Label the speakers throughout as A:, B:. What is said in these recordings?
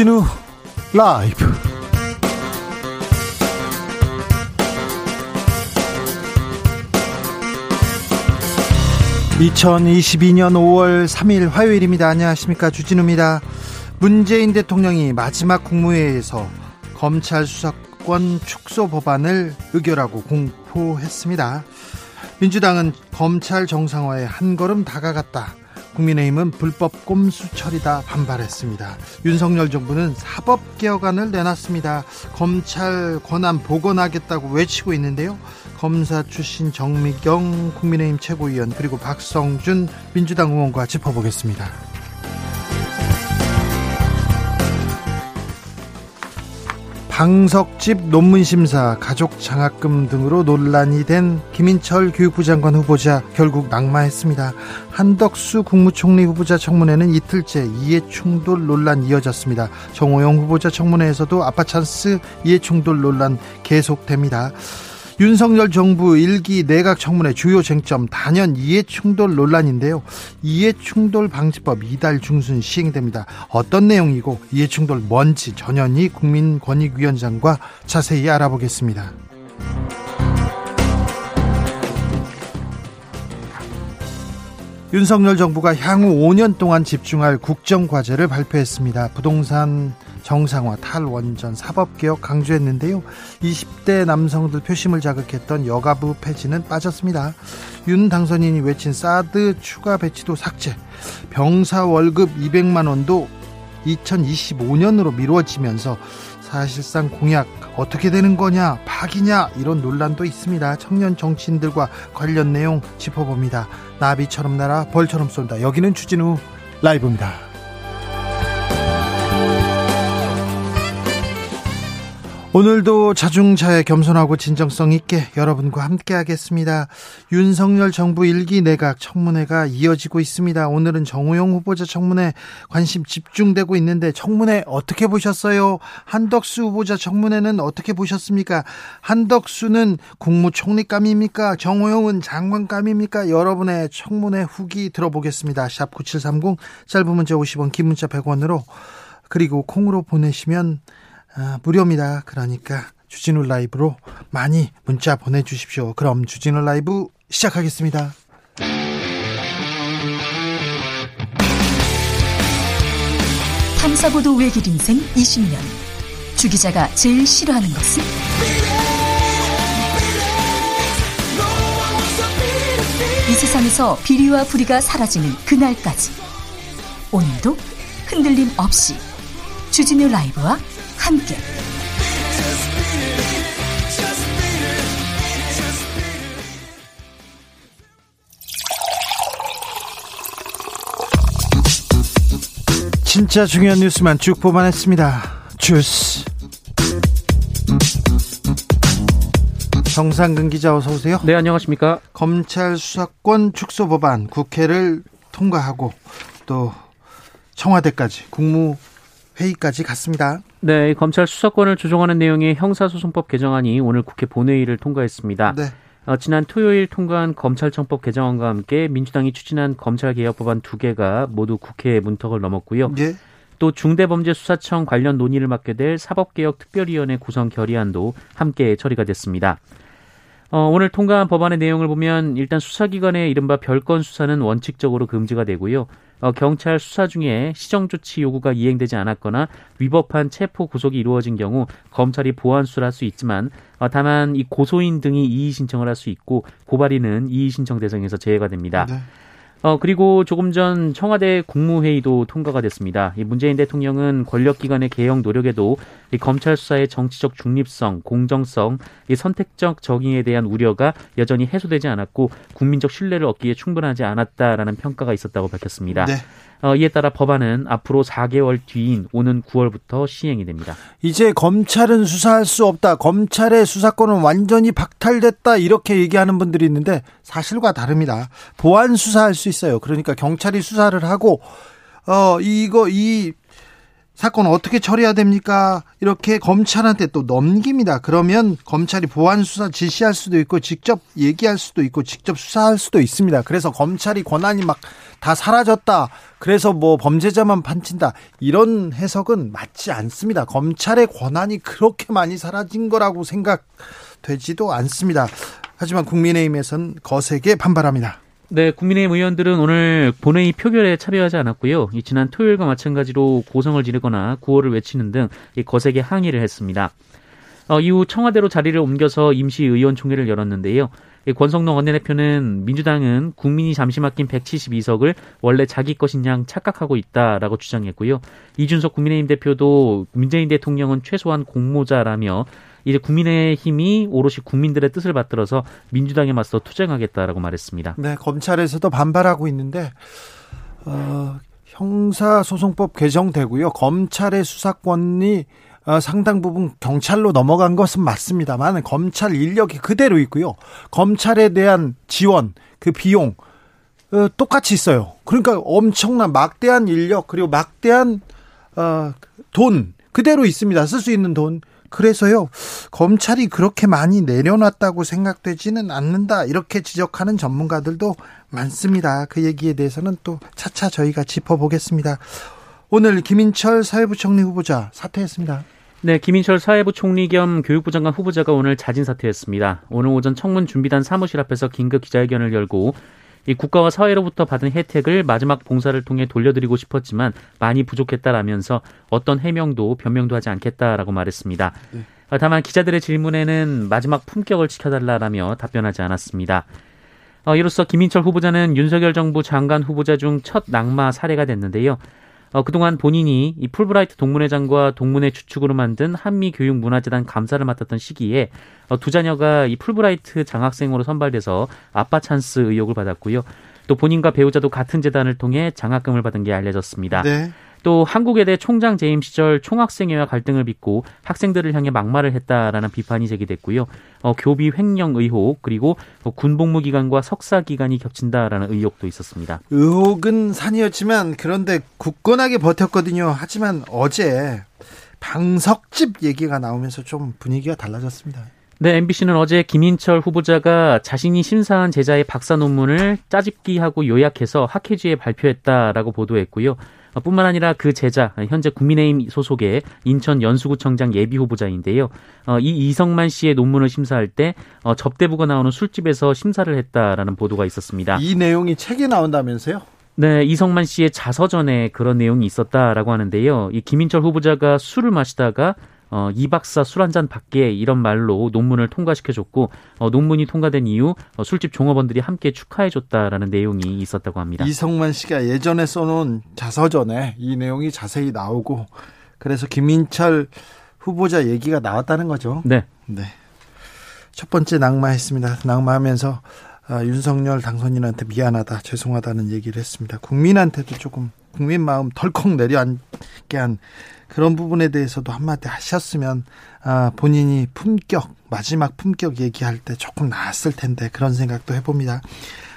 A: 주진우 라이브. (2022년 5월 3일) 화요일입니다. 안녕하십니까. 주진우입니다. 문재인 대통령이 마지막 국무회의에서 검찰 수사권 축소 법안을 의결하고 공포했습니다. 민주당은 검찰 정상화에 한 걸음 다가갔다 국민의힘은 불법 꼼수 처리다 반발했습니다. 윤석열 정부는 사법 개혁안을 내놨습니다. 검찰 권한 복원하겠다고 외치고 있는데요. 검사 출신 정미경 국민의힘 최고위원 그리고 박성준 민주당 의원과 짚어보겠습니다. 방석집 논문 심사, 가족 장학금 등으로 논란이 된 김인철 교육부 장관 후보자 결국 낙마했습니다. 한덕수 국무총리 후보자 청문회는 이틀째 이해 충돌 논란 이어졌습니다. 정호영 후보자 청문회에서도 아빠 찬스 이해 충돌 논란 계속됩니다. 윤석열 정부 일기 내각 청문회 주요 쟁점 단연 이해충돌 논란인데요. 이해충돌 방지법 이달 중순 시행됩니다. 어떤 내용이고 이해충돌 뭔지 전현희 국민권익위원장과 자세히 알아보겠습니다. 윤석열 정부가 향후 5년 동안 집중할 국정 과제를 발표했습니다. 부동산 정상화, 탈원전, 사법개혁 강조했는데요. 20대 남성들 표심을 자극했던 여가부 폐지는 빠졌습니다. 윤 당선인이 외친 사드 추가 배치도 삭제, 병사 월급 200만 원도 2025년으로 미뤄지면서 사실상 공약 어떻게 되는 거냐, 파기냐 이런 논란도 있습니다. 청년 정치인들과 관련 내용 짚어봅니다. 나비처럼 날아 벌처럼 쏜다. 여기는 추진우 라이브입니다. 오늘도 자중차에 겸손하고 진정성 있게 여러분과 함께 하겠습니다. 윤석열 정부 일기 내각 청문회가 이어지고 있습니다. 오늘은 정우영 후보자 청문회 관심 집중되고 있는데 청문회 어떻게 보셨어요? 한덕수 후보자 청문회는 어떻게 보셨습니까? 한덕수는 국무총리감입니까? 정우영은 장관감입니까? 여러분의 청문회 후기 들어보겠습니다. 샵 9730 짧은 문자 50원 긴 문자 100원으로 그리고 콩으로 보내시면 아, 무료입니다. 그러니까 주진우 라이브로 많이 문자 보내주십시오. 그럼 주진우 라이브 시작하겠습니다.
B: 탐사보도 외길 인생 20년. 주 기자가 제일 싫어하는 것은? 이 세상에서 비리와 부리가 사라지는 그날까지. 오늘도 흔들림 없이 주진우 라이브와 함께
A: 진짜 중요한 뉴스만 쭉 뽑아냈습니다. 주스 정상근 기자 어서 오세요.
C: 네 안녕하십니까.
A: 검찰 수사권 축소 법안 국회를 통과하고 또 청와대까지 국무 회의까지 갔습니다.
C: 네, 검찰 수사권을 조정하는 내용의 형사소송법 개정안이 오늘 국회 본회의를 통과했습니다. 네. 어, 지난 토요일 통과한 검찰청법 개정안과 함께 민주당이 추진한 검찰개혁법안 두 개가 모두 국회 문턱을 넘었고요. 예. 또 중대범죄수사청 관련 논의를 맡게 될 사법개혁특별위원회 구성 결의안도 함께 처리가 됐습니다. 어, 오늘 통과한 법안의 내용을 보면 일단 수사기관의 이른바 별건 수사는 원칙적으로 금지가 되고요. 어, 경찰 수사 중에 시정조치 요구가 이행되지 않았거나 위법한 체포 구속이 이루어진 경우 검찰이 보안 수사를 할 수 있지만 어, 다만 이 고소인 등이 이의 신청을 할 수 있고 고발인은 이의 신청 대상에서 제외가 됩니다. 네. 어, 그리고 조금 전 청와대 국무회의도 통과가 됐습니다. 이 문재인 대통령은 권력기관의 개혁 노력에도 이 검찰 수사의 정치적 중립성, 공정성, 이 선택적 적응에 대한 우려가 여전히 해소되지 않았고 국민적 신뢰를 얻기에 충분하지 않았다라는 평가가 있었다고 밝혔습니다. 네. 어, 이에 따라 법안은 앞으로 4개월 뒤인 오는 9월부터 시행이 됩니다.
A: 이제 검찰은 수사할 수 없다. 검찰의 수사권은 완전히 박탈됐다. 이렇게 얘기하는 분들이 있는데 사실과 다릅니다. 보안 수사할 수 있어요. 그러니까 경찰이 수사를 하고 어 이거 이 사건 어떻게 처리해야 됩니까? 이렇게 검찰한테 또 넘깁니다. 그러면 검찰이 보안 수사 지시할 수도 있고 직접 얘기할 수도 있고 직접 수사할 수도 있습니다. 그래서 검찰이 권한이 막 다 사라졌다. 그래서 뭐 범죄자만 판친다. 이런 해석은 맞지 않습니다. 검찰의 권한이 그렇게 많이 사라진 거라고 생각되지도 않습니다. 하지만 국민의힘에선 거세게 반발합니다.
C: 네, 국민의힘 의원들은 오늘 본회의 표결에 참여하지 않았고요. 지난 토요일과 마찬가지로 고성을 지르거나 구호를 외치는 등 거세게 항의를 했습니다. 어, 이후 청와대로 자리를 옮겨서 임시 의원총회를 열었는데요. 권성동 원내대표는 민주당은 국민이 잠시 맡긴 172석을 원래 자기 것인 양 착각하고 있다라고 주장했고요. 이준석 국민의힘 대표도 문재인 대통령은 최소한 공모자라며 이제 국민의힘이 오롯이 국민들의 뜻을 받들어서 민주당에 맞서 투쟁하겠다라고 말했습니다.
A: 네, 검찰에서도 반발하고 있는데 어, 형사소송법 개정되고요. 검찰의 수사권이 어, 상당 부분 경찰로 넘어간 것은 맞습니다만 검찰 인력이 그대로 있고요. 검찰에 대한 지원, 그 비용 어, 똑같이 있어요. 그러니까 엄청난 막대한 인력 그리고 막대한 어, 돈 그대로 있습니다. 쓸 수 있는 돈. 그래서요, 검찰이 그렇게 많이 내려놨다고 생각되지는 않는다. 이렇게 지적하는 전문가들도 많습니다. 그 얘기에 대해서는 또 차차 저희가 짚어보겠습니다. 오늘 김인철 사회부총리 후보자 사퇴했습니다.
C: 네, 김인철 사회부 총리 겸 교육부 장관 후보자가 오늘 자진 사퇴했습니다. 오늘 오전 청문 준비단 사무실 앞에서 긴급 기자회견을 열고 이 국가와 사회로부터 받은 혜택을 마지막 봉사를 통해 돌려드리고 싶었지만 많이 부족했다라면서 어떤 해명도 변명도 하지 않겠다라고 말했습니다. 네. 다만 기자들의 질문에는 마지막 품격을 지켜달라라며 답변하지 않았습니다. 어, 이로써 김인철 후보자는 윤석열 정부 장관 후보자 중 첫 낙마 사례가 됐는데요. 어, 그동안 본인이 이 풀브라이트 동문회장과 동문회 주축으로 만든 한미교육문화재단 감사를 맡았던 시기에 어, 두 자녀가 이 풀브라이트 장학생으로 선발돼서 아빠 찬스 의혹을 받았고요. 또 본인과 배우자도 같은 재단을 통해 장학금을 받은 게 알려졌습니다. 네. 또 한국외대 총장 재임 시절 총학생회와 갈등을 빚고 학생들을 향해 막말을 했다라는 비판이 제기됐고요. 어, 교비 횡령 의혹 그리고 어, 군복무 기간과 석사 기간이 겹친다라는 의혹도 있었습니다.
A: 의혹은 산이었지만 그런데 굳건하게 버텼거든요. 하지만 어제 방석집 얘기가 나오면서 좀 분위기가 달라졌습니다.
C: 네, MBC는 어제 김인철 후보자가 자신이 심사한 제자의 박사 논문을 짜집기하고 요약해서 학회지에 발표했다라고 보도했고요. 뿐만 아니라 그 제자 현재 국민의힘 소속의 인천 연수구청장 예비 후보자인데요. 어, 이 이성만 씨의 논문을 심사할 때 어, 접대부가 나오는 술집에서 심사를 했다라는 보도가 있었습니다.
A: 이 내용이 책에 나온다면서요?
C: 네, 이성만 씨의 자서전에 그런 내용이 있었다라고 하는데요. 이 김인철 후보자가 술을 마시다가 어, 이 박사 술 한잔 밖에 이런 말로 논문을 통과시켜줬고 어, 논문이 통과된 이후 어, 술집 종업원들이 함께 축하해줬다라는 내용이 있었다고 합니다.
A: 이성만 씨가 예전에 써놓은 자서전에 이 내용이 자세히 나오고 그래서 김인철 후보자 얘기가 나왔다는 거죠.
C: 네.
A: 네. 첫 번째 낙마했습니다. 낙마하면서 아, 윤석열 당선인한테 미안하다, 죄송하다는 얘기를 했습니다. 국민한테도 조금 국민 마음 덜컥 내려앉게 한 그런 부분에 대해서도 한마디 하셨으면 아, 본인이 품격 마지막 품격 얘기할 때 조금 나았을 텐데 그런 생각도 해봅니다.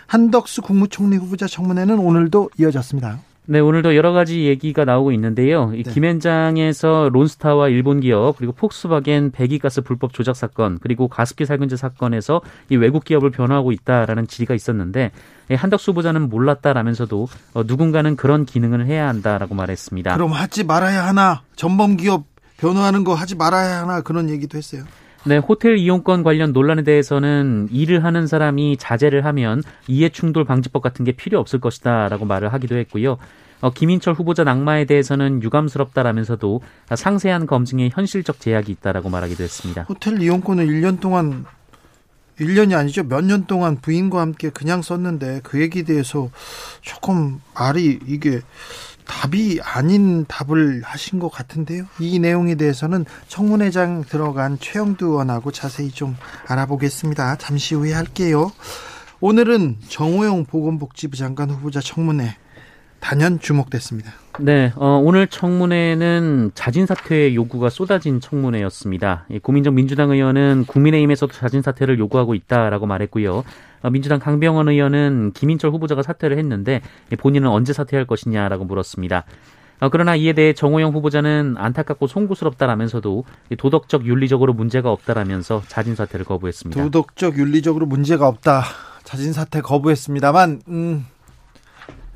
A: 한덕수 국무총리 후보자 청문회는 오늘도 이어졌습니다.
C: 네, 오늘도 여러 가지 얘기가 나오고 있는데요. 네. 김현장에서 론스타와 일본 기업 그리고 폭스바겐 배기가스 불법 조작 사건 그리고 가습기 살균제 사건에서 이 외국 기업을 변호하고 있다라는 질의가 있었는데 한덕수 후보자는 몰랐다라면서도 어, 누군가는 그런 기능을 해야 한다라고 말했습니다.
A: 그럼 하지 말아야 하나 전범 기업 변호하는 거 하지 말아야 하나 그런 얘기도 했어요.
C: 네, 호텔 이용권 관련 논란에 대해서는 일을 하는 사람이 자제를 하면 이해충돌 방지법 같은 게 필요 없을 것이다라고 말을 하기도 했고요. 어, 김인철 후보자 낙마에 대해서는 유감스럽다라면서도 상세한 검증에 현실적 제약이 있다라고 말하기도 했습니다.
A: 호텔 이용권을 1년 동안 1년이 아니죠. 몇 년 동안 부인과 함께 그냥 썼는데 그 얘기에 대해서 조금 말이 이게 답이 아닌 답을 하신 것 같은데요. 이 내용에 대해서는 청문회장 들어간 최영두 의원하고 자세히 좀 알아보겠습니다. 잠시 후에 할게요. 오늘은 정호영 보건복지부 장관 후보자 청문회 단연 주목됐습니다.
C: 네, 어, 오늘 청문회는 자진 사퇴 요구가 쏟아진 청문회였습니다. 고민정 민주당 의원은 국민의힘에서도 자진 사퇴를 요구하고 있다라고 말했고요. 어, 민주당 강병원 의원은 김인철 후보자가 사퇴를 했는데 본인은 언제 사퇴할 것이냐라고 물었습니다. 어, 그러나 이에 대해 정호영 후보자는 안타깝고 송구스럽다라면서도 도덕적 윤리적으로 문제가 없다라면서 자진 사퇴를 거부했습니다.
A: 도덕적 윤리적으로 문제가 없다. 자진 사퇴 거부했습니다만 음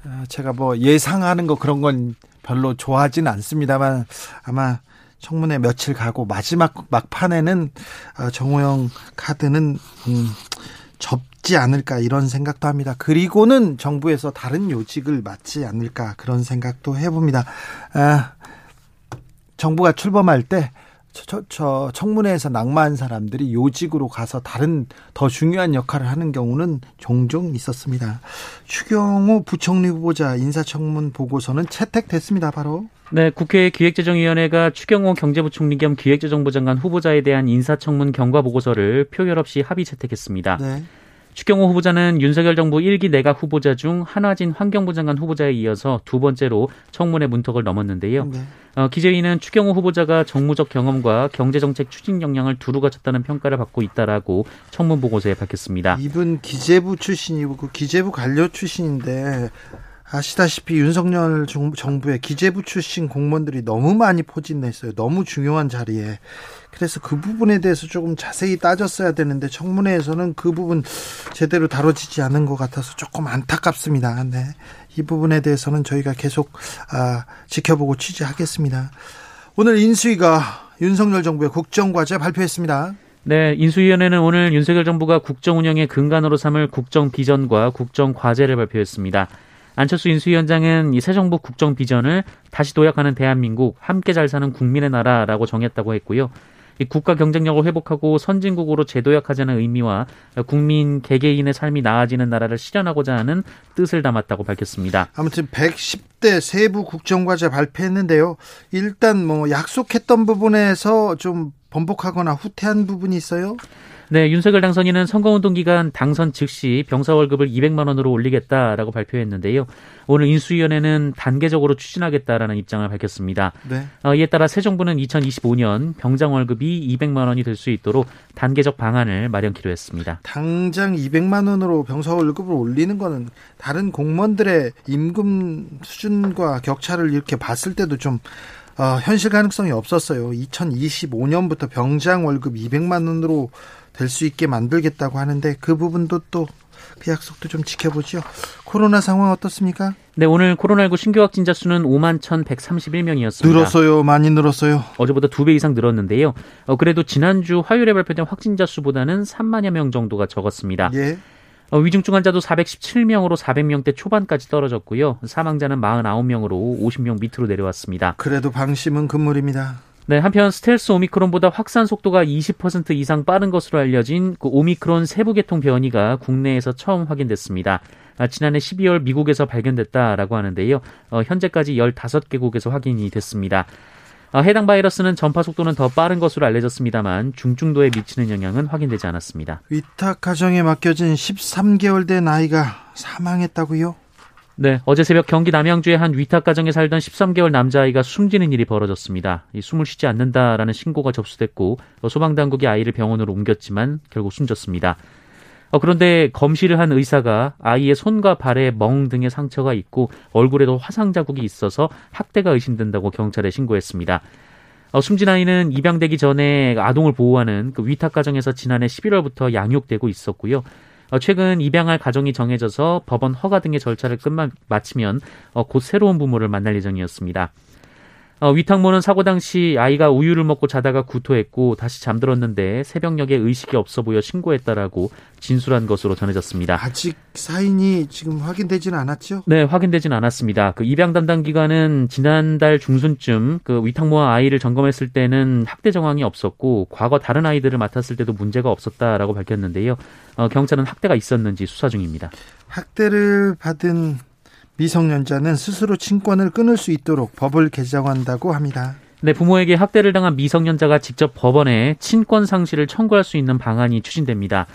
A: 아, 제가 뭐 예상하는 거 그런 건 별로 좋아하지는 않습니다만 아마 청문회 며칠 가고 마지막 막판에는 아, 정호영 카드는 음, 접 지 않을까 이런 생각도 합니다. 그리고는 정부에서 다른 요직을 맡지 않을까 그런 생각도 해봅니다. 아, 정부가 출범할 때 저, 저 청문회에서 낙마한 사람들이 요직으로 가서 다른 더 중요한 역할을 하는 경우는 종종 있었습니다. 추경호 부총리 후보자 인사청문 보고서는 채택됐습니다. 바로.
C: 네, 국회 기획재정위원회가 추경호 경제부총리 겸 기획재정부 장관 후보자에 대한 인사청문 경과 보고서를 표결 없이 합의 채택했습니다. 네. 추경호 후보자는 윤석열 정부 1기 내각 후보자 중 한화진 환경부 장관 후보자에 이어서 두 번째로 청문회 문턱을 넘었는데요. 네. 어, 기재위는 추경호 후보자가 정무적 경험과 경제정책 추진 역량을 두루 갖췄다는 평가를 받고 있다라고 청문 보고서에 밝혔습니다.
A: 이분 기재부 출신이고 그 기재부 관료 출신인데 아시다시피 윤석열 정부의 기재부 출신 공무원들이 너무 많이 포진했어요. 너무 중요한 자리에. 그래서 그 부분에 대해서 조금 자세히 따졌어야 되는데 청문회에서는 그 부분 제대로 다뤄지지 않은 것 같아서 조금 안타깝습니다. 네. 이 부분에 대해서는 저희가 계속 아, 지켜보고 취재하겠습니다. 오늘 인수위가 윤석열 정부의 국정과제 발표했습니다.
C: 네, 인수위원회는 오늘 윤석열 정부가 국정 운영의 근간으로 삼을 국정 비전과 국정 과제를 발표했습니다. 안철수 인수위원장은 이 새 정부 국정 비전을 다시 도약하는 대한민국 함께 잘 사는 국민의 나라라고 정했다고 했고요. 이 국가 경쟁력을 회복하고 선진국으로 재도약하자는 의미와 국민 개개인의 삶이 나아지는 나라를 실현하고자 하는 뜻을 담았다고 밝혔습니다.
A: 아무튼 110대 세부 국정과제 발표했는데요. 일단 뭐 약속했던 부분에서 좀 번복하거나 후퇴한 부분이 있어요?
C: 네, 윤석열 당선인은 선거운동 기간 당선 즉시 병사 월급을 200만 원으로 올리겠다라고 발표했는데요. 오늘 인수위원회는 단계적으로 추진하겠다라는 입장을 밝혔습니다. 네. 어, 이에 따라 새 정부는 2025년 병장 월급이 200만 원이 될 수 있도록 단계적 방안을 마련키로 했습니다.
A: 당장 200만 원으로 병사 월급을 올리는 거는 다른 공무원들의 임금 수준과 격차를 이렇게 봤을 때도 좀 어, 현실 가능성이 없었어요. 2025년부터 병장 월급 200만 원으로 될 수 있게 만들겠다고 하는데 그 부분도 또 그 약속도 좀 지켜보죠. 코로나 상황 어떻습니까?
C: 네, 오늘 코로나19 신규 확진자 수는 5만 1,131명이었습니다.
A: 늘었어요. 많이 늘었어요.
C: 어제보다 두배 이상 늘었는데요. 어, 그래도 지난주 화요일에 발표된 확진자 수보다는 3만여 명 정도가 적었습니다. 예. 어, 위중증 환자도 417명으로 400명대 초반까지 떨어졌고요. 사망자는 49명으로 50명 밑으로 내려왔습니다.
A: 그래도 방심은 금물입니다.
C: 네, 한편 스텔스 오미크론보다 확산 속도가 20% 이상 빠른 것으로 알려진 그 오미크론 세부 계통 변이가 국내에서 처음 확인됐습니다. 아, 지난해 12월 미국에서 발견됐다라고 하는데요. 어, 현재까지 15개국에서 확인이 됐습니다. 어, 해당 바이러스는 전파 속도는 더 빠른 것으로 알려졌습니다만 중증도에 미치는 영향은 확인되지 않았습니다.
A: 위탁 가정에 맡겨진 13개월 된 아이가 사망했다고요?
C: 네, 어제 새벽 경기 남양주의 한 위탁 가정에 살던 13개월 남자아이가 숨지는 일이 벌어졌습니다. 이 숨을 쉬지 않는다라는 신고가 접수됐고 소방 당국이 아이를 병원으로 옮겼지만 결국 숨졌습니다. 어, 그런데 검시를 한 의사가 아이의 손과 발에 멍 등의 상처가 있고 얼굴에도 화상 자국이 있어서 학대가 의심된다고 경찰에 신고했습니다. 어, 숨진 아이는 입양되기 전에 아동을 보호하는 그 위탁 가정에서 지난해 11월부터 양육되고 있었고요. 어, 최근 입양할 가정이 정해져서 법원 허가 등의 절차를 끝마 마치면 어, 곧 새로운 부모를 만날 예정이었습니다. 어, 위탁모는 사고 당시 아이가 우유를 먹고 자다가 구토했고 다시 잠들었는데 새벽녘에 의식이 없어 보여 신고했다라고 진술한 것으로 전해졌습니다.
A: 아직 사인이 지금 확인되지는 않았죠?
C: 네, 확인되지는 않았습니다. 그 입양 담당 기관은 지난달 중순쯤 그 위탁모와 아이를 점검했을 때는 학대 정황이 없었고 과거 다른 아이들을 맡았을 때도 문제가 없었다라고 밝혔는데요. 어, 경찰은 학대가 있었는지 수사 중입니다.
A: 학대를 받은 미성년자는 스스로 친권을 끊을 수 있도록 법을 개정한다고 합니다.
C: 네, 부모에게 학대를 당한 미성년자가 직접 법원에 친권 상실을 청구할 수 있는 방안이 추진됩니다.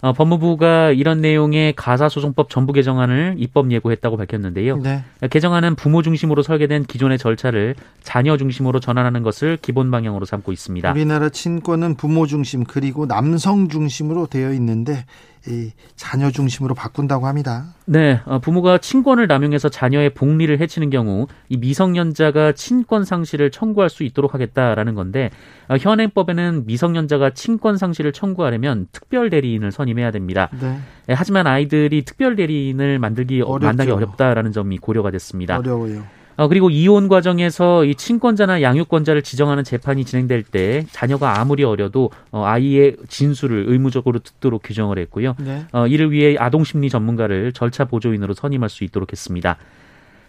C: 어, 법무부가 이런 내용의 가사소송법 전부 개정안을 입법 예고했다고 밝혔는데요. 네. 개정안은 부모 중심으로 설계된 기존의 절차를 자녀 중심으로 전환하는 것을 기본 방향으로 삼고 있습니다.
A: 우리나라 친권은 부모 중심 그리고 남성 중심으로 되어 있는데 이 자녀 중심으로 바꾼다고 합니다.
C: 네, 어, 부모가 친권을 남용해서 자녀의 복리를 해치는 경우 이 미성년자가 친권 상실을 청구할 수 있도록 하겠다라는 건데 어, 현행법에는 미성년자가 친권 상실을 청구하려면 특별 대리인을 선임해야 됩니다. 네. 네, 하지만 아이들이 특별 대리인을 만들기 어렵죠. 만나기 어렵다라는 점이 고려가 됐습니다.
A: 어려워요.
C: 어, 그리고 이혼 과정에서 이 친권자나 양육권자를 지정하는 재판이 진행될 때 자녀가 아무리 어려도 어, 아이의 진술을 의무적으로 듣도록 규정을 했고요. 네. 어, 이를 위해 아동 심리 전문가를 절차 보조인으로 선임할 수 있도록 했습니다.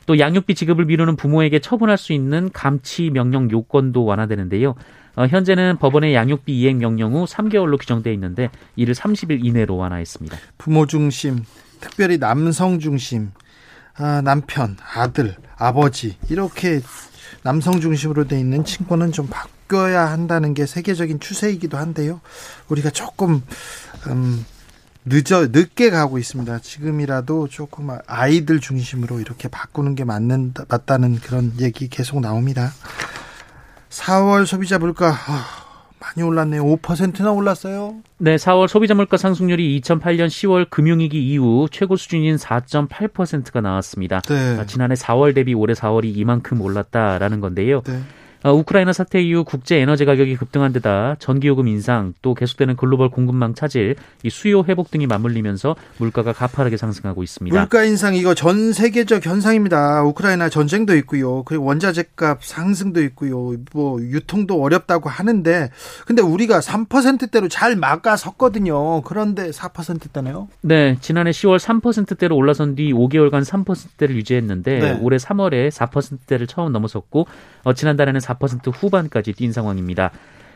C: 또 양육비 지급을 미루는 부모에게 처분할 수 있는 감치 명령 요건도 완화되는데요. 어, 현재는 법원의 양육비 이행 명령 후 3개월로 규정돼 있는데 이를 30일 이내로 완화했습니다.
A: 부모 중심, 특별히 남성 중심, 아, 남편, 아들, 아버지 이렇게 남성 중심으로 돼 있는 친구는 좀 바뀌어야 한다는 게 세계적인 추세이기도 한데요. 우리가 조금 음, 늦어 늦게 가고 있습니다. 지금이라도 조금 아이들 중심으로 이렇게 바꾸는 게 맞는 맞다는 그런 얘기 계속 나옵니다. 4월 소비자 물가 아, 많이 올랐네요. 5%나 올랐어요.
C: 네, 4월 소비자 물가 상승률이 2008년 10월 금융위기 이후 최고 수준인 4.8%가 나왔습니다. 네. 아, 지난해 4월 대비 올해 4월이 이만큼 올랐다라는 건데요. 네. 어, 우크라이나 사태 이후 국제 에너지 가격이 급등한 데다 전기요금 인상 또 계속되는 글로벌 공급망 차질, 이 수요 회복 등이 맞물리면서 물가가 가파르게 상승하고 있습니다.
A: 물가 인상 이거 전 세계적 현상입니다. 우크라이나 전쟁도 있고요. 그리고 원자재값 상승도 있고요. 뭐 유통도 어렵다고 하는데 근데 우리가 3%대로 잘 막아 섰거든요. 그런데 4%대네요.
C: 네, 지난해 10월 3%대로 올라선 뒤 5개월간 3%대를 유지했는데 네. 올해 3월에 4%대를 처음 넘어섰고 어, 지난달에는 4% 후반까지 뛴 상황입니다.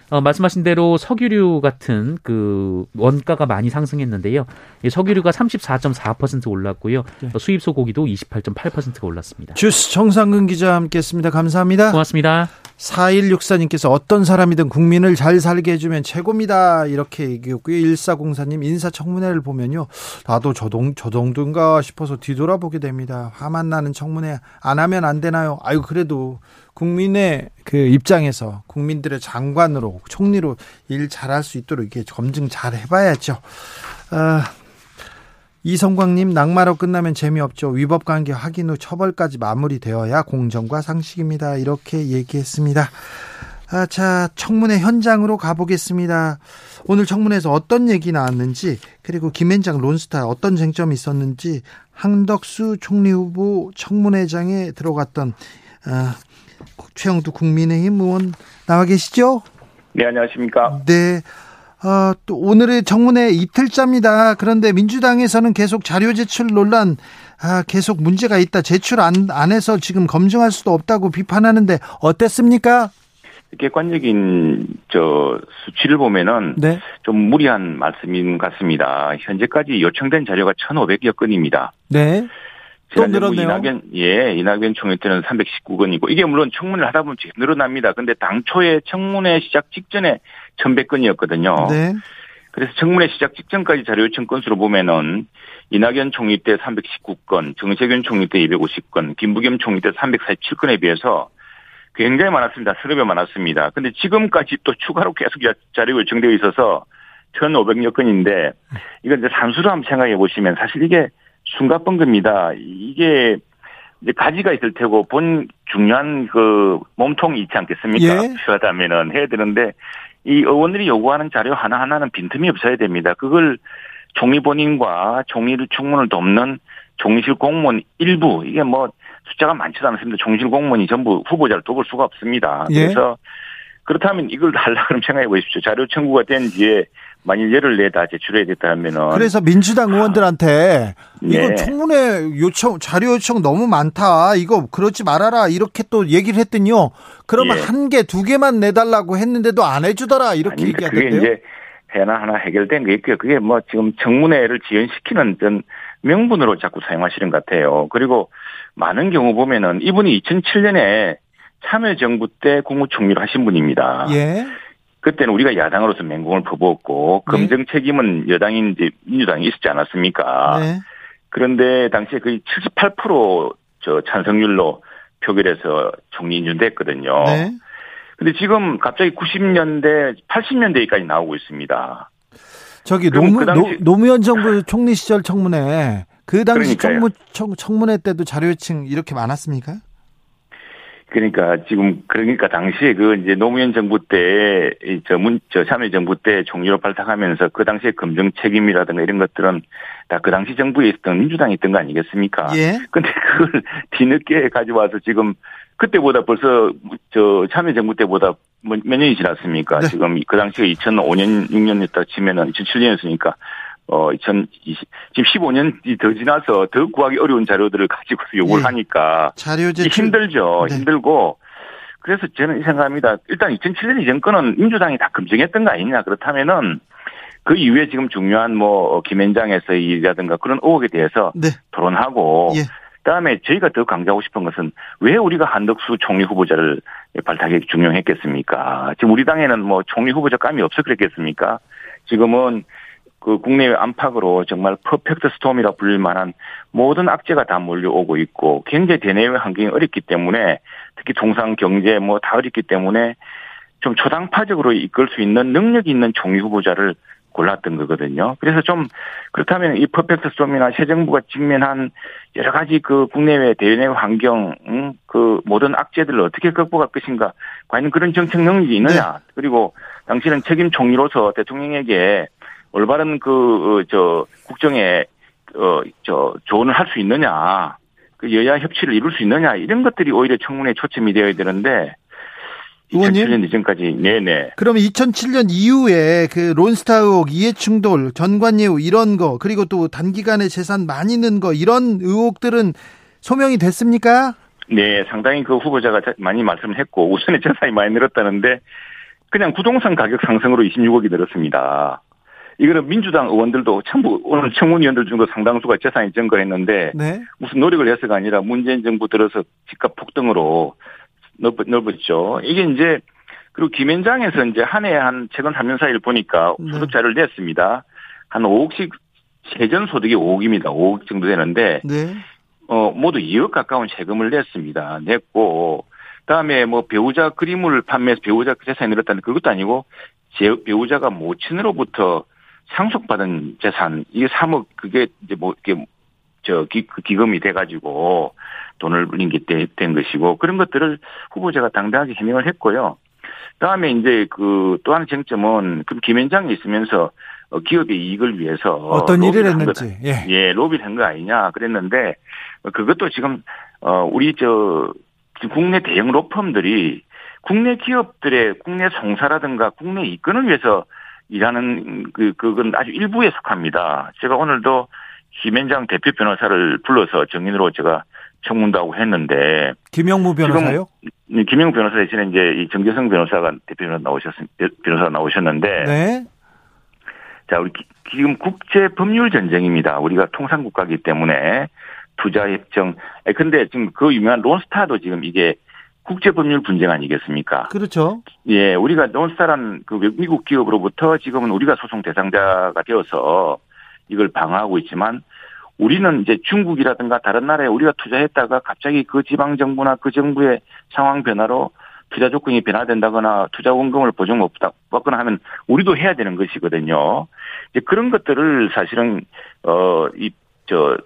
C: 어, 말씀하신 대로 석유류 같은 그 원가가 많이 상승했는데요. 석유류가 34.4% 올랐고요. 네. 수입 소고기도 28.8%가 올랐습니다.
A: 주스 정상근 기자 함께했습니다. 감사합니다.
C: 고맙습니다.
A: 4164님께서 어떤 사람이든 국민을 잘 살게 해주면 최고입니다. 이렇게 얘기했고요. 1404님 인사청문회를 보면요. 나도 저동, 저 정도인가 싶어서 뒤돌아보게 됩니다. 화만 나는 청문회 안 하면 안 되나요? 아유, 그래도 국민의 그 입장에서 국민들의 장관으로 총리로 일 잘할 수 있도록 이게 검증 잘 해봐야죠. 아, 이성광님 낙마로 끝나면 재미없죠. 위법 관계 확인 후 처벌까지 마무리되어야 공정과 상식입니다. 이렇게 얘기했습니다. 아, 자 청문회 현장으로 가보겠습니다. 오늘 청문회에서 어떤 얘기 나왔는지 그리고 김앤장 론스타 어떤 쟁점이 있었는지 한덕수 총리 후보 청문회장에 들어갔던 아, 최영두 국민의힘 의원 나와 계시죠?
D: 네, 안녕하십니까?
A: 네. 어, 또 오늘의 정문회 이틀째입니다. 그런데 민주당에서는 계속 자료 제출 논란, 아, 계속 문제가 있다. 제출 안, 안 해서 지금 검증할 수도 없다고 비판하는데 어땠습니까?
D: 객관적인 저 수치를 보면은 네. 좀 무리한 말씀인 것 같습니다. 현재까지 요청된 자료가 1,500여 건입니다.
A: 네. 또 늘었네요.
D: 이낙연, 예, 이낙연 총리 때는 319건이고, 이게 물론 청문회를 하다 보면 늘어납니다. 근데 당초에 청문회 시작 직전에 1100건이었거든요. 네. 그래서 청문회 시작 직전까지 자료 요청 건수로 보면은 이낙연 총리 때 319건, 정세균 총리 때 250건, 김부겸 총리 때 347건에 비해서 굉장히 많았습니다. 배 많았습니다. 근데 지금까지 또 추가로 계속 자료 요청되어 있어서 1,500여 건인데 이건 이제 산수로 한번 생각해 보시면 사실 이게 순간번금입니다. 이게 이제 가지가 있을 테고 본 중요한 그 몸통이 있지 않겠습니까? 예. 필요하다면은 해야 되는데 이 의원들이 요구하는 자료 하나 하나는 빈틈이 없어야 됩니다. 그걸 종리 본인과 종리를 충문을 돕는 종실 공무원 일부 이게 뭐 숫자가 많지도 않습니다. 종실 공무원이 전부 후보자를 돕을 수가 없습니다. 예. 그래서 그렇다면 이걸 달라 그럼 생각해 보십시오. 자료 청구가 된 뒤에 만일 열흘 내에 다 제출해야 됐다 하면은
A: 그래서 민주당 의원들한테 이거 네. 청문회 요청 자료 요청 너무 많다 이거 그러지 말아라 이렇게 또 얘기를 했더니요 그러면 예. 한개 두 개만 내달라고 했는데도 안 해주더라 이렇게 아니, 얘기하던데요.
D: 그게 이제 하나 하나 해결된 게 있고요. 그게 뭐 지금 청문회를 지연시키는 전 명분으로 자꾸 사용하시는 것 같아요. 그리고 많은 경우 보면은 이분이 2007년에 참여정부 때 국무총리를 하신 분입니다. 예. 그때는 우리가 야당으로서 맹공을 퍼부었고 네. 검증 책임은 여당인 이제 민주당이 있었지 않았습니까? 네. 그런데 당시에 거의 78%저 찬성률로 표결해서 총리 인준됐거든요. 네. 근데 지금 갑자기 90년대, 80년대까지 나오고 있습니다.
A: 저기 노무, 그 당시, 노, 무현 정부 총리 시절 청문회 그 당시 청문, 청, 청문회 때도 자료 요청 이렇게 많았습니까?
D: 그러니까 지금 그러니까 당시에 그 이제 노무현 정부 때저문저 참여정부 때 총리로 발탁하면서 그 당시에 검증 책임이라든가 이런 것들은 다 그 당시 정부에 있었던 민주당이 있던 거 아니겠습니까? 예. 근데 그걸 뒤늦게 가져와서 지금 그때보다 벌써 저 참여정부 때보다 뭐몇 년이 지났습니까? 네. 지금 그 당시가 2005년 6년이었다 치면은 2007년이었으니까 어, 2020, 지금 15년이 더 지나서 더 구하기 어려운 자료들을 가지고 요구를 예. 하니까. 자료 제출. 힘들죠. 네. 힘들고. 그래서 저는 생각합니다. 일단 2007년 이전 거는 민주당이 다 검증했던 거 아니냐. 그렇다면은 그 이후에 지금 중요한 뭐 김현장에서의 일이라든가 그런 의혹에 대해서 네. 토론하고 예. 그다음에 저희가 더 강조하고 싶은 것은 왜 우리가 한덕수 총리 후보자를 발탁하기 중요했겠습니까? 지금 우리 당에는 뭐 총리 후보자 감이 없어 그랬겠습니까? 지금은 그 국내외 안팎으로 정말 perfect storm이라 불릴 만한 모든 악재가 다 몰려오고 있고 굉장히 대내외 환경이 어렵기 때문에 특히 통상 경제 뭐 다 어렵기 때문에 좀 초당파적으로 이끌 수 있는 능력이 있는 총리 후보자를 골랐던 거거든요. 그래서 좀 그렇다면 이 perfect storm이나 새 정부가 직면한 여러 가지 그 국내외 대내 환경 음, 그 모든 악재들을 어떻게 극복할 것인가 과연 그런 정책 능력이 있느냐 네. 그리고 당신은 책임 총리로서 대통령에게 올바른 그, 어, 저, 국정에, 어, 저, 조언을 할 수 있느냐, 그 여야 협치를 이룰 수 있느냐, 이런 것들이 오히려 청문회 초점이 되어야 되는데, 의원님? 2007년 이전까지, 네네.
A: 그럼 2007년 이후에 그 론스타 의혹, 이해충돌, 전관예우 이런 거, 그리고 또 단기간에 재산 많이 는 거, 이런 의혹들은 소명이 됐습니까?
D: 네, 상당히 그 후보자가 많이 말씀을 했고, 우선의 재산이 많이 늘었다는데, 그냥 부동산 가격 상승으로 26억이 늘었습니다. 이거는 민주당 의원들도 전부 오늘 청문위원들 중도 상당수가 재산이 증거했는데 네. 무슨 노력을 해서가 아니라 문재인 정부 들어서 집값 폭등으로 넓, 넓었죠. 이게 이제 그리고 김현장에서 이제 한해한 최근 3년 사이를 보니까 네. 소득자를 냈습니다. 한 5억씩 세전 소득이 5억입니다. 5억 정도 되는데 네. 어 모두 2억 가까운 세금을 냈습니다. 냈고 그다음에 뭐 배우자 그림을 판매해서 배우자 재산이 늘었다는 그것도 아니고 제 배우자가 모친으로부터 상속받은 재산 이게 3억 그게 이제 뭐 이렇게 저 기, 그 기금이 돼가지고 돈을 불린 게 된 것이고 그런 것들을 후보자가 당당하게 해명을 했고요. 다음에 이제 그 또 하나 쟁점은 그럼 김현장에 있으면서 어, 기업의 이익을 위해서
A: 어떤 일을 했는지
D: 예. 예 로비를 한 거 아니냐 그랬는데 그것도 지금 어 우리 저 국내 대형 로펌들이 국내 기업들의 국내 송사라든가 국내 이권을 위해서 일하는 그 그건 아주 일부에 속합니다. 제가 오늘도 김현장 대표 변호사를 불러서 정인으로 제가 청문도 고 했는데
A: 김영무 변호사요?
D: 지금 김영무 변호사 대신에 이제 이 정재성 변호사가 대표 변호사 나오셨 변호사 나오셨는데 네. 자 우리 지금 국제 법률 전쟁입니다. 우리가 통상 국가이기 때문에 투자 협정. 근데 지금 그 유명한 론스타도 지금 이게 국제 법률 분쟁 아니겠습니까?
A: 그렇죠.
D: 예, 우리가 논스타란 그 미국 기업으로부터 지금은 우리가 소송 대상자가 되어서 이걸 방어하고 있지만 우리는 이제 중국이라든가 다른 나라에 우리가 투자했다가 갑자기 그 지방 정부나 그 정부의 상황 변화로 투자 조건이 변화된다거나 투자 원금을 보증 못 받거나 하면 우리도 해야 되는 것이거든요. 이제 그런 것들을 사실은 어이 저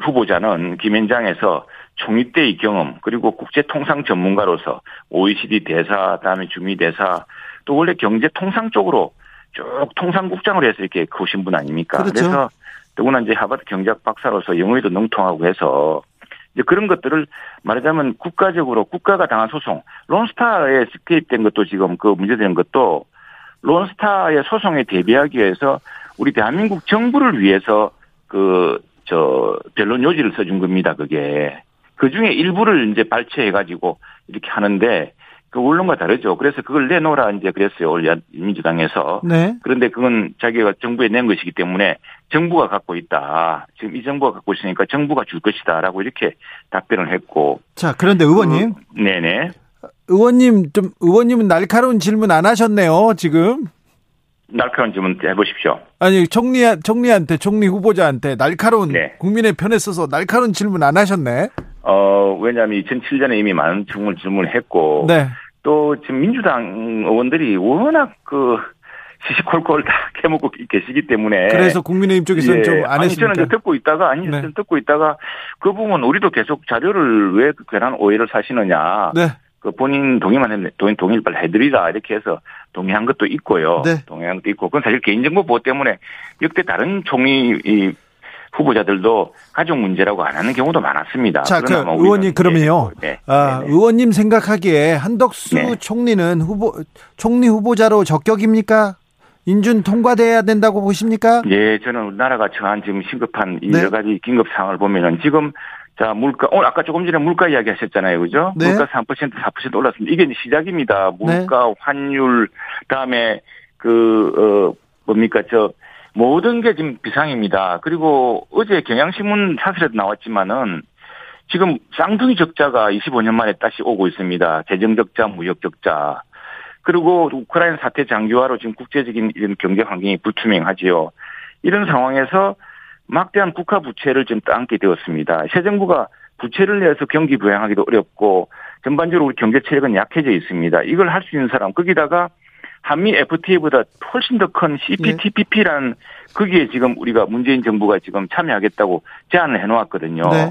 D: 후보자는 김현장에서 총리 때의 경험 그리고 국제 통상 전문가로서 OECD 대사 다음에 주미 대사 또 원래 경제 통상 쪽으로 쭉 통상국장으로 해서 이렇게 크신 분 아닙니까? 그렇죠. 그래서 더구나 이제 하버드 경제학 박사로서 영어에도 능통하고 해서 이제 그런 것들을 말하자면 국가적으로 국가가 당한 소송 론스타에 스케입된 것도 지금 그 문제되는 것도 론스타의 소송에 대비하기 위해서 우리 대한민국 정부를 위해서 그 저 변론 요지를 써준 겁니다. 그게 그 중에 일부를 이제 발췌해가지고 이렇게 하는데 그 언론과 다르죠. 그래서 그걸 내놓으라 이제 그랬어요. 올 민주당에서. 네. 그런데 그건 자기가 정부에 낸 것이기 때문에 정부가 갖고 있다. 지금 이 정부가 갖고 있으니까 정부가 줄 것이다라고 이렇게 답변을 했고.
A: 자, 그런데 의원님.
D: 그, 네네.
A: 의원님 좀 의원님은 날카로운 질문 안 하셨네요. 지금.
D: 날카로운 질문 해보십시오.
A: 아니 총리 총리한테 총리 후보자한테 날카로운 네. 국민의 편에 서서 날카로운 질문 안 하셨네.
D: 어, 왜냐하면 2007년에 이미 많은 질문을 질문을 했고. 네. 또 지금 민주당 의원들이 워낙 그 시시콜콜 다 캐먹고 계시기 때문에.
A: 그래서 국민의힘 쪽에서는 예. 좀안 했습니까?
D: 저는 듣고 있다가 아니 네. 듣고 있다가 그 부분 우리도 계속 자료를 왜 괜한 오해를 사시느냐. 네. 그 본인 동의만 했네. 동의, 동의를 빨리 해드리라. 이렇게 해서 동의한 것도 있고요. 네. 동의한 것도 있고. 그건 사실 개인정보 보호 때문에 역대 다른 총리 이 후보자들도 가족 문제라고 안 하는 경우도 많았습니다.
A: 자, 그 의원님 그러면요. 네. 아, 의원님 생각하기에 한덕수 네. 총리는 후보 총리 후보자로 적격입니까? 인준 통과돼야 된다고 보십니까?
D: 예, 저는 우리나라가 처한 지금 심급한 이 네. 여러 가지 긴급 상황을 보면은 지금 자, 물가, 오늘 아까 조금 전에 물가 이야기 하셨잖아요. 그죠? 네. 물가 3% 4% 올랐습니다. 이게 시작입니다. 물가, 네. 환율, 다음에 그, 어, 뭡니까, 저, 모든 게 지금 비상입니다. 그리고 어제 경향신문 사설에도 나왔지만은 지금 쌍둥이 적자가 25년 만에 다시 오고 있습니다. 재정 적자, 무역 적자. 그리고 우크라이나 사태 장기화로 지금 국제적인 이런 경제 환경이 불투명하지요. 이런 상황에서 막대한 국가 부채를 지금 떠안게 되었습니다. 새 정부가 부채를 내서 경기 부양하기도 어렵고 전반적으로 우리 경제 체력은 약해져 있습니다. 이걸 할 수 있는 사람 거기다가 한미 FTA보다 훨씬 더 큰 CPTPP라는 거기에 지금 우리가 문재인 정부가 지금 참여하겠다고 제안을 해놓았거든요. 네.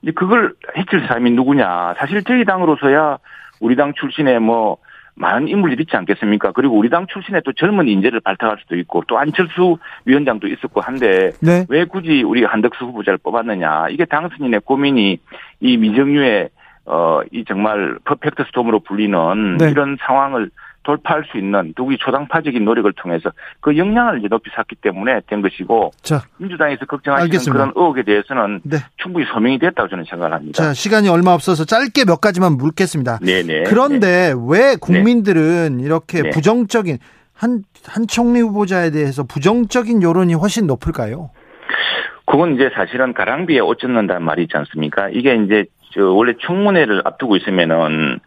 D: 근데 그걸 해칠 사람이 누구냐? 사실 저희 당으로서야 우리 당 출신의 뭐 많은 인물들이 있지 않겠습니까? 그리고 우리 당 출신의 또 젊은 인재를 발탁할 수도 있고 또 안철수 위원장도 있었고 한데 네. 왜 굳이 우리 한덕수 후보자를 뽑았느냐? 이게 당선인의 고민이 이 미정유의 어 이 정말 퍼펙트 스톰으로 불리는 네. 이런 상황을 돌파할 수 있는 누구의 초당파적인 노력을 통해서 그 역량을 이제 높이 샀기 때문에 된 것이고 자, 민주당에서 걱정하시는 알겠습니다. 그런 의혹에 대해서는 네. 충분히 소명이 됐다고 저는 생각합니다.
A: 자, 시간이 얼마 없어서 짧게 몇 가지만 묻겠습니다. 네네. 그런데 네. 왜 국민들은 네. 이렇게 네. 부정적인 한, 한 총리 후보자에 대해서 부정적인 여론이 훨씬 높을까요?
D: 그건 이제 사실은 가랑비에 옷 젖는다는 말이 있지 않습니까? 이게 이제 저 원래 청문회를 앞두고 있으면은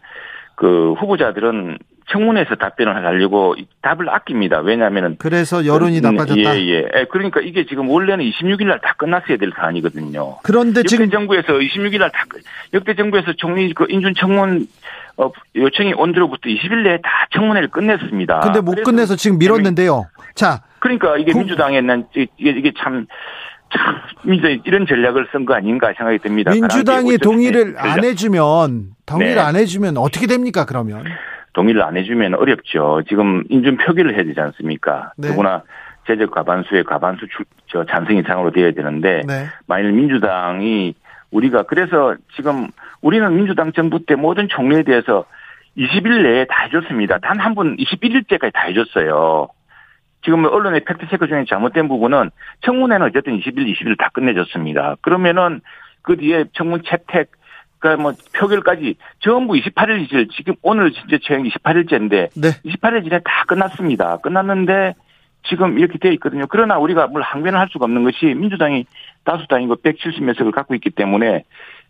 D: 그 후보자들은 청문회에서 답변을 하려고 답을 아낍니다. 왜냐하면은
A: 그래서 여론이 그, 나빠졌다.
D: 예, 예. 예. 그러니까 이게 지금 원래는 26일 날 다 끝났어야 될 사안이거든요.
A: 그런데 지금
D: 정부에서 26일 날 다 역대 정부에서 총리 그 인준 청문 어, 요청이 온 뒤로부터 20일 내에 다 청문회를 끝냈습니다.
A: 근데 못 끝내서 지금 미뤘는데요. 자.
D: 그러니까 이게 그, 민주당에는 이게, 이게 참 참, 이제 이런 전략을 쓴 거 아닌가 생각이 듭니다.
A: 민주당이 동의를 안 해주면, 동의를 네. 안 해주면 어떻게 됩니까, 그러면?
D: 동의를 안 해주면 어렵죠. 지금 인준 표기를 해야 되지 않습니까? 네. 누구나 제적 과반수의 과반수 주, 저 찬성 이상으로 되어야 되는데 네. 만일 민주당이 우리가 그래서 지금 우리는 민주당 정부 때 모든 총리에 대해서 20일 내에 다 해줬습니다. 단 한 분 21일째까지 다 해줬어요. 지금 언론의 팩트체크 중에 잘못된 부분은 청문회는 어쨌든 20일, 20일 다 끝내줬습니다. 그러면은 그 뒤에 청문 채택, 그러니까 뭐 표결까지 전부 28일 이실 지금 오늘 진짜 최행 28일째인데 네. 28일 전에 다 끝났습니다. 끝났는데 지금 이렇게 돼 있거든요. 그러나 우리가 뭘 항변을 할 수가 없는 것이 민주당이 다수당이고 170몇 석을 갖고 있기 때문에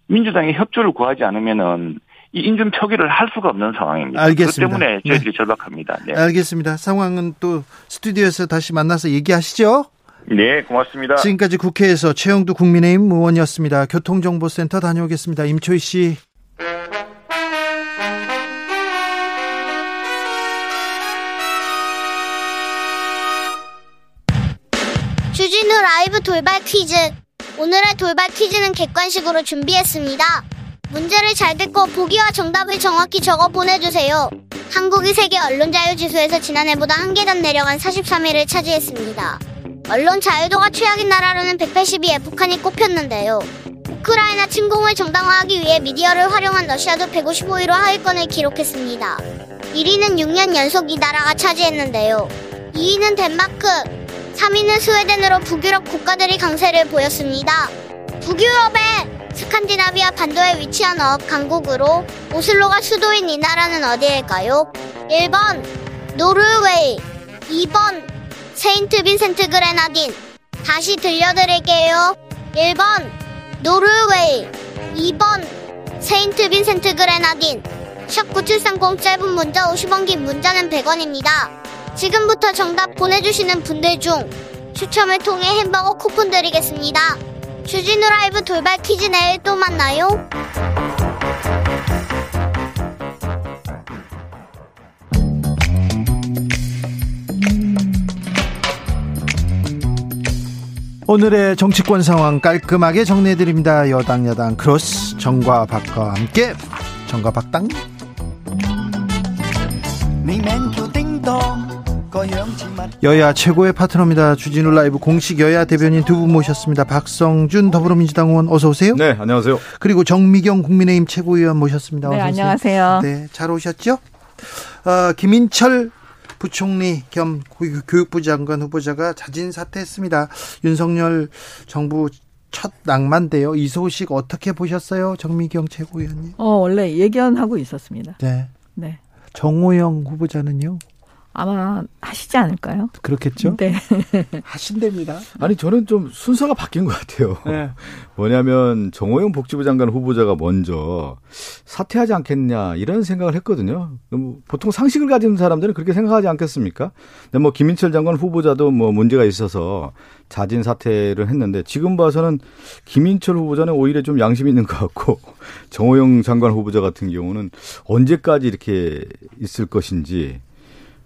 D: 민주당이 협조를 구하지 않으면은 이 인준 표기를 할 수가 없는 상황입니다. 알겠습니다. 그 때문에 저희들이 네. 절박합니다.
A: 네. 알겠습니다. 상황은 또 스튜디오에서 다시 만나서 얘기하시죠.
D: 네, 고맙습니다.
A: 지금까지 국회에서 최영두 국민의힘 의원이었습니다. 교통정보센터 다녀오겠습니다. 임초희 씨.
E: 주진우 라이브 돌발 퀴즈. 오늘의 돌발 퀴즈는 객관식으로 준비했습니다. 문제를 잘 듣고 보기와 정답을 정확히 적어 보내주세요. 한국이 세계 언론 자유 지수에서 지난해보다 한 계단 내려간 43위를 차지했습니다. 언론 자유도가 최악인 나라로는 182에 북한이 꼽혔는데요. 우크라이나 침공을 정당화하기 위해 미디어를 활용한 러시아도 155위로 하위권을 기록했습니다. 1위는 6년 연속 이 나라가 차지했는데요. 2위는 덴마크, 3위는 스웨덴으로 북유럽 국가들이 강세를 보였습니다. 북유럽의 스칸디나비아 반도에 위치한 어업 강국으로 오슬로가 수도인 이 나라는 어디일까요? 1번 노르웨이 2번 세인트 빈센트 그레나딘 다시 들려드릴게요. 1번 노르웨이 2번 세인트 빈센트 그레나딘 샵9730 짧은 문자 50원 긴 문자는 100원입니다. 지금부터 정답 보내주시는 분들 중 추첨을 통해 햄버거 쿠폰 드리겠습니다. 주진우 라이브 돌발 퀴즈 내일 또 만나요.
A: 오늘의 정치권 상황 깔끔하게 정리해드립니다. 여당 야당 크로스 정과 박과 함께 정과 박당 여야 최고의 파트너입니다. 주진우 라이브 공식 여야 대변인 두 분 모셨습니다. 박성준 더불어민주당 의원 어서 오세요.
F: 네, 안녕하세요.
A: 그리고 정미경 국민의힘 최고위원 모셨습니다.
G: 네, 안녕하세요.
A: 네, 잘 오셨죠? 어, 김인철 부총리 겸 교육부 장관 후보자가 자진 사퇴했습니다. 윤석열 정부 첫 낭만데요. 이 소식 어떻게 보셨어요, 정미경 최고위원님?
G: 어 원래 예견하고 있었습니다.
A: 네. 네. 정호영 후보자는요?
G: 아마 하시지 않을까요?
A: 그렇겠죠.
G: 네.
A: 하신답니다.
F: 아니 저는 좀 순서가 바뀐 것 같아요. 네. 뭐냐면 정호영 복지부 장관 후보자가 먼저 사퇴하지 않겠냐 이런 생각을 했거든요. 보통 상식을 가진 사람들은 그렇게 생각하지 않겠습니까? 근데 뭐 김인철 장관 후보자도 뭐 문제가 있어서 자진 사퇴를 했는데 지금 봐서는 김인철 후보자는 오히려 좀 양심 있는 것 같고 정호영 장관 후보자 같은 경우는 언제까지 이렇게 있을 것인지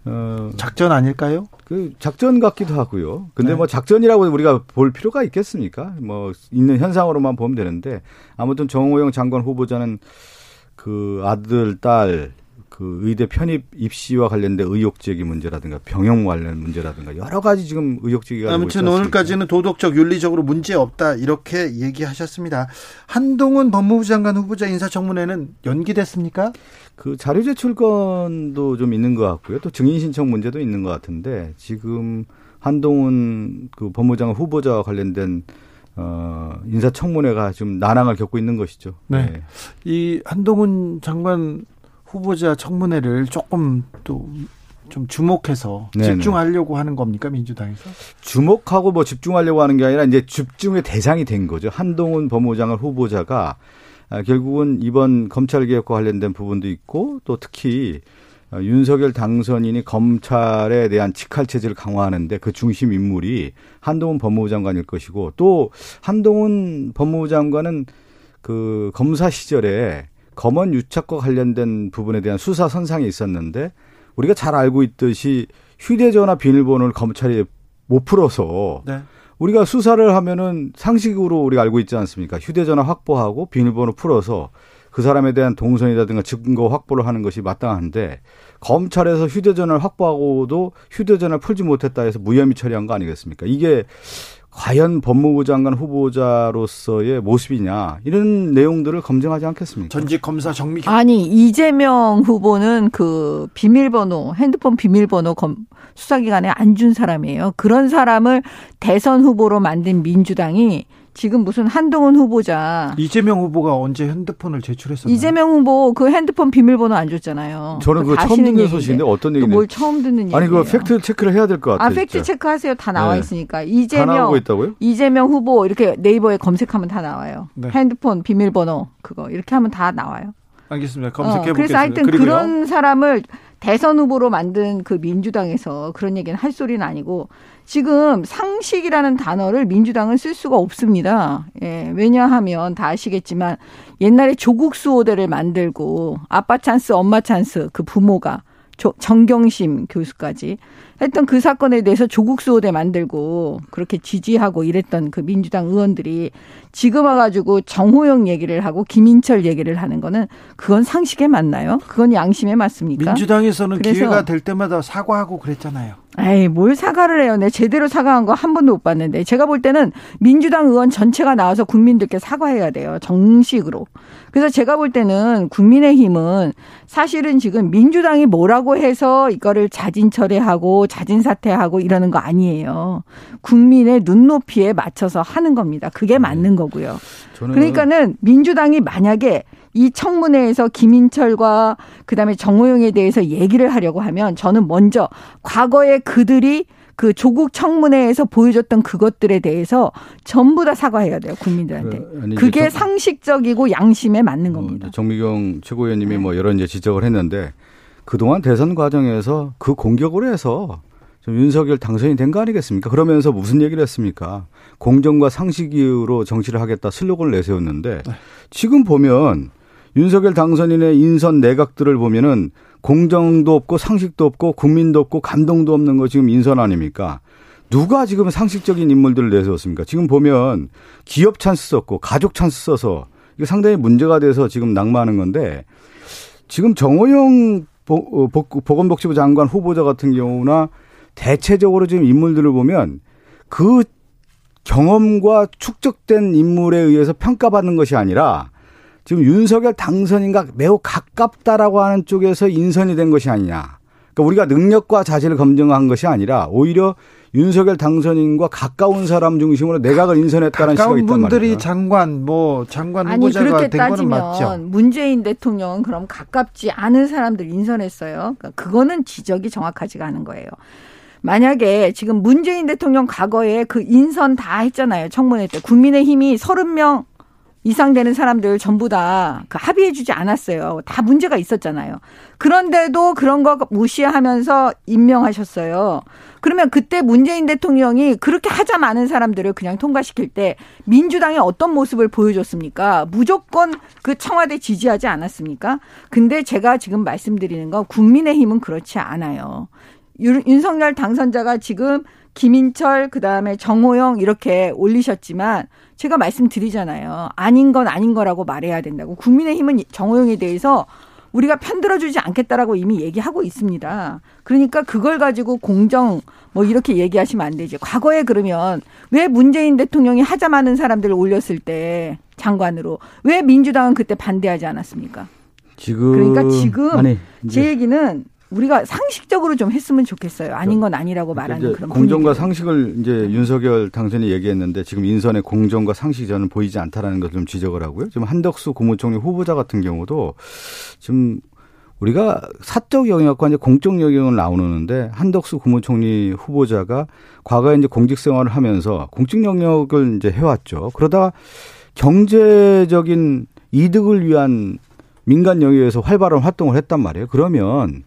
A: 어, 작전 아닐까요?
F: 그 작전 같기도 하고요. 근데 네. 뭐 작전이라고 우리가 볼 필요가 있겠습니까? 뭐 있는 현상으로만 보면 되는데 아무튼 정호영 장관 후보자는 그 아들 딸 그 의대 편입 입시와 관련된 의혹 제기 문제라든가 병역 관련 문제라든가 여러 가지 지금 의혹 제기가
A: 아무튼 오늘까지는 도덕적 윤리적으로 문제 없다 이렇게 얘기하셨습니다. 한동훈 법무부 장관 후보자 인사청문회는 연기됐습니까?
F: 그 자료 제출 건도 좀 있는 것 같고요. 또 증인 신청 문제도 있는 것 같은데 지금 한동훈 그 법무장 후보자와 관련된 어 인사청문회가 좀 난항을 겪고 있는 것이죠.
A: 네. 네. 이 한동훈 장관 후보자 청문회를 조금 또 좀 주목해서 네네. 집중하려고 하는 겁니까 민주당에서?
F: 주목하고 뭐 집중하려고 하는 게 아니라 이제 집중의 대상이 된 거죠. 한동훈 법무장관 후보자가 아, 결국은 이번 검찰 개혁과 관련된 부분도 있고 또 특히 어, 윤석열 당선인이 검찰에 대한 직할 체제를 강화하는데 그 중심 인물이 한동훈 법무부 장관일 것이고 또 한동훈 법무부 장관은 그 검사 시절에 검언 유착과 관련된 부분에 대한 수사 선상에 있었는데 우리가 잘 알고 있듯이 휴대전화 비밀번호를 검찰이 못 풀어서 네. 우리가 수사를 하면은 상식으로 우리가 알고 있지 않습니까? 휴대전화 확보하고 비밀번호 풀어서 그 사람에 대한 동선이라든가 증거 확보를 하는 것이 마땅한데 검찰에서 휴대전화를 확보하고도 휴대전화를 풀지 못했다 해서 무혐의 처리한 거 아니겠습니까? 이게 과연 법무부 장관 후보자로서의 모습이냐 이런 내용들을 검증하지 않겠습니까?
A: 전직 검사 정미
G: 아니 이재명 후보는 그 비밀번호 핸드폰 비밀번호 검, 수사기관에 안 준 사람이에요. 그런 사람을 대선 후보로 만든 민주당이 지금 무슨 한동훈 후보자
A: 이재명 후보가 언제 핸드폰을 제출했었나요?
G: 이재명 후보 그 핸드폰 비밀번호 안 줬잖아요.
F: 저는 그거 처음 듣는 얘기인데. 소식인데 어떤 얘기인데?
G: 뭘 처음 듣는 얘기?
F: 아니 그 fact check를 해야 될 것 같아요.
G: 아 팩트 진짜. check하세요. 다 나와 네. 있으니까 이재명
F: 다 나오고 있다고요?
G: 이재명 후보 이렇게 네이버에 검색하면 다 나와요. 네. 핸드폰 비밀번호 그거 이렇게 하면 다 나와요.
A: 알겠습니다. 검색해 보겠습니다. 어,
G: 그래서 하여튼 그리고요. 그런 사람을 대선 후보로 만든 그 민주당에서 그런 얘기는 할 소리는 아니고 지금 상식이라는 단어를 민주당은 쓸 수가 없습니다. 예, 왜냐하면 다 아시겠지만 옛날에 조국 수호대를 만들고 아빠 찬스, 엄마 찬스 그 부모가 정경심 교수까지 했던 그 사건에 대해서 조국 수호대 만들고 그렇게 지지하고 이랬던 그 민주당 의원들이 지금 와가지고 정호영 얘기를 하고 김인철 얘기를 하는 거는 그건 상식에 맞나요? 그건 양심에 맞습니까?
A: 민주당에서는 기회가 될 때마다 사과하고 그랬잖아요.
G: 에이, 뭘 사과를 해요. 내 제대로 사과한 거 한 번도 못 봤는데. 제가 볼 때는 민주당 의원 전체가 나와서 국민들께 사과해야 돼요. 정식으로. 그래서 제가 볼 때는 국민의힘은 사실은 지금 민주당이 뭐라고 해서 이거를 자진 철회하고 자진 사퇴하고 이러는 거 아니에요. 국민의 눈높이에 맞춰서 하는 겁니다. 그게 맞는 거고요. 그러니까는 민주당이 만약에 이 청문회에서 김인철과 그다음에 정호영에 대해서 얘기를 하려고 하면 저는 먼저 과거에 그들이 그 조국 청문회에서 보여줬던 그것들에 대해서 전부 다 사과해야 돼요 국민들한테. 그, 그게 정, 상식적이고 양심에 맞는 어, 겁니다.
F: 정미경 최고위원님이 네. 뭐 여러 이제 지적을 했는데 그동안 대선 과정에서 그 공격을 해서 좀 윤석열 당선이 된 거 아니겠습니까? 그러면서 무슨 얘기를 했습니까? 공정과 상식 이유로 정치를 하겠다 슬로건을 내세웠는데 네. 지금 보면 윤석열 당선인의 인선 내각들을 보면은 공정도 없고 상식도 없고 국민도 없고 감동도 없는 거 지금 인선 아닙니까? 누가 지금 상식적인 인물들을 내세웠습니까? 지금 보면 기업 찬스 썼고 가족 찬스 써서 이거 상당히 문제가 돼서 지금 낙마하는 건데 지금 정호영 어, 보건복지부 장관 후보자 같은 경우나 대체적으로 지금 인물들을 보면 그 경험과 축적된 인물에 의해서 평가받는 것이 아니라 지금 윤석열 당선인과 매우 가깝다라고 하는 쪽에서 인선이 된 것이 아니냐. 그러니까 우리가 능력과 자질을 검증한 것이 아니라 오히려 윤석열 당선인과 가까운 사람 중심으로 내각을 인선했다는 시각이 있단
A: 말이죠. 분들이 장관 뭐 장관 후보자가
G: 그렇게
A: 된
G: 따지면
A: 거는 맞죠.
G: 문재인 대통령은 그럼 가깝지 않은 사람들 인선했어요. 그러니까 그거는 지적이 정확하지가 않은 거예요. 만약에 지금 문재인 대통령 과거에 그 인선 다 했잖아요. 청문회 때 국민의힘이 30명 이상 되는 사람들 전부 다 그 합의해주지 않았어요. 다 문제가 있었잖아요. 그런데도 그런 거 무시하면서 임명하셨어요. 그러면 그때 문재인 대통령이 그렇게 하자 많은 사람들을 그냥 통과시킬 때 민주당이 어떤 모습을 보여줬습니까? 무조건 그 청와대 지지하지 않았습니까? 근데 제가 지금 말씀드리는 건 국민의힘은 그렇지 않아요. 윤석열 당선자가 지금 김인철 그다음에 정호영 이렇게 올리셨지만 제가 말씀드리잖아요. 아닌 건 아닌 거라고 말해야 된다고. 국민의힘은 정호영에 대해서 우리가 편들어주지 않겠다라고 이미 얘기하고 있습니다. 그러니까 그걸 가지고 공정 뭐 이렇게 얘기하시면 안 되지. 과거에 그러면 왜 문재인 대통령이 하자 많은 사람들을 올렸을 때 장관으로 왜 민주당은 그때 반대하지 않았습니까?
F: 지금
G: 그러니까 지금 아니, 제 얘기는 우리가 상식적으로 좀 했으면 좋겠어요. 아닌 건 아니라고 말하는 그런
F: 공정과 분위기. 상식을 이제 윤석열 당선이 얘기했는데 지금 인선의 공정과 상식이 저는 보이지 않다라는 것을 좀 지적을 하고요. 지금 한덕수 국무총리 후보자 같은 경우도 지금 우리가 사적 영역과 이제 공적 영역을 나오는데 한덕수 국무총리 후보자가 과거에 이제 공직 생활을 하면서 공적 영역을 이제 해왔죠. 그러다 경제적인 이득을 위한 민간 영역에서 활발한 활동을 했단 말이에요. 그러면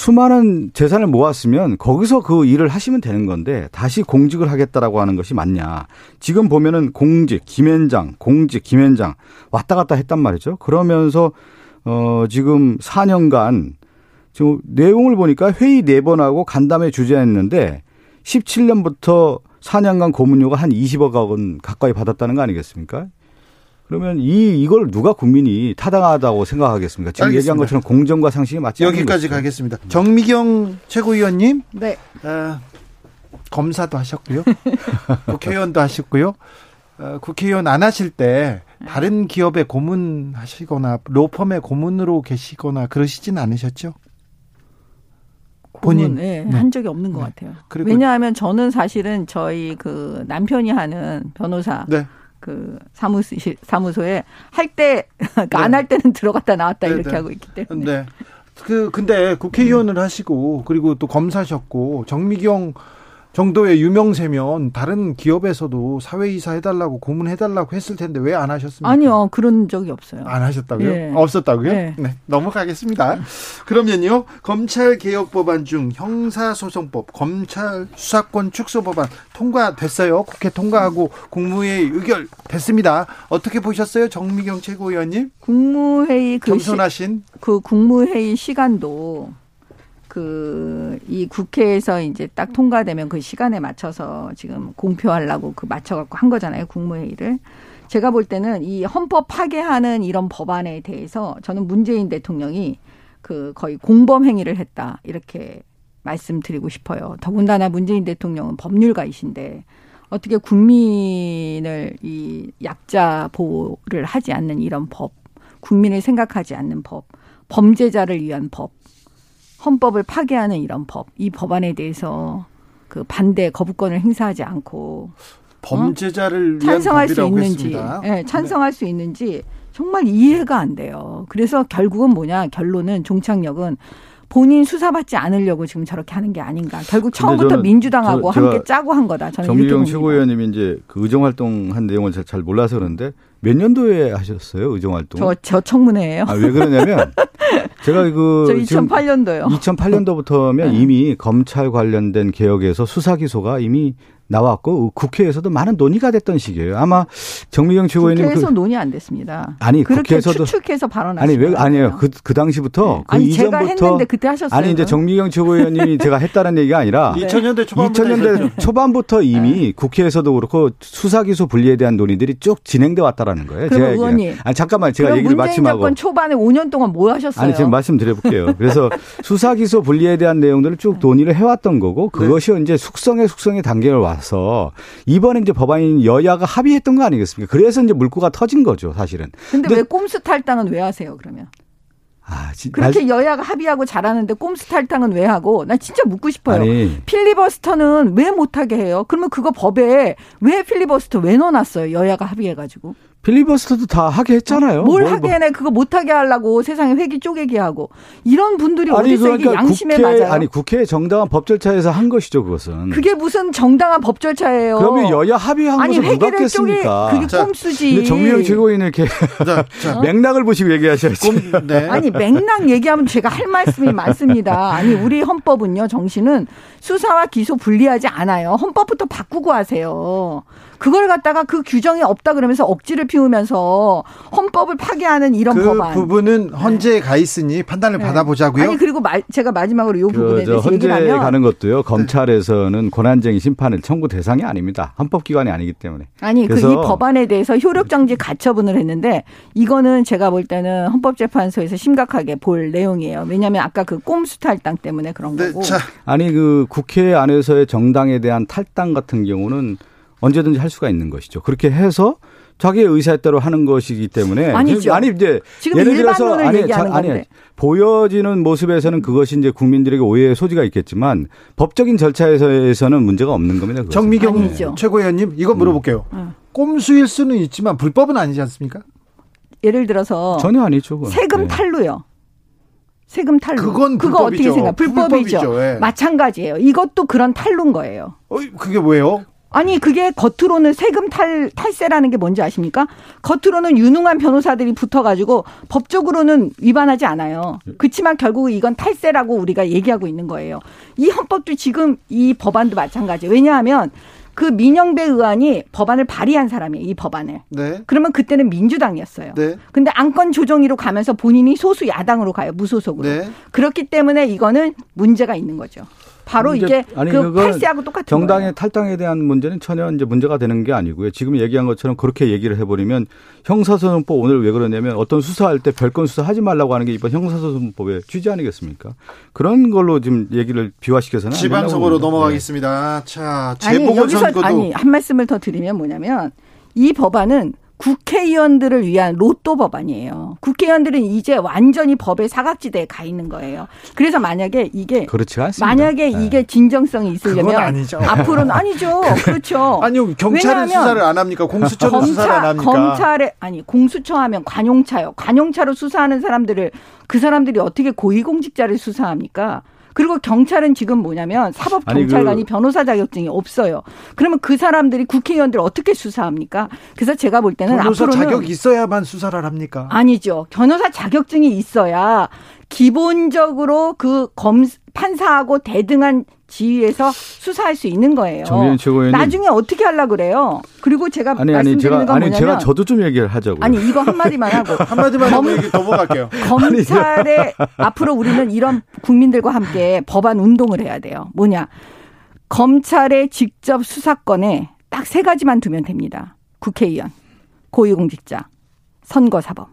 F: 수많은 재산을 모았으면 거기서 그 일을 하시면 되는 건데 다시 공직을 하겠다라고 하는 것이 맞냐. 지금 보면은 공직, 김현장, 공직, 김현장 왔다 갔다 했단 말이죠. 그러면서 어 지금 4년간 지금 내용을 보니까 회의 4번 하고 간담회 주재했는데 17년부터 4년간 고문료가 한 20억 원 가까이 받았다는 거 아니겠습니까? 그러면 이 이걸 누가 국민이 타당하다고 생각하겠습니까? 지금 알겠습니다. 얘기한 것처럼 공정과 상식이 맞지
A: 않는 여기까지 가겠습니다. 정미경 최고위원님,
G: 네,
A: 어, 검사도 하셨고요, 국회의원도 하셨고요. 어, 국회의원 안 하실 때 다른 기업에 고문하시거나 로펌에 고문으로 계시거나 그러시진 않으셨죠?
G: 본인 네, 네. 한 적이 없는 것 네. 같아요. 왜냐하면 저는 사실은 저희 그 남편이 하는 변호사. 네. 그 사무소 사무소에 할때 안할 네. 때는 들어갔다 나왔다 네, 이렇게 네. 하고 있기 때문에.
A: 네. 그 근데 국회의원을 하시고 그리고 또 검사셨고 정미경 정도의 유명세면 다른 기업에서도 사회이사 해달라고 고문해달라고 했을 텐데 왜 안 하셨습니까?
G: 아니요 그런 적이 없어요.
A: 안 하셨다고요? 네. 없었다고요? 네. 네. 넘어가겠습니다. 그러면요 검찰 개혁 법안 중 형사소송법, 검찰 수사권 축소 법안 통과됐어요. 국회 통과하고 국무회의 의결 됐습니다. 어떻게 보셨어요, 정미경 최고위원님?
G: 국무회의
A: 그 겸손하신
G: 시, 그 국무회의 시간도 그 이 국회에서 이제 딱 통과되면 그 시간에 맞춰서 지금 공표하려고 그 맞춰갖고 한 거잖아요 국무회의를. 제가 볼 때는 이 헌법 파괴하는 이런 법안에 대해서 저는 문재인 대통령이 그 거의 공범 행위를 했다 이렇게 말씀드리고 싶어요. 더군다나 문재인 대통령은 법률가이신데 어떻게 국민을 이 약자 보호를 하지 않는 이런 법, 국민을 생각하지 않는 법, 범죄자를 위한 법, 헌법을 파괴하는 이런 법, 이 법안에 대해서 그 반대 거부권을 행사하지 않고
A: 범죄자를
G: 어? 찬성할 수 있는지, 예, 네, 찬성할 수 있는지 정말 이해가 안 돼요. 그래서 결국은 뭐냐 결론은 종착역은 본인 수사받지 않으려고 지금 저렇게 하는 게 아닌가. 결국 처음부터 민주당하고 함께 짜고 한 거다. 저는
F: 정미경 최고위원님이 이제 그 의정 활동한 내용을 잘 몰라서 그런데 몇 년도에 하셨어요 의정 활동?
G: 저, 저 청문회예요.
F: 아, 왜 그러냐면 제가 그
G: 2008년도요.
F: 2008년도부터면 네. 이미 검찰 관련된 개혁에서 수사 기소가 이미 나왔고 국회에서도 많은 논의가 됐던 시기예요. 아마 정미경 최고위원님
G: 국회에서 그, 논의 안 됐습니다.
F: 아니
G: 그렇게
F: 국회에서도
G: 추측해서 발언하신
F: 아니 왜 아니에요. 그, 그 당시부터 네. 그
G: 아니,
F: 이전부터
G: 제가 했는데 그때 하셨어요.
F: 아니 이제 정미경 최고위원님이 제가 했다는 얘기가 아니라
A: 2000년대 초반부터
F: 2000년대 초반부터 이미 네. 국회에서도 그렇고 수사 기소 분리에 대한 논의들이 쭉 진행돼 왔다라는 거예요.
G: 제가 의원님.
F: 아니 잠깐만 제가 얘기를 마침하고
G: 문재인 초반에 5년 동안 뭐 하셨어요?
F: 아니 지금 말씀드려 볼게요. 그래서 수사 기소 분리에 대한 내용들을 쭉 논의를 해 왔던 거고 그것이 네. 이제 숙성의 숙성의 단계를 와서 이번에 이제 법안인 여야가 합의했던 거 아니겠습니까? 그래서 이제 물꼬가 터진 거죠, 사실은.
G: 근데, 근데 왜 꼼수 탈당은 왜 하세요, 그러면? 아, 진, 그렇게 날... 여야가 합의하고 잘하는데 꼼수 탈당은 왜 하고? 나 진짜 묻고 싶어요. 아니. 필리버스터는 왜 못하게 해요? 그러면 그거 법에 왜 필리버스터 왜 넣어놨어요? 여야가 합의해가지고.
F: 필리버스터도 다 하게 했잖아요.
G: 뭘, 뭘 하게 뭐. 해? 그거 못하게 하려고 세상에 회기 쪼개기 하고 이런 분들이 아니, 어디서 그러니까 이게 양심에
F: 국회,
G: 맞아요?
F: 아니 국회 정당한 법 절차에서 한 것이죠 그것은.
G: 그게 무슨 정당한 법 절차예요?
F: 그러면 여야 합의한 아니, 것을 누가 겠습니까
G: 그게 꼼수지.
F: 근데 정미영 최고위원 이렇게 자, 자. 맥락을 보시고 얘기하셔야지. 꼼,
G: 네. 아니 맥락 얘기하면 제가 할 말씀이 많습니다. 아니 우리 헌법은요 정신은 수사와 기소 분리하지 않아요. 헌법부터 바꾸고 하세요. 그걸 갖다가 그 규정이 없다 그러면서 억지를 피우면서 헌법을 파괴하는 이런
A: 그
G: 법안.
A: 부분은 네. 헌재에 가 있으니 판단을 네. 받아보자고요.
G: 아니 그리고 마, 제가 마지막으로 이 그 부분에 대해서
F: 헌재에
G: 얘기를 하면
F: 가는 것도요. 네. 검찰에서는 권한쟁의 심판을 청구 대상이 아닙니다. 헌법기관이 아니기 때문에.
G: 아니 그 이 법안에 대해서 효력정지 가처분을 했는데 이거는 제가 볼 때는 헌법재판소에서 심각하게 볼 내용이에요. 왜냐하면 아까 그 꼼수 탈당 때문에 그런 네, 거고. 자.
F: 아니 그 국회 안에서의 정당에 대한 탈당 같은 경우는 언제든지 할 수가 있는 것이죠. 그렇게 해서 자기의 의사에 따라 하는 것이기 때문에
G: 아니죠.
F: 아니 이제
G: 지금 예를 들어서 아니 자, 아니
F: 보여지는 모습에서는 그것이 이제 국민들에게 오해의 소지가 있겠지만 법적인 절차에서는 문제가 없는 겁니다. 그것은.
A: 정미경 아니죠. 최고위원님 이거 물어볼게요. 음. 꼼수일 수는 있지만 불법은 아니지 않습니까?
G: 예를 들어서
F: 전혀 아니죠.
G: 그건. 세금 네. 탈루요. 세금 탈루.
A: 그건
G: 그거 어떻게 생각? 불법이죠. 불법이죠. 예. 마찬가지예요. 이것도 그런 탈루인 거예요.
A: 어, 그게 뭐예요?
G: 아니 그게 겉으로는 세금 탈 탈세라는 게 뭔지 아십니까? 겉으로는 유능한 변호사들이 붙어가지고 법적으로는 위반하지 않아요. 그렇지만 결국 이건 탈세라고 우리가 얘기하고 있는 거예요. 이 헌법도 지금 이 법안도 마찬가지. 왜냐하면 그 민영배 의원이 법안을 발의한 사람이에요. 이 법안을. 네. 그러면 그때는 민주당이었어요. 네. 근데 안건 조정위로 가면서 본인이 소수 야당으로 가요. 무소속으로. 네. 그렇기 때문에 이거는 문제가 있는 거죠. 바로 이게 아니, 그 팔세하고 똑같은
F: 정당의
G: 거예요.
F: 탈당에 대한 문제는 전혀 이제 문제가 되는 게 아니고요. 지금 얘기한 것처럼 그렇게 얘기를 해버리면 형사소송법 오늘 왜 그러냐면 어떤 수사할 때 별건 수사 하지 말라고 하는 게 이번 형사소송법의 취지 아니겠습니까? 그런 걸로 지금 얘기를 비화시켜서는
A: 지방선거로 넘어가겠습니다. 자 재보궐선거도
G: 아니 한 말씀을 더 드리면 뭐냐면 이 법안은 국회의원들을 위한 로또 법안이에요. 국회의원들은 이제 완전히 법의 사각지대에 가 있는 거예요. 그래서 만약에 이게
F: 그렇지 않습니다.
G: 만약에 네. 이게 진정성이 있으려면 앞으로는 아니죠. 그렇죠.
A: 아니요. 경찰은 수사를 안 합니까? 공수처는 검찰, 수사를 안 합니까?
G: 검찰에 아니 공수처 하면 관용차요. 관용차로 수사하는 사람들을 그 사람들이 어떻게 고위공직자를 수사합니까? 그리고 경찰은 지금 뭐냐면 사법 경찰관이 그 변호사 자격증이 없어요. 그러면 그 사람들이 국회의원들 어떻게 수사합니까? 그래서 제가 볼 때는 앞으로는
A: 자격 있어야만 수사를 합니까?
G: 아니죠. 변호사 자격증이 있어야 기본적으로 그 검 판사하고 대등한 지위에서 수사할 수 있는 거예요. 나중에 어떻게 하려 그래요? 그리고 제가 아니, 아니, 말씀드리는 제가, 건 아니, 뭐냐면
F: 제가 저도 좀 얘기를 하자고요.
G: 아니 이거 한 마디만 하고
A: 한 마디만 하고 얘기 넘어갈게요.
G: 검찰에 앞으로 우리는 이런 국민들과 함께 법안 운동을 해야 돼요. 뭐냐? 검찰의 직접 수사권에 딱 세 가지만 두면 됩니다. 국회의원, 고위공직자, 선거사법.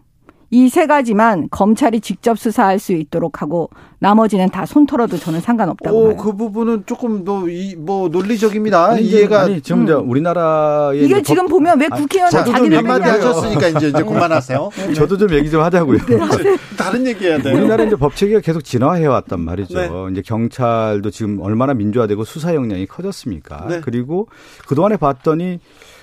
G: 이 세 가지만 검찰이 직접 수사할 수 있도록 하고 나머지는 다 손털어도 저는 상관없다고 오,
A: 봐요. 그 부분은 조금 더뭐 논리적입니다. 아니, 이해가
F: 아니 지금 음. 우리나라의
G: 이게 지금 보면 왜 국회의원 아, 자기는
A: 한마디 하셨으니까 이제 이제 그만하세요. 네.
F: 저도 좀 얘기 좀 하자고요. 네.
A: 다른 얘기해야 돼요.
F: 우리나라 이제 법 체계가 계속 진화해 왔단 말이죠. 네. 이제 경찰도 지금 얼마나 민주화되고 수사 역량이 커졌습니까? 네. 그리고 그 동안에 봤더니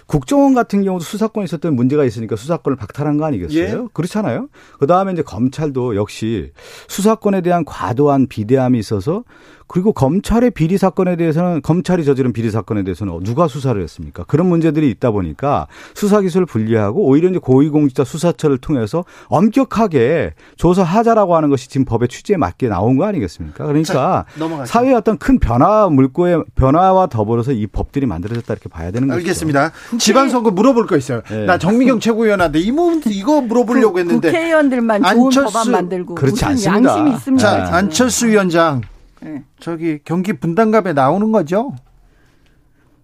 F: 국정원 같은 경우도 수사권에 있었던 문제가 있으니까 수사권을 박탈한 거 아니겠어요? 예? 그렇잖아요. 그 다음에 이제 검찰도 역시 수사권에 대한 과도한 비대함이 있어서 그리고 검찰의 비리 사건에 대해서는 검찰이 저지른 비리 사건에 대해서는 누가 수사를 했습니까? 그런 문제들이 있다 보니까 수사 기술을 분리하고 오히려 이제 고위공직자 수사처를 통해서 엄격하게 조사하자라고 하는 것이 지금 법의 취지에 맞게 나온 거 아니겠습니까? 그러니까 자, 사회의 어떤 큰 변화 물꼬의 변화와 더불어서 이 법들이 만들어졌다 이렇게 봐야 되는 거죠.
A: 알겠습니다. 지방선거 물어볼 거 있어요. 네. 나 정미경 최고위원한테 이 이거 물어보려고 했는데
G: 국회의원들만 좋은 안철수, 법안 만들고 그렇지 않습니다. 양심이 있습니다.
A: 자, 안철수 위원장 네. 저기 경기 분당갑에 나오는 거죠?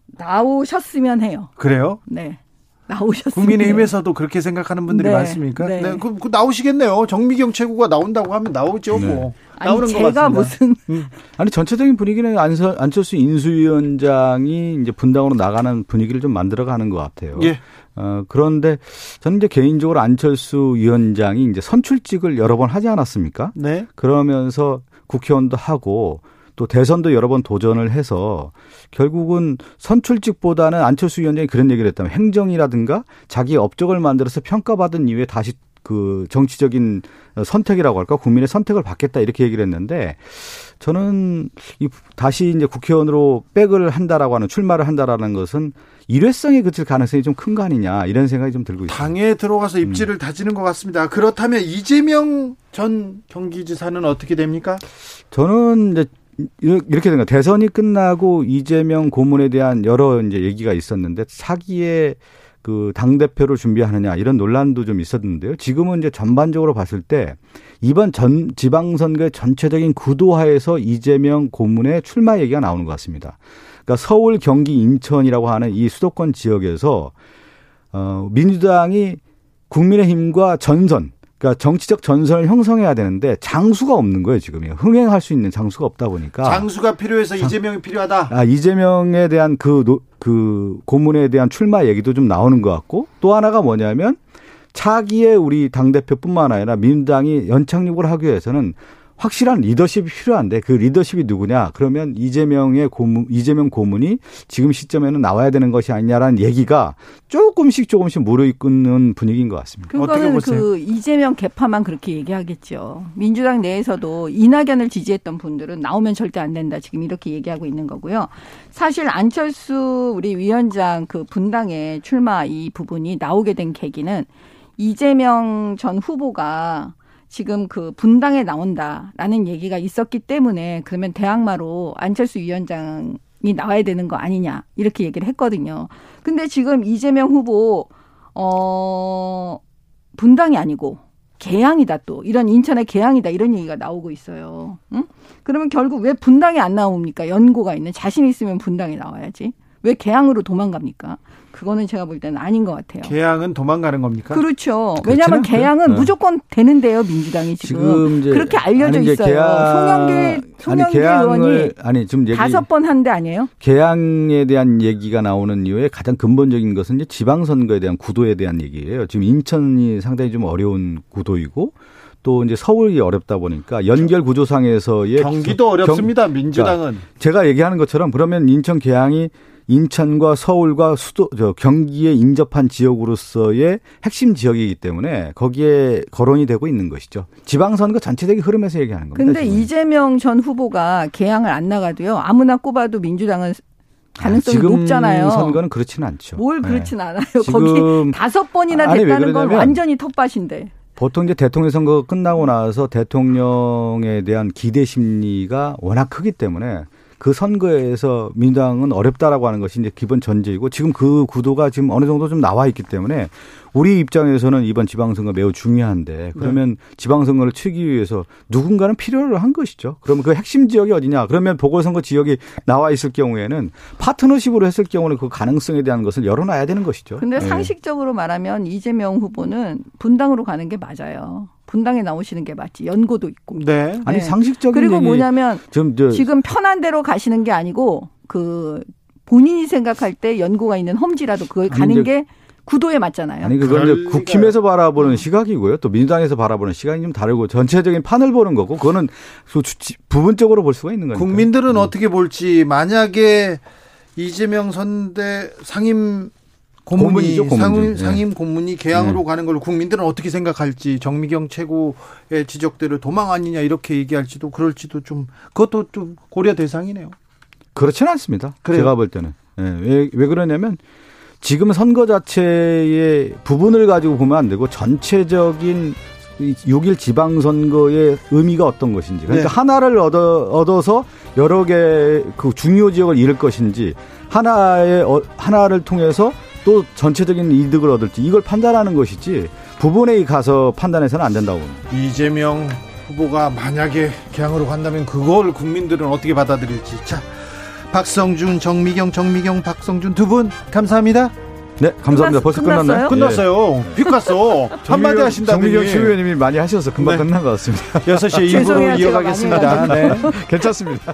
G: 나오셨으면 해요.
A: 그래요?
G: 네. 나오셨으면
A: 국민의힘에서도 그렇게 생각하는 분들이 네. 많습니까? 네. 네. 그, 그, 나오시겠네요. 정미경 최고가 나온다고 하면 나오죠, 네. 뭐. 나오는
G: 아니, 제가 무슨
F: 음. 아니 전체적인 분위기는 안서, 안철수 인수위원장이 이제 분당으로 나가는 분위기를 좀 만들어 가는 것 같아요. 예. 어, 그런데 저는 이제 개인적으로 안철수 위원장이 이제 선출직을 여러 번 하지 않았습니까? 네. 그러면서 국회의원도 하고 또 대선도 여러 번 도전을 해서 결국은 선출직보다는 안철수 위원장이 그런 얘기를 했다면 행정이라든가 자기 업적을 만들어서 평가받은 이후에 다시 그 정치적인 선택이라고 할까? 국민의 선택을 받겠다 이렇게 얘기를 했는데 저는 이 다시 이제 국회의원으로 백을 한다라고 하는 출마를 한다라는 것은 일회성에 그칠 가능성이 좀 큰 거 아니냐 이런 생각이 좀 들고 있습니다.
A: 당에 들어가서 입지를 음. 다지는 것 같습니다. 그렇다면 이재명 전 경기지사는 어떻게 됩니까?
F: 저는 이제 이렇게 된 거. 대선이 끝나고 이재명 고문에 대한 여러 이제 얘기가 있었는데 사기에 그 당 대표를 준비하느냐 이런 논란도 좀 있었는데요. 지금은 이제 전반적으로 봤을 때 이번 전 지방선거의 전체적인 구도하에서 이재명 고문의 출마 얘기가 나오는 것 같습니다. 그러니까 서울, 경기, 인천이라고 하는 이 수도권 지역에서 어 민주당이 국민의힘과 전선 그러니까 정치적 전선을 형성해야 되는데 장수가 없는 거예요 지금 흥행할 수 있는 장수가 없다 보니까
A: 장수가 필요해서 장, 이재명이 필요하다.
F: 아 이재명에 대한 그그 그 고문에 대한 출마 얘기도 좀 나오는 것 같고 또 하나가 뭐냐면 차기에 우리 당 대표뿐만 아니라 민주당이 연착륙을 하기 위해서는 확실한 리더십이 필요한데 그 리더십이 누구냐? 그러면 이재명의 고문, 이재명 고문이 지금 시점에는 나와야 되는 것이 아니냐라는 얘기가 조금씩 조금씩 무르익는 분위기인 것 같습니다.
G: 그거는 그 이재명 개파만 그렇게 얘기하겠죠. 민주당 내에서도 이낙연을 지지했던 분들은 나오면 절대 안 된다. 지금 이렇게 얘기하고 있는 거고요. 사실 안철수 우리 위원장 그 분당에 출마 이 부분이 나오게 된 계기는 이재명 전 후보가 지금 그 분당에 나온다라는 얘기가 있었기 때문에 그러면 대항마로 안철수 위원장이 나와야 되는 거 아니냐 이렇게 얘기를 했거든요. 근데 지금 이재명 후보 어 분당이 아니고 개항이다 또 이런 인천의 개항이다 이런 얘기가 나오고 있어요. 응? 그러면 결국 왜 분당에 안 나옵니까? 연고가 있는 자신 있으면 분당에 나와야지. 왜 개항으로 도망갑니까? 그거는 제가 볼 때는 아닌 것 같아요.
A: 개항은 도망가는 겁니까?
G: 그렇죠. 왜냐하면 개항은 네. 무조건 되는데요, 민주당이 지금, 지금 그렇게 알려져 아니, 있어요. 개항, 송영길 송영길 의원이 아니 지금 얘기, 다섯 번 한 데 아니에요?
F: 개항에 대한 얘기가 나오는 이유에 가장 근본적인 것은 이제 지방선거에 대한 구도에 대한 얘기예요. 지금 인천이 상당히 좀 어려운 구도이고 또 이제 서울이 어렵다 보니까 연결 구조상에서의
A: 경기도 어렵습니다. 경, 민주당은 그러니까
F: 제가 얘기하는 것처럼 그러면 인천 개항이 인천과 서울과 수도 저 경기에 인접한 지역으로서의 핵심 지역이기 때문에 거기에 거론이 되고 있는 것이죠. 지방선거 전체적인 흐름에서 얘기하는 겁니다.
G: 근데 지금. 이재명 전 후보가 개항을 안 나가도요. 아무나 꼽아도 민주당은 가능성이 아, 높잖아요.
F: 선거는 그렇지는 않죠.
G: 뭘 그렇진 네. 않아요. 거기 다섯 번이나 됐다는 건 완전히 텃밭인데.
F: 보통 이제 대통령 선거가 끝나고 나서 대통령에 대한 기대 심리가 워낙 크기 때문에 그 선거에서 민주당은 어렵다라고 하는 것이 이제 기본 전제이고 지금 그 구도가 지금 어느 정도 좀 나와 있기 때문에 우리 입장에서는 이번 지방선거 매우 중요한데 그러면 네. 지방선거를 치기 위해서 누군가는 필요로 한 것이죠. 그러면 그 핵심 지역이 어디냐? 그러면 보궐선거 지역이 나와 있을 경우에는 파트너십으로 했을 경우는 그 가능성에 대한 것을 열어놔야 되는 것이죠.
G: 근데 네. 상식적으로 말하면 이재명 후보는 분당으로 가는 게 맞아요. 분당에 나오시는 게 맞지. 연고도 있고.
F: 네. 아니 네. 상식적인
G: 그리고 뭐냐면 좀 지금 편한 대로 가시는 게 아니고 그 본인이 생각할 때 연고가 있는 험지라도 그걸 가는 게 구도에 맞잖아요.
F: 아니 그건 이제 국힘에서 바라보는 시각이고요. 또 민주당에서 바라보는 시각이 좀 다르고 전체적인 판을 보는 거고 그거는 부분적으로 볼 수가 있는 거니까.
A: 국민들은 음. 어떻게 볼지 만약에 이재명 선대 상임 고문이 고문이죠, 고문 상임, 네. 고문이 개항으로 네. 가는 걸 국민들은 어떻게 생각할지 정미경 최고의 지적대로 도망 아니냐 이렇게 얘기할지도 그럴지도 좀 그것도 좀 고려 대상이네요.
F: 그렇지는 않습니다. 그래요? 제가 볼 때는 네. 왜, 왜 그러냐면 지금 선거 자체의 부분을 가지고 보면 안 되고 전체적인 6일 지방선거의 의미가 어떤 것인지. 그러니까 네. 하나를 얻어, 얻어서 여러 개 그 중요 지역을 잃을 것인지 하나의, 어, 하나를 통해서 또 전체적인 이득을 얻을지 이걸 판단하는 것이지 부분에 가서 판단해서는 안 된다고 봅니다.
A: 이재명 후보가 만약에 개항으로 간다면 그걸 국민들은 어떻게 받아들일지. 자, 박성준, 정미경, 정미경, 박성준 두 분 감사합니다.
F: 네, 감사합니다. 끝났, 벌써 끝났나요?
A: 끝났어요. 예. 휙 갔어. 한마디 하신다더니.
F: 정미경 최의원님이 많이 하셔서 금방 네. 끝난 것 같습니다.
A: 6시에 2부로 이어가겠습니다. 네.
F: 괜찮습니다.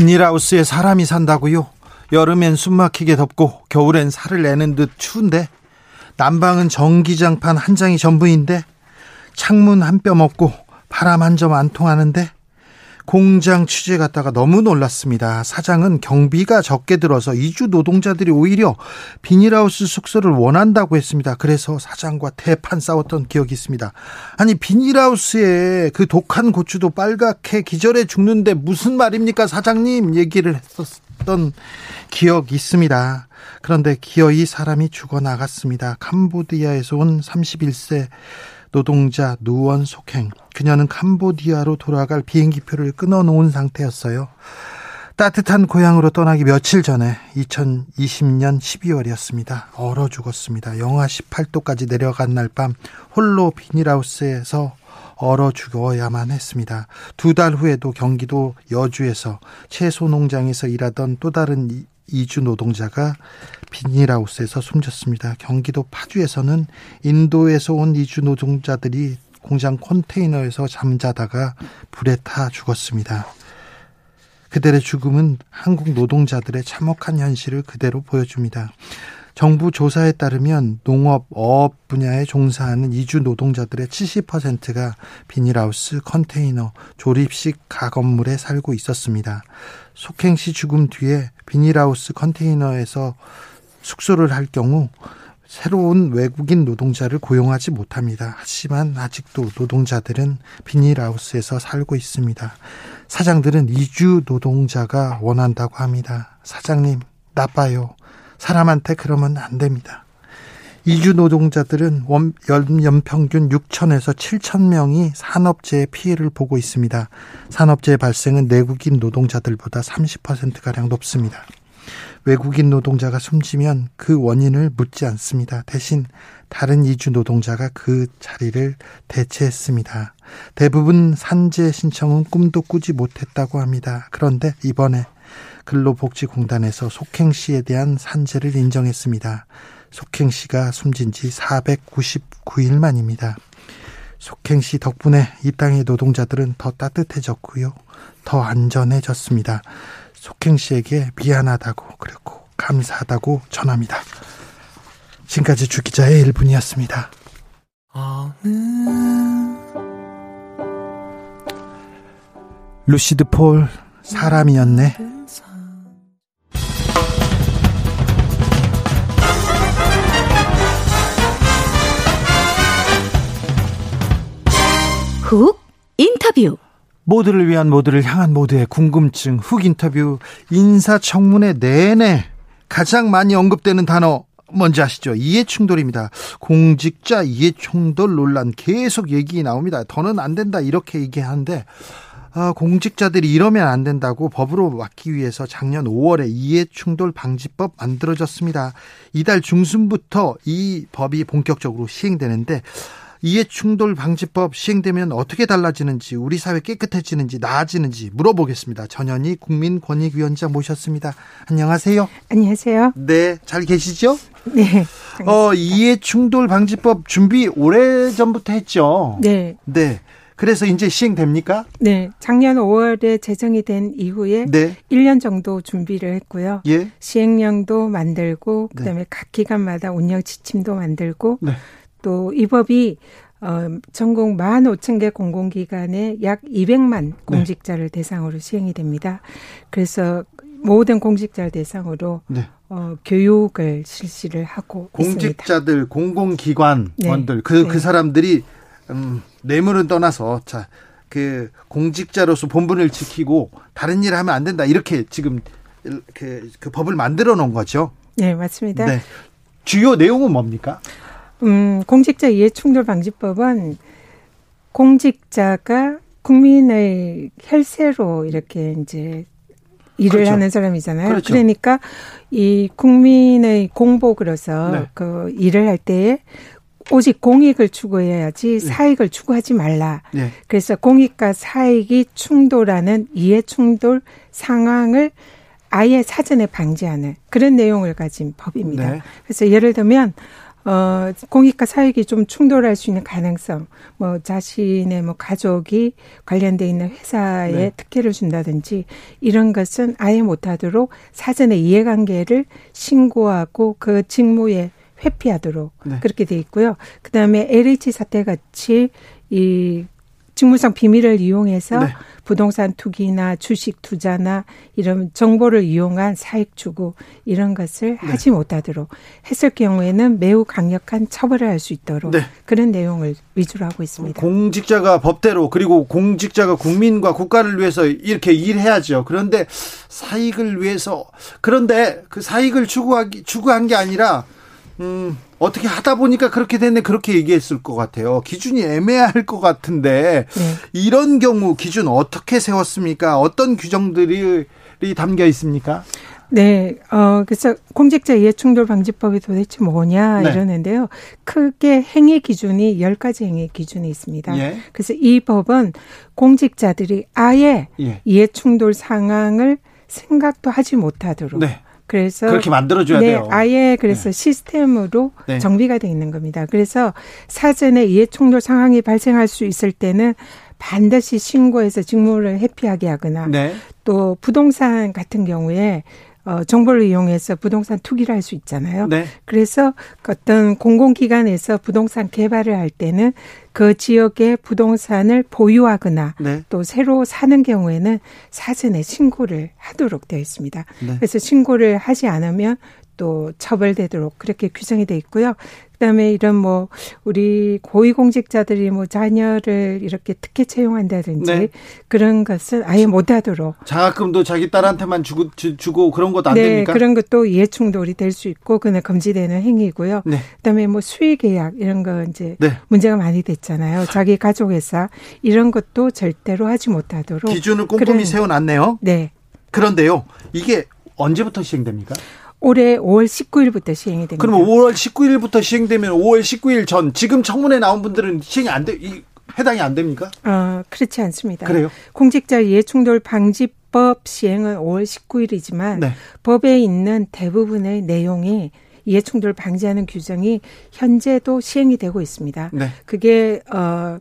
A: 비닐하우스에 사람이 산다고요? 여름엔 숨막히게 덥고 겨울엔 살을 내는 듯 추운데 난방은 전기장판 한 장이 전부인데 창문 한 뼘 없고 바람 한 점 안 통하는데 공장 취재 갔다가 너무 놀랐습니다. 사장은 경비가 적게 들어서 이주 노동자들이 오히려 비닐하우스 숙소를 원한다고 했습니다. 그래서 사장과 대판 싸웠던 기억이 있습니다. 아니 비닐하우스에 그 독한 고추도 빨갛게 기절해 죽는데 무슨 말입니까 사장님 얘기를 했었던 기억이 있습니다. 그런데 기어이 사람이 죽어나갔습니다. 캄보디아에서 온 31세 노동자 누원 속행. 그녀는 캄보디아로 돌아갈 비행기표를 끊어놓은 상태였어요. 따뜻한 고향으로 떠나기 며칠 전에 2020년 12월이었습니다. 얼어 죽었습니다. 영하 18도까지 내려간 날 밤 홀로 비닐하우스에서 얼어 죽어야만 했습니다. 두 달 후에도 경기도 여주에서 채소 농장에서 일하던 또 다른 이주 노동자가 비닐하우스에서 숨졌습니다. 경기도 파주에서는 인도에서 온 이주 노동자들이 공장 컨테이너에서 잠자다가 불에 타 죽었습니다. 그들의 죽음은 한국 노동자들의 참혹한 현실을 그대로 보여줍니다. 정부 조사에 따르면 농업, 어업 분야에 종사하는 이주 노동자들의 70%가 비닐하우스, 컨테이너, 조립식 가건물에 살고 있었습니다. 속행 시 죽음 뒤에 비닐하우스 컨테이너에서 숙소를 할 경우 새로운 외국인 노동자를 고용하지 못합니다. 하지만 아직도 노동자들은 비닐하우스에서 살고 있습니다. 사장들은 이주 노동자가 원한다고 합니다. 사장님, 나빠요. 사람한테 그러면 안 됩니다. 이주 노동자들은 연평균 6천에서 7천 명이 산업재해 피해를 보고 있습니다. 산업재해 발생은 내국인 노동자들보다 30%가량 높습니다. 외국인 노동자가 숨지면 그 원인을 묻지 않습니다. 대신 다른 이주 노동자가 그 자리를 대체했습니다. 대부분 산재 신청은 꿈도 꾸지 못했다고 합니다. 그런데 이번에 근로복지공단에서 속행 씨에 대한 산재를 인정했습니다. 속행 씨가 숨진 지 499일 만입니다. 속행 씨 덕분에 이 땅의 노동자들은 더 따뜻해졌고요. 더 안전해졌습니다. 속행 씨에게 미안하다고 그리고 감사하다고 전합니다. 지금까지 주기자의 1분이었습니다. 루시드 폴 사람이었네.
B: 훅 인터뷰
A: 모두를 위한 모두를 향한 모두의 궁금증 훅 인터뷰 인사청문회 내내 가장 많이 언급되는 단어 뭔지 아시죠? 이해충돌입니다. 공직자 이해충돌 논란 계속 얘기 나옵니다. 더는 안 된다 이렇게 얘기하는데 아, 공직자들이 이러면 안 된다고 법으로 막기 위해서 작년 5월에 이해충돌 방지법 만들어졌습니다. 이달 중순부터 이 법이 본격적으로 시행되는데 이해충돌 방지법 시행되면 어떻게 달라지는지 우리 사회 깨끗해지는지 나아지는지 물어보겠습니다. 전현희 국민권익위원장 모셨습니다. 안녕하세요.
H: 안녕하세요.
A: 네, 잘 계시죠?
H: 네.
A: 어, 이해충돌 방지법 준비 오래 전부터 했죠.
H: 네.
A: 네. 그래서 이제 시행됩니까?
H: 네. 작년 5월에 제정이 된 이후에 네. 1년 정도 준비를 했고요. 예. 시행령도 만들고 네. 그다음에 네. 각 기관마다 운영 지침도 만들고 네. 또 이 법이 어, 전국 1만 5천 개 공공기관에 약 200만 공직자를 대상으로 시행이 됩니다. 그래서 모든 공직자를 대상으로 네. 어, 교육을 실시를 하고
A: 공직자들,
H: 있습니다.
A: 공공기관원들 네. 그, 네. 그 사람들이 음, 뇌물은 떠나서 자, 그 공직자로서 본분을 지키고 다른 일을 하면 안 된다. 이렇게 지금 그, 그 법을 만들어 놓은 거죠.
H: 네, 맞습니다. 네.
A: 주요 내용은 뭡니까?
H: 음, 공직자 이해충돌 방지법은 공직자가 국민의 혈세로 이렇게 이제 일을 그렇죠. 하는 사람이잖아요. 그렇죠. 그러니까 이 국민의 공복으로서 네. 그 일을 할 때에 오직 공익을 추구해야지 네. 사익을 추구하지 말라. 네. 그래서 공익과 사익이 충돌하는 이해 충돌 상황을 아예 사전에 방지하는 그런 내용을 가진 법입니다. 네. 그래서 예를 들면 어, 공익과 사익이 좀 충돌할 수 있는 가능성, 뭐 자신의 뭐 가족이 관련돼 있는 회사에 네. 특혜를 준다든지 이런 것은 아예 못하도록 사전에 이해관계를 신고하고 그 직무에 회피하도록 네. 그렇게 돼 있고요. 그다음에 LH 사태 같이 이 직무상 비밀을 이용해서 네. 부동산 투기나 주식 투자나 이런 정보를 이용한 사익 추구 이런 것을 네. 하지 못하도록 했을 경우에는 매우 강력한 처벌을 할 수 있도록 네. 그런 내용을 위주로 하고 있습니다.
A: 공직자가 법대로 그리고 공직자가 국민과 국가를 위해서 이렇게 일해야죠. 그런데 사익을 위해서 그런데 그 사익을 추구하기 추구한 게 아니라 음, 어떻게 하다 보니까 그렇게 됐네 그렇게 얘기했을 것 같아요. 기준이 애매할 것 같은데 네. 이런 경우 기준 어떻게 세웠습니까? 어떤 규정들이 담겨 있습니까?
H: 네, 어, 그래서 공직자 이해충돌 방지법이 도대체 뭐냐 네. 이러는데요. 크게 행위 기준이 10가지 행위 기준이 있습니다. 예. 그래서 이 법은 공직자들이 아예 예. 이해충돌 상황을 생각도 하지 못하도록 네.
A: 그래서 그렇게 만들어줘야 네, 돼요.
H: 아예 그래서 네. 시스템으로 네. 정비가 돼 있는 겁니다. 그래서 사전에 이해충돌 상황이 발생할 수 있을 때는 반드시 신고해서 직무를 회피하게 하거나 네. 또 부동산 같은 경우에 어, 정보를 이용해서 부동산 투기를 할 수 있잖아요. 네. 그래서 어떤 공공기관에서 부동산 개발을 할 때는 그 지역의 부동산을 보유하거나 네. 또 새로 사는 경우에는 사전에 신고를 하도록 되어 있습니다. 네. 그래서 신고를 하지 않으면 또 처벌되도록 그렇게 규정이 돼 있고요. 그다음에 이런 뭐 우리 고위공직자들이 뭐 자녀를 이렇게 특혜 채용한다든지 네. 그런 것은 아예 못하도록
A: 장학금도 자기 딸한테만 주고 주고 그런 것도 안 네, 됩니까?
H: 그런 것도 이해충돌이 될 수 있고 그는 금지되는 행위고요. 네. 그다음에 뭐 수의 계약 이런 거 이제 네. 문제가 많이 됐잖아요. 자기 가족 회사 이런 것도 절대로 하지 못하도록
A: 기준을 꼼꼼히 그런, 세워놨네요. 네. 그런데요, 이게 언제부터 시행됩니까?
H: 올해 5월 19일부터 시행이 됩니다.
A: 그럼 5월 19일부터 시행되면 5월 19일 전 지금 청문회 나온 분들은 시행이 안 돼, 이, 해당이 안 됩니까?
H: 어, 그렇지 않습니다.
A: 그래요?
H: 공직자 이해충돌 방지법 시행은 5월 19일이지만 네. 법에 있는 대부분의 내용이 이해충돌 방지하는 규정이 현재도 시행이 되고 있습니다. 네. 그게 어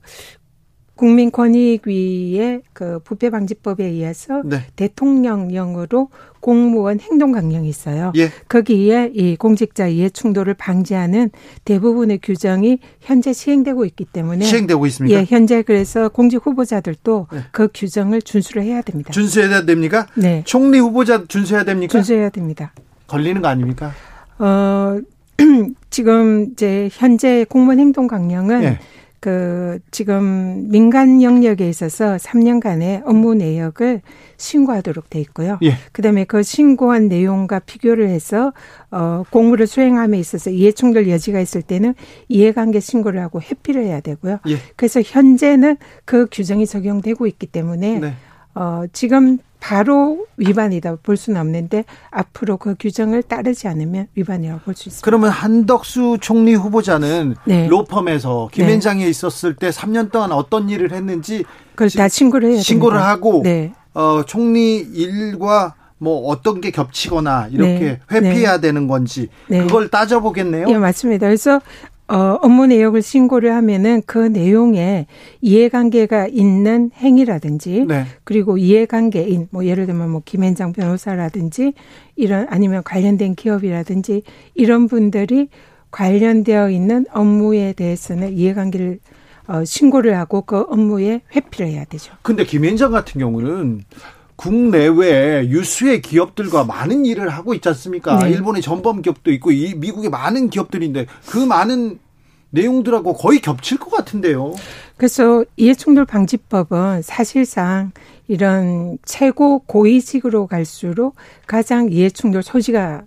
H: 국민권익위의 그 부패방지법에 의해서 네. 대통령령으로 공무원 행동 강령이 있어요. 예. 거기에 이 공직자 이해 충돌을 방지하는 대부분의 규정이 현재 시행되고 있기 때문에
A: 시행되고 있습니까?
H: 예, 현재 그래서 공직 후보자들도 네. 그 규정을 준수를 해야 됩니다.
A: 준수해야 됩니까? 네. 총리 후보자 준수해야 됩니까?
H: 준수해야 됩니다.
A: 걸리는 거 아닙니까?
H: 어 지금 이제 현재 공무원 행동 강령은 예. 그 지금 민간 영역에 있어서 3년간의 업무 내역을 신고하도록 돼 있고요. 예. 그다음에 그 신고한 내용과 비교를 해서 어 공무를 수행함에 있어서 이해충돌 여지가 있을 때는 이해관계 신고를 하고 회피를 해야 되고요. 예. 그래서 현재는 그 규정이 적용되고 있기 때문에 네. 어, 지금 바로 위반이다 볼 수는 없는데 앞으로 그 규정을 따르지 않으면 위반이라고 볼 수 있습니다.
A: 그러면 한덕수 총리 후보자는 네. 로펌에서 김앤장에 네. 있었을 때 3년 동안 어떤 일을 했는지
H: 그걸 다 신고를 해야
A: 신고를 됩니다. 하고 네. 어, 총리 일과 뭐 어떤 게 겹치거나 이렇게 네. 회피해야 네. 되는 건지 네. 그걸 따져보겠네요.
H: 예, 맞습니다. 그래서 어, 업무 내역을 신고를 하면은 그 내용에 이해관계가 있는 행위라든지 네. 그리고 이해관계인 뭐 예를 들면 뭐 김현장 변호사라든지 이런 아니면 관련된 기업이라든지 이런 분들이 관련되어 있는 업무에 대해서는 이해관계를 어, 신고를 하고 그 업무에 회피를 해야 되죠.
A: 근데 김현장 같은 경우는 국내외 유수의 기업들과 많은 일을 하고 있지 않습니까? 네. 일본의 전범 기업도 있고 이 미국의 많은 기업들인데 그 많은 내용들하고 거의 겹칠 것 같은데요.
H: 그래서 이해충돌 방지법은 사실상 이런 최고 고위직으로 갈수록 가장 이해충돌 소지가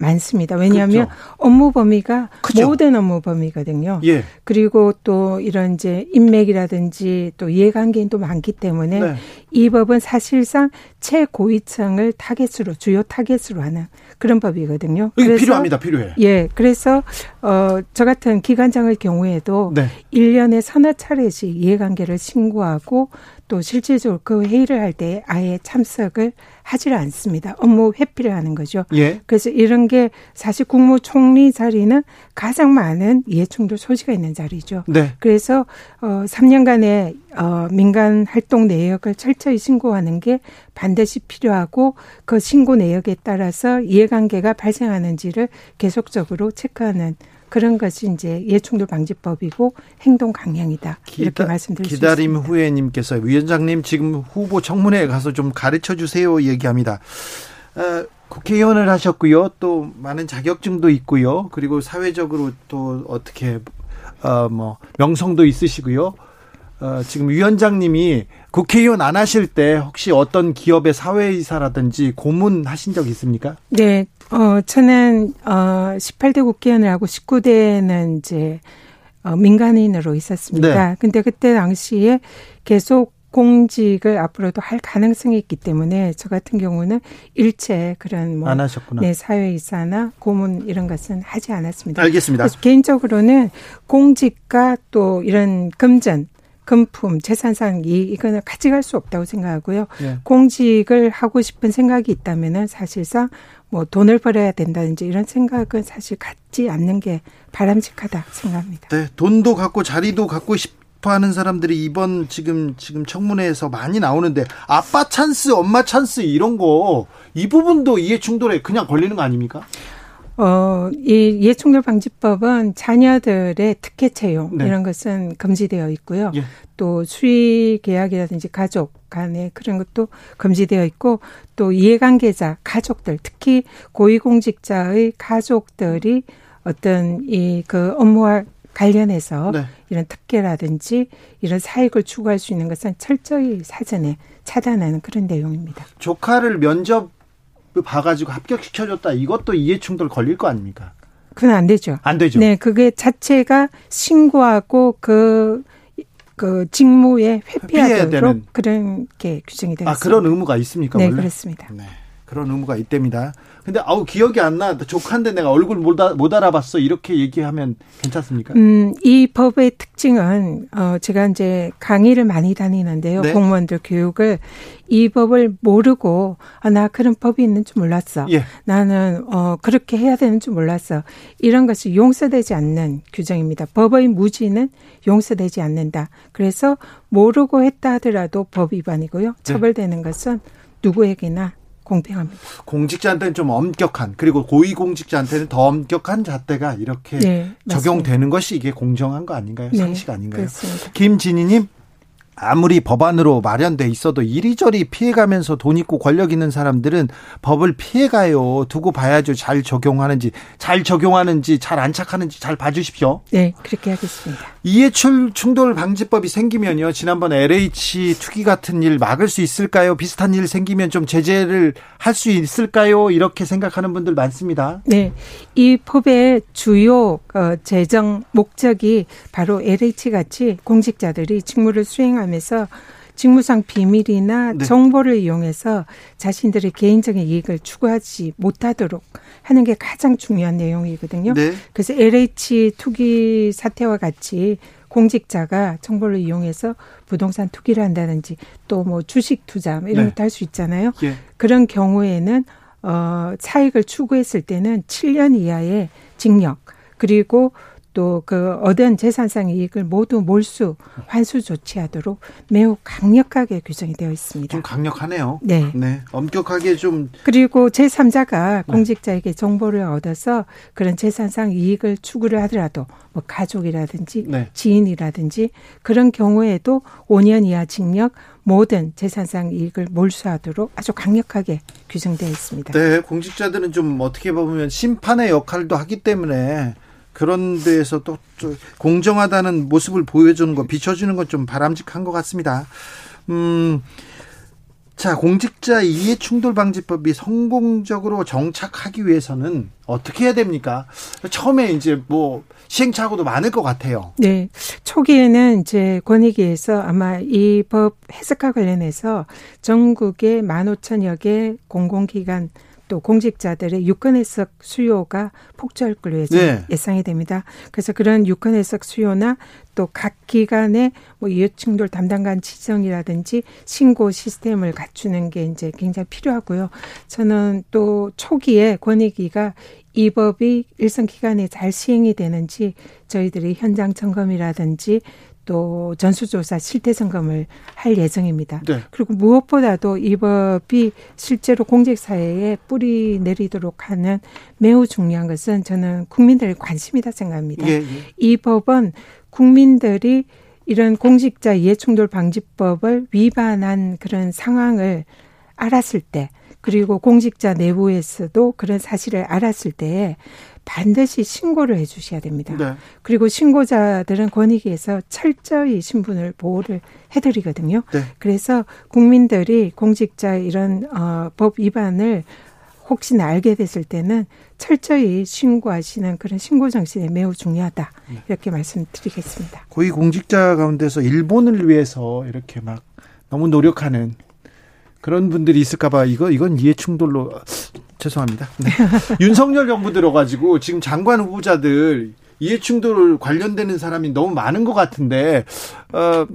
H: 많습니다. 왜냐하면 그렇죠. 업무 범위가 그렇죠. 모든 업무 범위거든요. 예. 그리고 또 이런 이제 인맥이라든지 또 이해관계인도 많기 때문에 네. 이 법은 사실상 최고위층을 타겟으로 주요 타겟으로 하는 그런 법이거든요.
A: 그래서 필요합니다. 필요해.
H: 예. 그래서 어 저 같은 기관장의 경우에도 네. 1년에 서너 차례씩 이해관계를 신고하고 또 실질적으로 그 회의를 할 때 아예 참석을 하지를 않습니다. 업무 회피를 하는 거죠. 예. 그래서 이런 게 사실 국무총리 자리는 가장 많은 이해충돌 소지가 있는 자리죠. 네. 그래서 어 3년간의 어 민간 활동 내역을 철저히 신고하는 게 반드시 필요하고 그 신고 내역에 따라서 이해관계가 발생하는지를 계속적으로 체크하는 그런 것이 이제 이해충돌 방지법이고 행동 강령이다. 이렇게 기다, 말씀드릴 수 있습니다.
A: 기다림 후회님께서 위원장님 지금 후보 청문회에 가서 좀 가르쳐 주세요 얘기합니다. 어, 국회의원을 하셨고요. 또 많은 자격증도 있고요. 그리고 사회적으로 또 어떻게 어, 뭐 명성도 있으시고요. 어, 지금 위원장님이 국회의원 안 하실 때 혹시 어떤 기업의 사회이사라든지 고문 하신 적 있습니까?
H: 네. 어, 저는, 어, 18대 국회의원을 하고 19대는 이제, 어, 민간인으로 있었습니다. 네. 근데 그때 당시에 계속 공직을 앞으로도 할 가능성이 있기 때문에 저 같은 경우는 일체 그런
A: 뭐안 하셨구나.
H: 네, 사회이사나 고문 이런 것은 하지 않았습니다.
A: 알겠습니다.
H: 그래서 개인적으로는 공직과 또 이런 금전 금품, 재산상 이익 이거는 가져갈 수 없다고 생각하고요. 네. 공직을 하고 싶은 생각이 있다면은 사실상 뭐 돈을 벌어야 된다든지 이런 생각은 사실 갖지 않는 게 바람직하다 생각합니다.
A: 네, 돈도 갖고 자리도 갖고 싶어 하는 사람들이 이번 지금 지금 청문회에서 많이 나오는데 아빠 찬스, 엄마 찬스 이런 거 이 부분도 이해 충돌에 그냥 걸리는 거 아닙니까?
H: 어, 이 이해충돌 방지법은 자녀들의 특혜 채용 네. 이런 것은 금지되어 있고요. 예. 또 수의 계약이라든지 가족 간의 그런 것도 금지되어 있고 또 이해관계자 가족들 특히 고위공직자의 가족들이 어떤 이 그 업무와 관련해서 네. 이런 특혜라든지 이런 사익을 추구할 수 있는 것은 철저히 사전에 차단하는 그런 내용입니다.
A: 조카를 면접 봐가지고 합격시켜줬다. 이것도 이해충돌 걸릴 거 아닙니까?
H: 그건 안 되죠.
A: 안 되죠.
H: 네, 그게 자체가 신고하고 그, 그 직무에 회피하도록 그런 게 규정이 되어 있습니다.
A: 아, 그런 의무가 있습니까?
H: 네,
A: 원래?
H: 그렇습니다. 네.
A: 그런 의무가 있답니다. 근데 아우 기억이 안 나. 조카인데 내가 얼굴 못, 아, 못 알아봤어. 이렇게 얘기하면 괜찮습니까?
H: 음, 이 법의 특징은 어 제가 이제 강의를 많이 다니는데요. 네? 공무원들 교육을 이 법을 모르고 아, 나 그런 법이 있는 줄 몰랐어. 예. 나는 어 그렇게 해야 되는 줄 몰랐어. 이런 것이 용서되지 않는 규정입니다. 법의 무지는 용서되지 않는다. 그래서 모르고 했다 하더라도 법 위반이고요. 네. 처벌되는 것은 누구에게나 공평합니다.
A: 공직자한테는 좀 엄격한 그리고 고위 공직자한테는 더 엄격한 잣대가 이렇게 네, 적용되는 것이 이게 공정한 거 아닌가요? 네, 상식 아닌가요? 그렇습니다. 김진희님 아무리 법안으로 마련돼 있어도 이리저리 피해가면서 돈 있고 권력 있는 사람들은 법을 피해가요. 두고 봐야죠. 잘 적용하는지, 잘 적용하는지, 잘 안착하는지 잘 봐주십시오.
H: 네, 그렇게 하겠습니다.
A: 이해충 충돌 방지법이 생기면요. 지난번 LH 투기 같은 일 막을 수 있을까요? 비슷한 일 생기면 좀 제재를 할 수 있을까요? 이렇게 생각하는 분들 많습니다.
H: 네, 이 법의 주요 어, 재정 목적이 바로 LH 같이 공직자들이 직무를 수행하 면서 직무상 비밀이나 네. 정보를 이용해서 자신들의 개인적인 이익을 추구하지 못하도록 하는 게 가장 중요한 내용이거든요. 네. 그래서 LH 투기 사태와 같이 공직자가 정보를 이용해서 부동산 투기를 한다든지 또 뭐 주식 투자 뭐 이런 네. 것도 할수 있잖아요. 예. 그런 경우에는 어 차익을 추구했을 때는 7년 이하의 징역 그리고 또 그 얻은 재산상 이익을 모두 몰수, 환수 조치하도록 매우 강력하게 규정이 되어 있습니다.
A: 좀 강력하네요. 네. 네. 엄격하게 좀
H: 그리고 제3자가 네. 공직자에게 정보를 얻어서 그런 재산상 이익을 추구를 하더라도 뭐 가족이라든지 네. 지인이라든지 그런 경우에도 5년 이하 징역 모든 재산상 이익을 몰수하도록 아주 강력하게 규정되어 있습니다.
A: 네, 공직자들은 좀 어떻게 보면 심판의 역할도 하기 때문에 그런 데에서 또 공정하다는 모습을 보여주는 거, 비춰주는 건좀 바람직한 것 같습니다. 음, 자, 공직자 이해 충돌 방지법이 성공적으로 정착하기 위해서는 어떻게 해야 됩니까? 처음에 이제 뭐 시행착오도 많을 것 같아요.
H: 네. 초기에는 이제 권익위에서 아마 이 법 해석과 관련해서 전국의 15,000여 개 공공기관 또 공직자들의 유권 해석 수요가 폭주할 걸로 예상, 네. 예상이 됩니다. 그래서 그런 유권 해석 수요나 또 각 기관의 뭐 이해충돌 담당관 지정이라든지 신고 시스템을 갖추는 게 이제 굉장히 필요하고요. 저는 또 초기에 권익위가 이 법이 일선 기간에 잘 시행이 되는지 저희들이 현장 점검이라든지 또 전수조사 실태 점검을 할 예정입니다. 네. 그리고 무엇보다도 이 법이 실제로 공직 사회에 뿌리 내리도록 하는 매우 중요한 것은 저는 국민들의 관심이다 생각합니다. 예, 예. 이 법은 국민들이 이런 공직자 이해충돌 방지법을 위반한 그런 상황을 알았을 때 그리고 공직자 내부에서도 그런 사실을 알았을 때에 반드시 신고를 해 주셔야 됩니다. 네. 그리고 신고자들은 권익위에서 철저히 신분을 보호를 해 드리거든요. 네. 그래서 국민들이 공직자 이런 어, 법 위반을 혹시나 알게 됐을 때는 철저히 신고하시는 그런 신고 정신이 매우 중요하다 네. 이렇게 말씀드리겠습니다.
A: 고위 공직자 가운데서 일본을 위해서 이렇게 막 너무 노력하는 그런 분들이 있을까봐 이거 이건 이해 충돌로 죄송합니다. 네. 윤석열 정부 들어가지고 지금 장관 후보자들 이해 충돌 관련되는 사람이 너무 많은 것 같은데 어,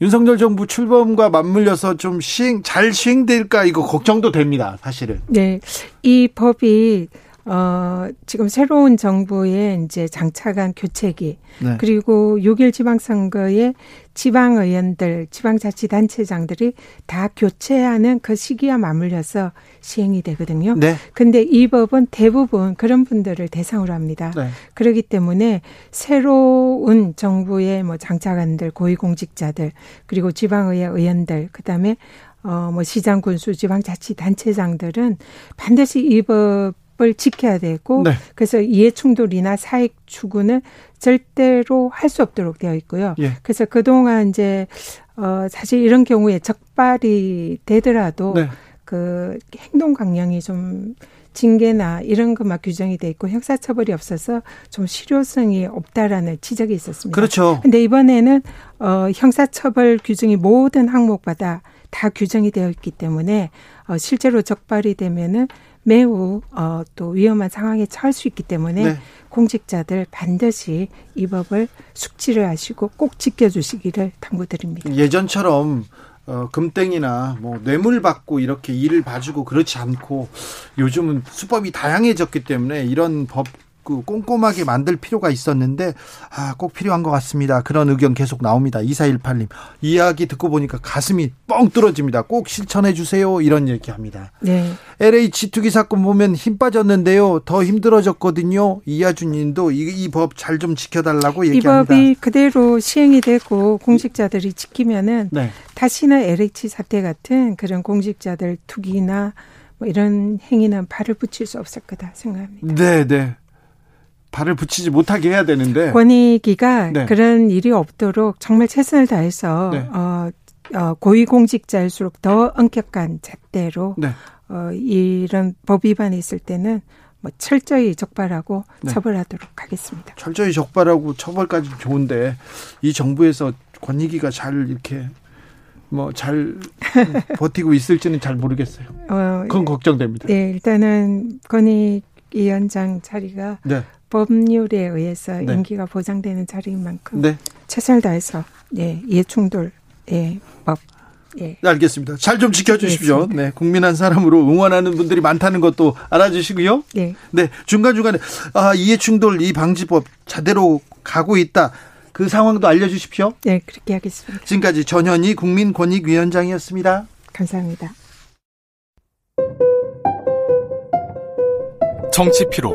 A: 윤석열 정부 출범과 맞물려서 좀 시행 잘 시행될까 이거 걱정도 됩니다. 사실은.
H: 네, 이 법이 어, 지금 새로운 정부에 이제 장착한 교체기, 네. 그리고 6일 지방선거에 지방의원들, 지방자치단체장들이 다 교체하는 그 시기와 맞물려서 시행이 되거든요. 네. 근데 이 법은 대부분 그런 분들을 대상으로 합니다. 네. 그렇기 때문에 새로운 정부의 뭐 장차관들, 고위공직자들, 그리고 지방의회 의원들, 그 다음에 어, 뭐 시장 군수 지방자치단체장들은 반드시 이 법 을 지켜야 되고 네. 그래서 이해 충돌이나 사익 추구는 절대로 할 수 없도록 되어 있고요. 예. 그래서 그동안 이제 어 사실 이런 경우에 적발이 되더라도 네. 그 행동 강령이 좀 징계나 이런 것만 규정이 돼 있고 형사처벌이 없어서 좀 실효성이 없다라는 지적이 있었습니다.
A: 그렇죠.
H: 근데 이번에는 어 형사처벌 규정이 모든 항목마다 다 규정이 되어 있기 때문에 어 실제로 적발이 되면은 매우 어, 또 위험한 상황에 처할 수 있기 때문에 네. 공직자들 반드시 이 법을 숙지를 하시고 꼭 지켜주시기를 당부드립니다.
A: 예전처럼 어, 금땡이나 뭐 뇌물 받고 이렇게 일을 봐주고 그렇지 않고 요즘은 수법이 다양해졌기 때문에 이런 법 그 꼼꼼하게 만들 필요가 있었는데 아, 꼭 필요한 것 같습니다. 그런 의견 계속 나옵니다. 2418님. 이야기 듣고 보니까 가슴이 뻥 뚫어집니다. 꼭 실천해 주세요. 이런 얘기합니다. 네. LH 투기 사건 보면 힘 빠졌는데요. 더 힘들어졌거든요. 이하준 님도 이 법 잘 좀 지켜달라고 얘기합니다.
H: 이 법이 그대로 시행이 되고 공직자들이 지키면은 네. 다시는 LH 사태 같은 그런 공직자들 투기나 뭐 이런 행위는 발을 붙일 수 없을 거다 생각합니다.
A: 네, 네. 발을 붙이지 못하게 해야 되는데
H: 권익위가 네. 그런 일이 없도록 정말 최선을 다해서 네. 어, 어, 고위공직자일수록 더 엄격한 잣대로 네. 어, 이런 법 위반이 있을 때는 뭐 철저히 적발하고 네. 처벌하도록 하겠습니다.
A: 철저히 적발하고 처벌까지 좋은데 이 정부에서 권익위가 잘 이렇게 뭐잘 버티고 있을지는 잘 모르겠어요. 어, 그건 걱정됩니다.
H: 네, 일단은 건의위원장 자리가 네. 법률에 의해서 네. 임기가 보장되는 자리인 만큼 네. 최선을 다해서 예, 이해충돌 예, 법
A: 예. 네, 알겠습니다. 잘 좀 지켜주십시오. 네, 국민 한 사람으로 응원하는 분들이 많다는 것도 알아주시고요. 네. 네, 중간 중간에, 아, 이해충돌 이 방지법 제대로 가고 있다. 그 상황도 알려주십시오.
H: 네, 그렇게 하겠습니다.
A: 지금까지 전현희 국민권익위원장이었습니다.
H: 감사합니다.
I: 정치 피로,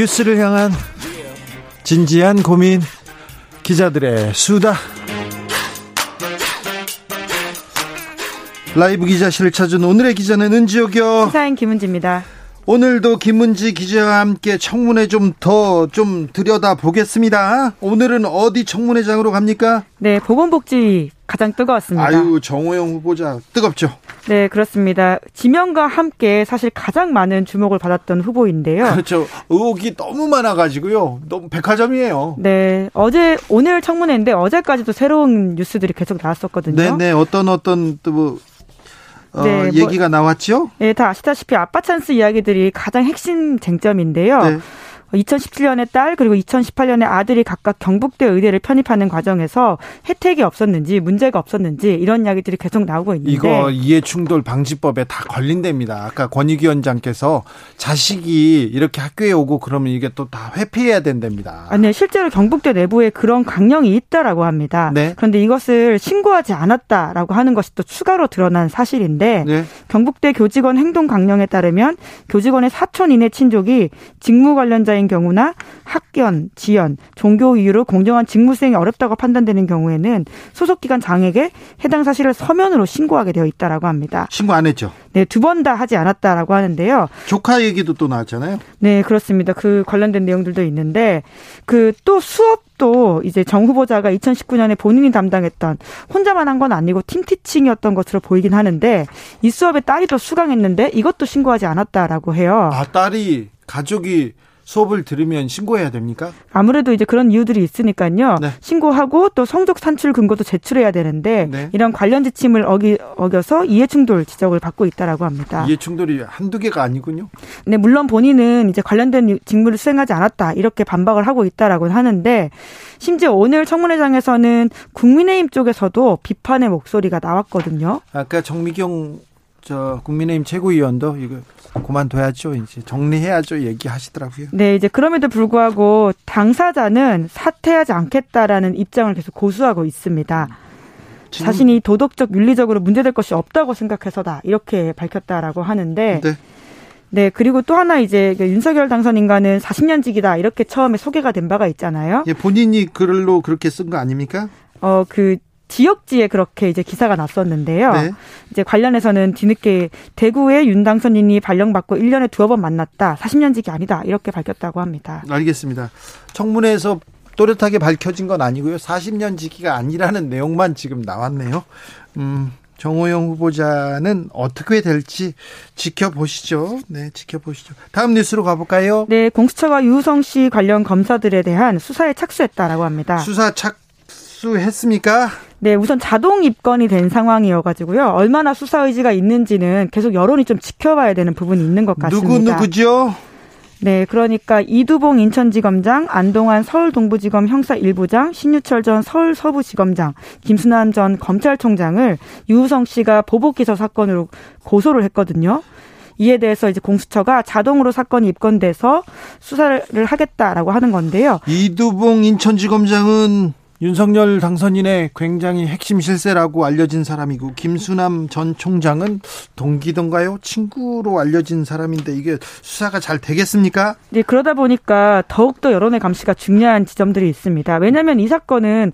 A: 뉴스를 향한 진지한 고민 기자들의 수다 라이브 기자실을 찾은 오늘의 기자는 은지옥이요.
J: 시사인 김은지입니다.
A: 오늘도 김은지 기자와 함께 청문회 좀 더좀 좀 들여다 보겠습니다. 오늘은 어디 청문회장으로 갑니까?
J: 네, 보건복지 가장 뜨거웠습니다.
A: 아유, 정호영 후보자 뜨겁죠?
J: 네, 그렇습니다. 지명과 함께 사실 가장 많은 주목을 받았던 후보인데요.
A: 그렇죠. 의혹이 너무 많아가지고요. 너무 백화점이에요.
J: 네, 어제 오늘 청문회인데 어제까지도 새로운 뉴스들이 계속 나왔었거든요.
A: 네, 네, 어떤 어떤 또 뭐 어, 네, 뭐 얘기가 뭐, 나왔죠?
J: 네, 다 아시다시피 아빠 찬스 이야기들이 가장 핵심 쟁점인데요. 네. 2017년에 딸 그리고 2018년에 아들이 각각 경북대 의대를 편입하는 과정에서 혜택이 없었는지 문제가 없었는지 이런 이야기들이 계속 나오고 있는데
A: 이거 이해충돌 방지법에 다 걸린답니다. 아까 권익위원장께서 자식이 이렇게 학교에 오고 그러면 이게 또 다 회피해야 된답니다.
J: 아, 네, 실제로 경북대 내부에 그런 강령이 있다라고 합니다. 네. 그런데 이것을 신고하지 않았다라고 하는 것이 또 추가로 드러난 사실인데 네. 경북대 교직원 행동 강령에 따르면 교직원의 사촌 이내 친족이 직무 관련자인 근로자인 경우나 학견, 지연, 종교 이유로 공정한 직무 수행이 어렵다고 판단되는 경우에는 소속 기관 장에게 해당 사실을 서면으로 신고하게 되어 있다라고 합니다.
A: 신고 안 했죠?
J: 네, 두 번 다 하지 않았다라고 하는데요.
A: 조카 얘기도 또 나왔잖아요.
J: 네, 그렇습니다. 그 관련된 내용들도 있는데 그 또 수업도 이제 정 후보자가 2019년에 본인이 담당했던 혼자만 한 건 아니고 팀 티칭이었던 것으로 보이긴 하는데 이 수업에 딸이 또 수강했는데 이것도 신고하지 않았다라고 해요.
A: 아, 딸이 가족이 수업을 들으면 신고해야 됩니까?
J: 아무래도 이제 그런 이유들이 있으니까요. 네. 신고하고 또 성적 산출 근거도 제출해야 되는데 네. 이런 관련 지침을 어기, 어겨서 이해충돌 지적을 받고 있다라고 합니다.
A: 이해충돌이 한두 개가 아니군요.
J: 네, 물론 본인은 이제 관련된 직무를 수행하지 않았다 이렇게 반박을 하고 있다라고 하는데 심지어 오늘 청문회장에서는 국민의힘 쪽에서도 비판의 목소리가 나왔거든요.
A: 아까 정미경 저 국민의힘 최고위원도 이거 그만둬야죠. 이제 정리해야죠. 얘기하시더라고요.
J: 네, 이제 그럼에도 불구하고 당사자는 사퇴하지 않겠다라는 입장을 계속 고수하고 있습니다. 자신이 도덕적 윤리적으로 문제될 것이 없다고 생각해서다 이렇게 밝혔다라고 하는데 네. 네, 그리고 또 하나 이제 그 윤석열 당선인과는 40년직이다 이렇게 처음에 소개가 된 바가 있잖아요.
A: 예, 본인이 글로 그렇게 쓴 거 아닙니까?
J: 어, 그 지역지에 그렇게 이제 기사가 났었는데요. 네. 이제 관련해서는 뒤늦게 대구의 윤 당선인이 발령받고 1년에 두어 번 만났다. 40년직이 아니다. 이렇게 밝혔다고 합니다.
A: 알겠습니다. 청문회에서 또렷하게 밝혀진 건 아니고요. 40년 지기가 아니라는 내용만 지금 나왔네요. 음, 정호영 후보자는 어떻게 될지 지켜보시죠. 네, 지켜보시죠. 다음 뉴스로 가볼까요?
J: 네, 공수처가 유성 씨 관련 검사들에 대한 수사에 착수했다라고 합니다.
A: 수사 착 수했습니까?
J: 네, 우선 자동 입건이 된 상황이어가지고요. 얼마나 수사 의지가 있는지는 계속 여론이 좀 지켜봐야 되는 부분이 있는 것 같습니다.
A: 누구 누구죠?
J: 네, 그러니까 이두봉 인천지검장, 안동환 서울동부지검 형사 1부장, 신유철 전 서울 서부지검장, 김순환 전 검찰총장을 유우성 씨가 보복기소 사건으로 고소를 했거든요. 이에 대해서 이제 공수처가 자동으로 사건이 입건돼서 수사를 하겠다라고 하는 건데요.
A: 이두봉 인천지검장은 윤석열 당선인의 굉장히 핵심 실세라고 알려진 사람이고 김수남 전 총장은 동기던가요? 친구로 알려진 사람인데 이게 수사가 잘 되겠습니까?
J: 네, 그러다 보니까 더욱더 여론의 감시가 중요한 지점들이 있습니다. 왜냐하면 이 사건은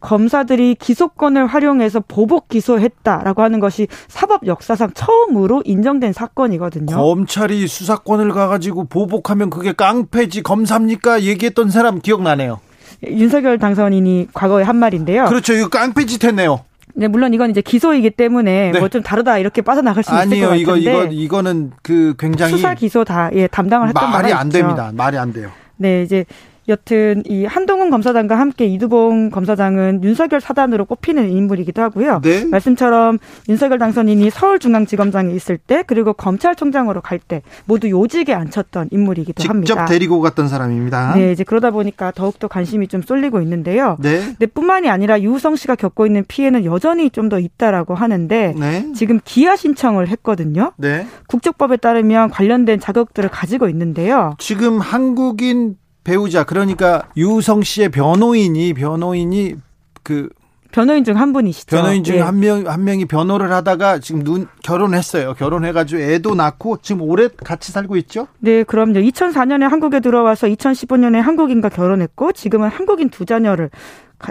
J: 검사들이 기소권을 활용해서 보복 기소했다라고 하는 것이 사법 역사상 처음으로 인정된 사건이거든요.
A: 검찰이 수사권을 가가지고 보복하면 그게 깡패지 검사입니까? 얘기했던 사람 기억나네요.
J: 윤석열 당선인이 과거에 한 말인데요.
A: 그렇죠. 이거 깡패짓 했네요.
J: 네, 물론 이건 이제 기소이기 때문에 네. 뭐좀 다르다 이렇게 빠져나갈 수 있을
A: 아니요,
J: 것
A: 같은데. 아니요, 이거 이거 이거는 그 굉장히
J: 수사 기소 다 예, 담당을 했던
A: 말이 안 됩니다. 말이 안 돼요.
J: 네, 이제 여튼 이 한동훈 검사장과 함께 이두봉 검사장은 윤석열 사단으로 꼽히는 인물이기도 하고요. 네. 말씀처럼 윤석열 당선인이 서울중앙지검장에 있을 때 그리고 검찰총장으로 갈 때 모두 요직에 앉혔던 인물이기도
A: 직접
J: 합니다.
A: 직접 데리고 갔던 사람입니다.
J: 네, 이제 그러다 보니까 더욱더 관심이 좀 쏠리고 있는데요. 네. 근데 뿐만이 아니라 유우성 씨가 겪고 있는 피해는 여전히 좀 더 있다라고 하는데 네. 지금 기아 신청을 했거든요. 네. 국적법에 따르면 관련된 자격들을 가지고 있는데요.
A: 지금 한국인 배우자 그러니까 유성 씨의 변호인이 변호인이 그
J: 변호인 중 한 분이시죠.
A: 변호인 중 한 명, 한 명이 변호를 하다가 지금 눈, 결혼했어요. 결혼해가지고 애도 낳고 지금 오래 같이 살고 있죠?
J: 네, 그럼요. 2004년에 한국에 들어와서 2015년에 한국인과 결혼했고 지금은 한국인 두 자녀를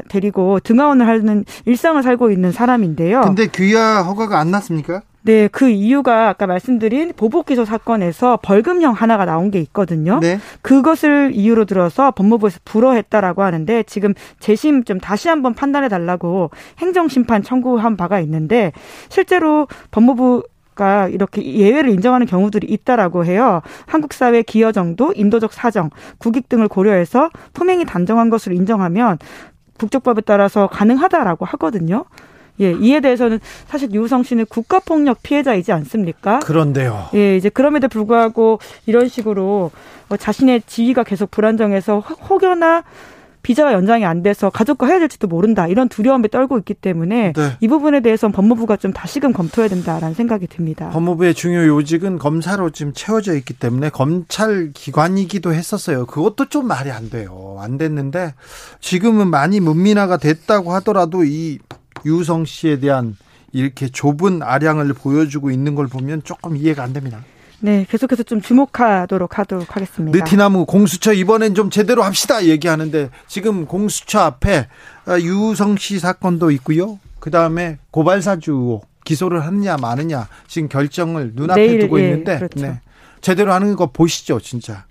J: 데리고 등하원을 하는 일상을 살고 있는 사람인데요.
A: 근데 귀화 허가가 안 났습니까?
J: 네, 그 이유가 아까 말씀드린 보복기소 사건에서 벌금형 하나가 나온 게 있거든요. 네. 그것을 이유로 들어서 법무부에서 불허했다라고 하는데 지금 재심 좀 다시 한번 판단해 달라고 행정심판 청구한 바가 있는데 실제로 법무부 가 이렇게 예외를 인정하는 경우들이 있다라고 해요. 한국 사회 기여 정도, 인도적 사정, 국익 등을 고려해서 품행이 단정한 것으로 인정하면 국적법에 따라서 가능하다라고 하거든요. 예, 이에 대해서는 사실 유우성 씨는 국가폭력 피해자이지 않습니까?
A: 그런데요.
J: 예, 이제 그럼에도 불구하고 이런 식으로 뭐 자신의 지위가 계속 불안정해서 혹여나 비자가 연장이 안 돼서 가족과 해야 될지도 모른다 이런 두려움에 떨고 있기 때문에 네. 이 부분에 대해서는 법무부가 좀 다시금 검토해야 된다라는 생각이 듭니다.
A: 법무부의 중요 요직은 검사로 지금 채워져 있기 때문에 검찰 기관이기도 했었어요. 그것도 좀 말이 안 돼요. 안 됐는데 지금은 많이 문민화가 됐다고 하더라도 이 유성 씨에 대한 이렇게 좁은 아량을 보여주고 있는 걸 보면 조금 이해가 안 됩니다.
J: 네, 계속해서 좀 주목하도록 하도록 하겠습니다.
A: 느티나무 공수처 이번엔 좀 제대로 합시다 얘기하는데 지금 공수처 앞에 아, 유성 씨 사건도 있고요. 그 다음에 고발사주 기소를 하느냐 마느냐 지금 결정을 눈앞에 내일, 두고 예, 있는데 그렇죠. 네. 제대로 하는 거 보시죠, 진짜.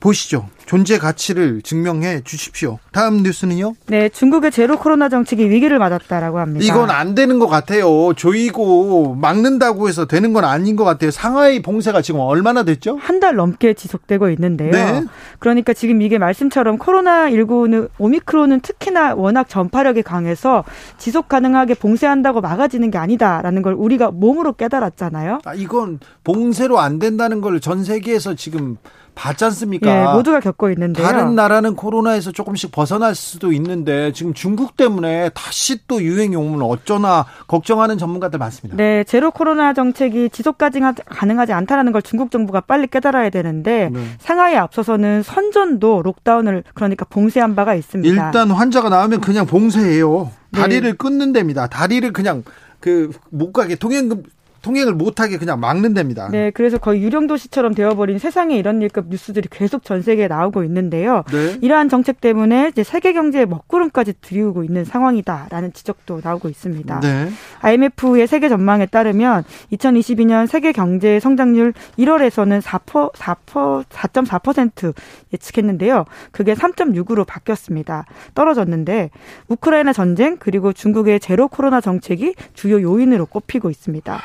A: 보시죠. 존재 가치를 증명해 주십시오. 다음 뉴스는요?
J: 네, 중국의 제로 코로나 정책이 위기를 맞았다라고 합니다.
A: 이건 안 되는 것 같아요. 조이고 막는다고 해서 되는 건 아닌 것 같아요. 상하이 봉쇄가 지금 얼마나 됐죠?
J: 한 달 넘게 지속되고 있는데요. 네. 그러니까 지금 이게 말씀처럼 코로나19는 오미크론은 특히나 워낙 전파력이 강해서 지속 가능하게 봉쇄한다고 막아지는 게 아니다라는 걸 우리가 몸으로 깨달았잖아요.
A: 아, 이건 봉쇄로 안 된다는 걸 전 세계에서 지금 봤지 않습니까?
J: 예, 모두가 겪고 있는데요.
A: 다른 나라는 코로나에서 조금씩 벗어날 수도 있는데 지금 중국 때문에 다시 또 유행이 오면 어쩌나 걱정하는 전문가들 많습니다.
J: 네, 제로 코로나 정책이 지속까지 가능하지 않다라는 걸 중국 정부가 빨리 깨달아야 되는데 네. 상하이에 앞서서는 선전도 록다운을 그러니까 봉쇄한 바가 있습니다.
A: 일단 환자가 나오면 그냥 봉쇄해요. 다리를 네. 끊는 데입니다. 다리를 그냥 그못 가게 통행 통행을 못하게 그냥 막는답니다.
J: 네, 그래서 거의 유령 도시처럼 되어버린 세상에 이런 일급 뉴스들이 계속 전 세계에 나오고 있는데요. 네. 이러한 정책 때문에 이제 세계 경제의 먹구름까지 들이우고 있는 상황이다라는 지적도 나오고 있습니다. 네. IMF의 세계 전망에 따르면 2022년 세계 경제 성장률 1월에서는 4% 4% 4.4% 예측했는데요. 그게 3.6으로 바뀌었습니다. 떨어졌는데 우크라이나 전쟁 그리고 중국의 제로 코로나 정책이 주요 요인으로 꼽히고 있습니다.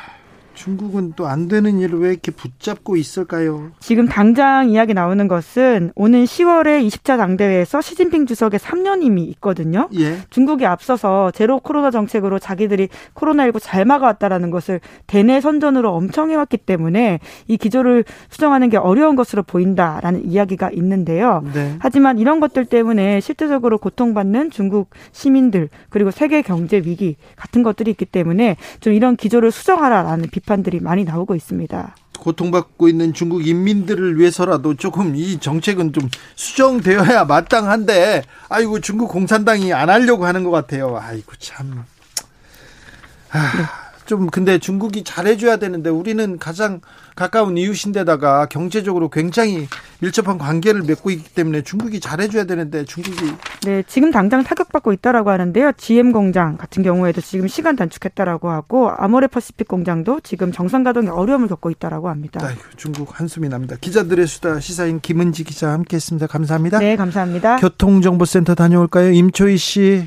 A: 중국은 또 안 되는 일을 왜 이렇게 붙잡고 있을까요?
J: 지금 당장 이야기 나오는 것은 오는 10월에 20차 당대회에서 시진핑 주석의 3년임이 있거든요. 예. 중국이 앞서서 제로 코로나 정책으로 자기들이 코로나19 잘 막아왔다라는 것을 대내 선전으로 엄청 해왔기 때문에 이 기조를 수정하는 게 어려운 것으로 보인다라는 이야기가 있는데요. 네. 하지만 이런 것들 때문에 실제적으로 고통받는 중국 시민들 그리고 세계 경제 위기 같은 것들이 있기 때문에 좀 이런 기조를 수정하라라는 비판 비판들이 많이 나오고 있습니다.
A: 고통받고 있는 중국 인민들을 위해서라도 조금 이 정책은 좀 수정되어야 마땅한데 아이고 중국 공산당이 안 하려고 하는 것 같아요. 아이고 참. 아, 좀 근데 중국이 잘해줘야 되는데 우리는 가장 가까운 이웃인데다가 경제적으로 굉장히 밀접한 관계를 맺고 있기 때문에 중국이 잘해줘야 되는데 중국이
J: 네 지금 당장 타격받고 있다라고 하는데요. GM 공장 같은 경우에도 지금 시간 단축했다라고 하고 아모레퍼시픽 공장도 지금 정상 가동에 어려움을 겪고 있다라고 합니다.
A: 아이고, 중국 한숨이 납니다. 기자들의 수다 시사인 김은지 기자 함께했습니다. 감사합니다.
J: 네 감사합니다.
A: 교통정보센터 다녀올까요, 임초희 씨.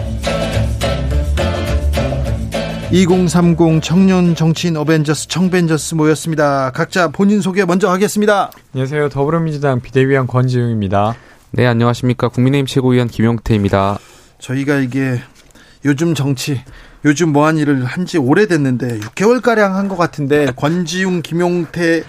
A: 2030 청년 정치인 어벤져스 청벤져스 모였습니다. 각자 본인 소개 먼저 하겠습니다.
K: 안녕하세요. 더불어민주당 비대위원 권지웅입니다.
L: 네, 안녕하십니까. 국민의힘 최고위원 김용태입니다.
A: 저희가 이게 요즘 정치, 요즘 뭐한 일을 한 지 오래됐는데 6개월가량 한 것 같은데 권지웅, 김용태 의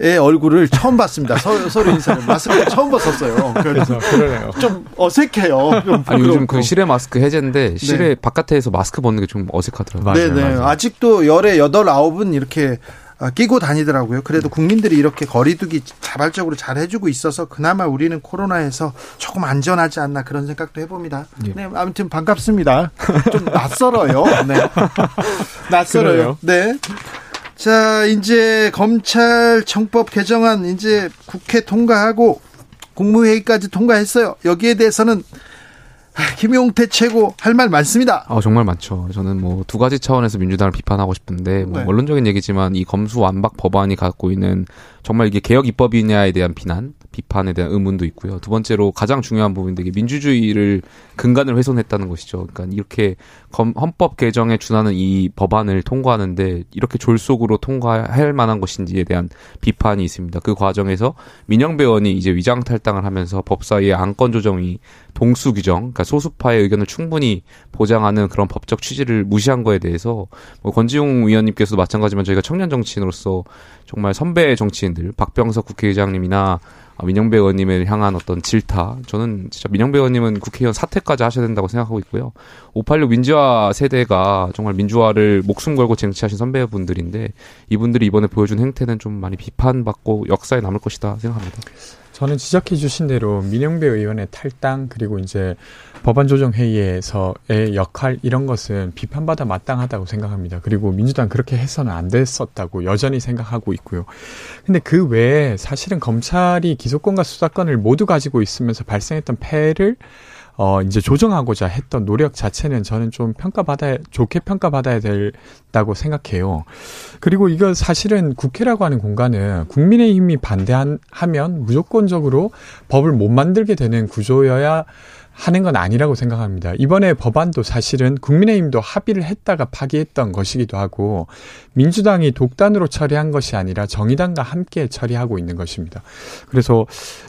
A: 얼굴을 처음 봤습니다. 서, 서로 인사를 마스크 처음 벗었어요. 그래서 그러네요. 좀 어색해요. 좀
L: 아니, 요즘 그 실외 마스크 해제인데 실외 네. 바깥에서 마스크 벗는 게 좀 어색하더라고요.
A: 네네. 네. 아직도 열에 여덟 아홉은 이렇게 아, 끼고 다니더라고요. 그래도 국민들이 이렇게 거리두기 자발적으로 잘 해주고 있어서 그나마 우리는 코로나에서 조금 안전하지 않나 그런 생각도 해봅니다. 예. 네, 아무튼 반갑습니다. 좀 낯설어요. 네. 낯설어요. 그래요? 네. 자, 이제 검찰청법 개정안 이제 국회 통과하고 국무회의까지 통과했어요. 여기에 대해서는 김용태 최고 할 말 많습니다.
L: 어, 정말 많죠. 저는 뭐 두 가지 차원에서 민주당을 비판하고 싶은데 뭐 네. 원론적인 얘기지만 이 검수 완박 법안이 갖고 있는 정말 이게 개혁 입법이냐에 대한 비난, 비판에 대한 의문도 있고요. 두 번째로 가장 중요한 부분인데 이게 민주주의를 근간을 훼손했다는 것이죠. 그러니까 이렇게 헌법 개정에 준하는 이 법안을 통과하는데 이렇게 졸속으로 통과할 만한 것인지에 대한 비판이 있습니다. 그 과정에서 민영배 의원이 이제 위장 탈당을 하면서 법사위의 안건 조정이 동수 규정, 그러니까 소수파의 의견을 충분히 보장하는 그런 법적 취지를 무시한 거에 대해서 뭐 권지용 위원님께서도 마찬가지지만 저희가 청년 정치인으로서 정말 선배 정치인들 박병석 국회의장님이나 민영배 의원님을 향한 어떤 질타. 저는 진짜 민영배 의원님은 국회의원 사퇴까지 하셔야 된다고 생각하고 있고요. 586 민주화 세대가 정말 민주화를 목숨 걸고 쟁취하신 선배분들인데 이분들이 이번에 보여준 행태는 좀 많이 비판받고 역사에 남을 것이다 생각합니다.
K: 저는 지적해 주신 대로 민영배 의원의 탈당 그리고 이제 법안 조정 회의에서의 역할 이런 것은 비판받아 마땅하다고 생각합니다. 그리고 민주당 그렇게 해서는 안 됐었다고 여전히 생각하고 있고요. 근데 그 외에 사실은 검찰이 기소권과 수사권을 모두 가지고 있으면서 발생했던 폐를 어, 이제 조정하고자 했던 노력 자체는 저는 좀 평가받아야, 좋게 평가받아야 된다고 생각해요. 그리고 이거 사실은 국회라고 하는 공간은 국민의힘이 반대하면 무조건적으로 법을 못 만들게 되는 구조여야 하는 건 아니라고 생각합니다. 이번에 법안도 사실은 국민의힘도 합의를 했다가 파기했던 것이기도 하고 민주당이 독단으로 처리한 것이 아니라 정의당과 함께 처리하고 있는 것입니다. 그래서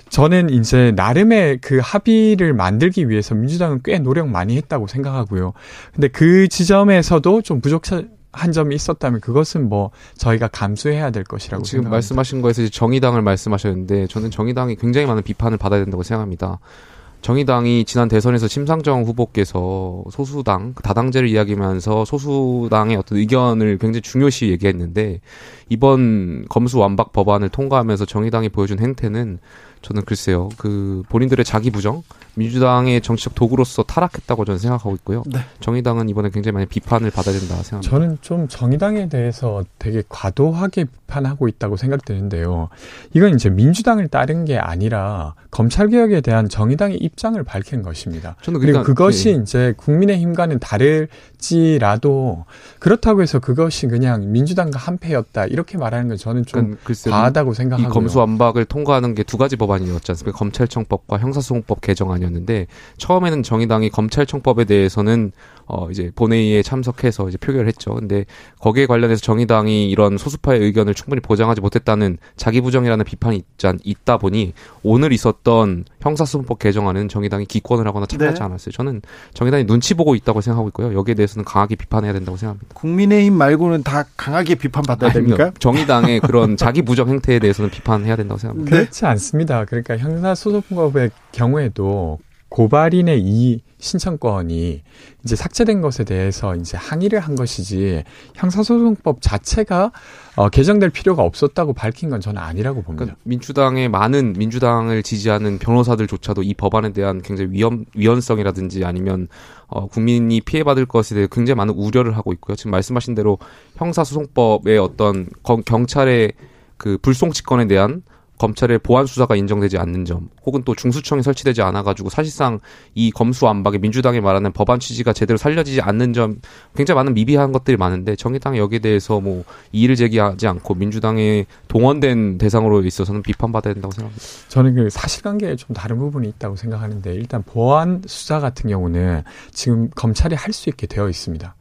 K: 저는 이제 나름의 그 합의를 만들기 위해서 민주당은 꽤 노력 많이 했다고 생각하고요. 근데 그 지점에서도 좀 부족한 한 점이 있었다면 그것은 뭐 저희가 감수해야 될 것이라고
L: 지금
K: 생각합니다.
L: 말씀하신 거에서 정의당을 말씀하셨는데 저는 정의당이 굉장히 많은 비판을 받아야 된다고 생각합니다. 정의당이 지난 대선에서 심상정 후보께서 소수당 그 다당제를 이야기하면서 소수당의 어떤 의견을 굉장히 중요시 얘기했는데 이번 검수 완박 법안을 통과하면서 정의당이 보여준 행태는 저는 글쎄요 그 본인들의 자기 부정 민주당의 정치적 도구로서 타락했다고 저는 생각하고 있고요. 네. 정의당은 이번에 굉장히 많이 비판을 받아야 된다 생각합니다.
K: 저는 좀 정의당에 대해서 되게 과도하게 비판하고 있다고 생각되는데요. 이건 이제 민주당을 따른 게 아니라 검찰 개혁에 대한 정의당의 입장을 밝힌 것입니다. 저는 그리고 그러니까, 그것이 네. 이제 국민의힘과는 다를지라도 그렇다고 해서 그것이 그냥 민주당과 한패였다 이렇게 말하는 건 저는 좀 그러니까 과하다고 생각하고요.
L: 이 검수완박을 통과하는 게 두 가지 법안 이었지 않습니까? 검찰청법과 형사소송법 개정안이 아니었는데 처음에는 정의당이 검찰청법에 대해서는 어 이제 본회의에 참석해서 이제 표결을 했죠. 근데 거기에 관련해서 정의당이 이런 소수파의 의견을 충분히 보장하지 못했다는 자기 부정이라는 비판이 있자, 있다 보니 오늘 있었던 형사소송법 개정안은 정의당이 기권을 하거나 참여하지 네. 않았어요. 저는 정의당이 눈치 보고 있다고 생각하고 있고요. 여기에 대해서는 강하게 비판해야 된다고 생각합니다.
A: 국민의힘 말고는 다 강하게 비판받아야 됩니까?
L: 정의당의 그런 자기 부정 행태에 대해서는 비판해야 된다고 생각합니다.
K: 네? 그렇지 않습니다. 그러니까 형사소송법의 경우에도 고발인의 이 신청권이 이제 삭제된 것에 대해서 이제 항의를 한 것이지 형사소송법 자체가 어, 개정될 필요가 없었다고 밝힌 건 저는 아니라고 봅니다. 그러니까
L: 민주당의 많은 민주당을 지지하는 변호사들조차도 이 법안에 대한 굉장히 위험 위헌성이라든지 아니면 어, 국민이 피해받을 것에 대해 굉장히 많은 우려를 하고 있고요. 지금 말씀하신 대로 형사소송법의 어떤 경찰의 그 불송치권에 대한 검찰의 보안 수사가 인정되지 않는 점, 혹은 또 중수청이 설치되지 않아가지고 사실상 이 검수 안박의 민주당이 말하는 법안 취지가 제대로 살려지지 않는 점, 굉장히 많은 미비한 것들이 많은데 정의당이 여기에 대해서 뭐 이의를 제기하지 않고 민주당의 동원된 대상으로 있어서는 비판받아야 된다고 생각합니다.
K: 저는 그 사실관계에 좀 다른 부분이 있다고 생각하는데 일단 보안 수사 같은 경우는 지금 검찰이 할 수 있게 되어 있습니다.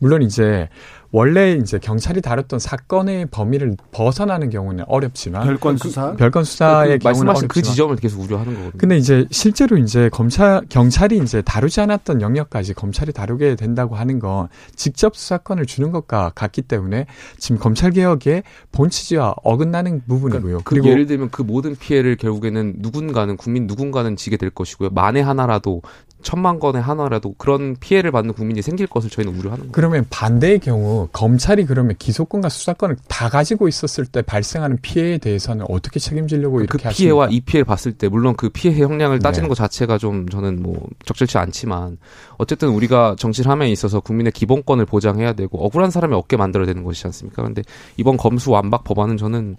K: 물론 이제 원래 이제 경찰이 다뤘던 사건의 범위를 벗어나는 경우는 어렵지만
A: 별건 수사
K: 그, 별건 수사의 그, 경우는
L: 어렵지만 그 지점을 계속 우려하는 거거든요.
K: 근데 이제 실제로 이제 검찰 경찰이 이제 다루지 않았던 영역까지 검찰이 다루게 된다고 하는 건 직접 수사권을 주는 것과 같기 때문에 지금 검찰 개혁의 본 취지와 어긋나는 부분이고요. 그러니까
L: 그 그리고 예를 들면 그 모든 피해를 결국에는 누군가는 국민 누군가는 지게 될 것이고요. 만에 하나라도 천만 건의 하나라도 그런 피해를 받는 국민이 생길 것을 저희는 우려하는 거예요.
K: 그러면 반대의 경우 검찰이 그러면 기소권과 수사권을 다 가지고 있었을 때 발생하는 피해에 대해서는 어떻게 책임지려고 그 이렇게
L: 그 피해와 하십니까? 이 피해를 봤을 때 물론 그 피해 형량을 따지는 네. 것 자체가 좀 저는 뭐 적절치 않지만 어쨌든 우리가 정치를 함에 있어서 국민의 기본권을 보장해야 되고 억울한 사람이 없게 만들어야 되는 것이지 않습니까? 그런데 이번 검수 완박 법안은 저는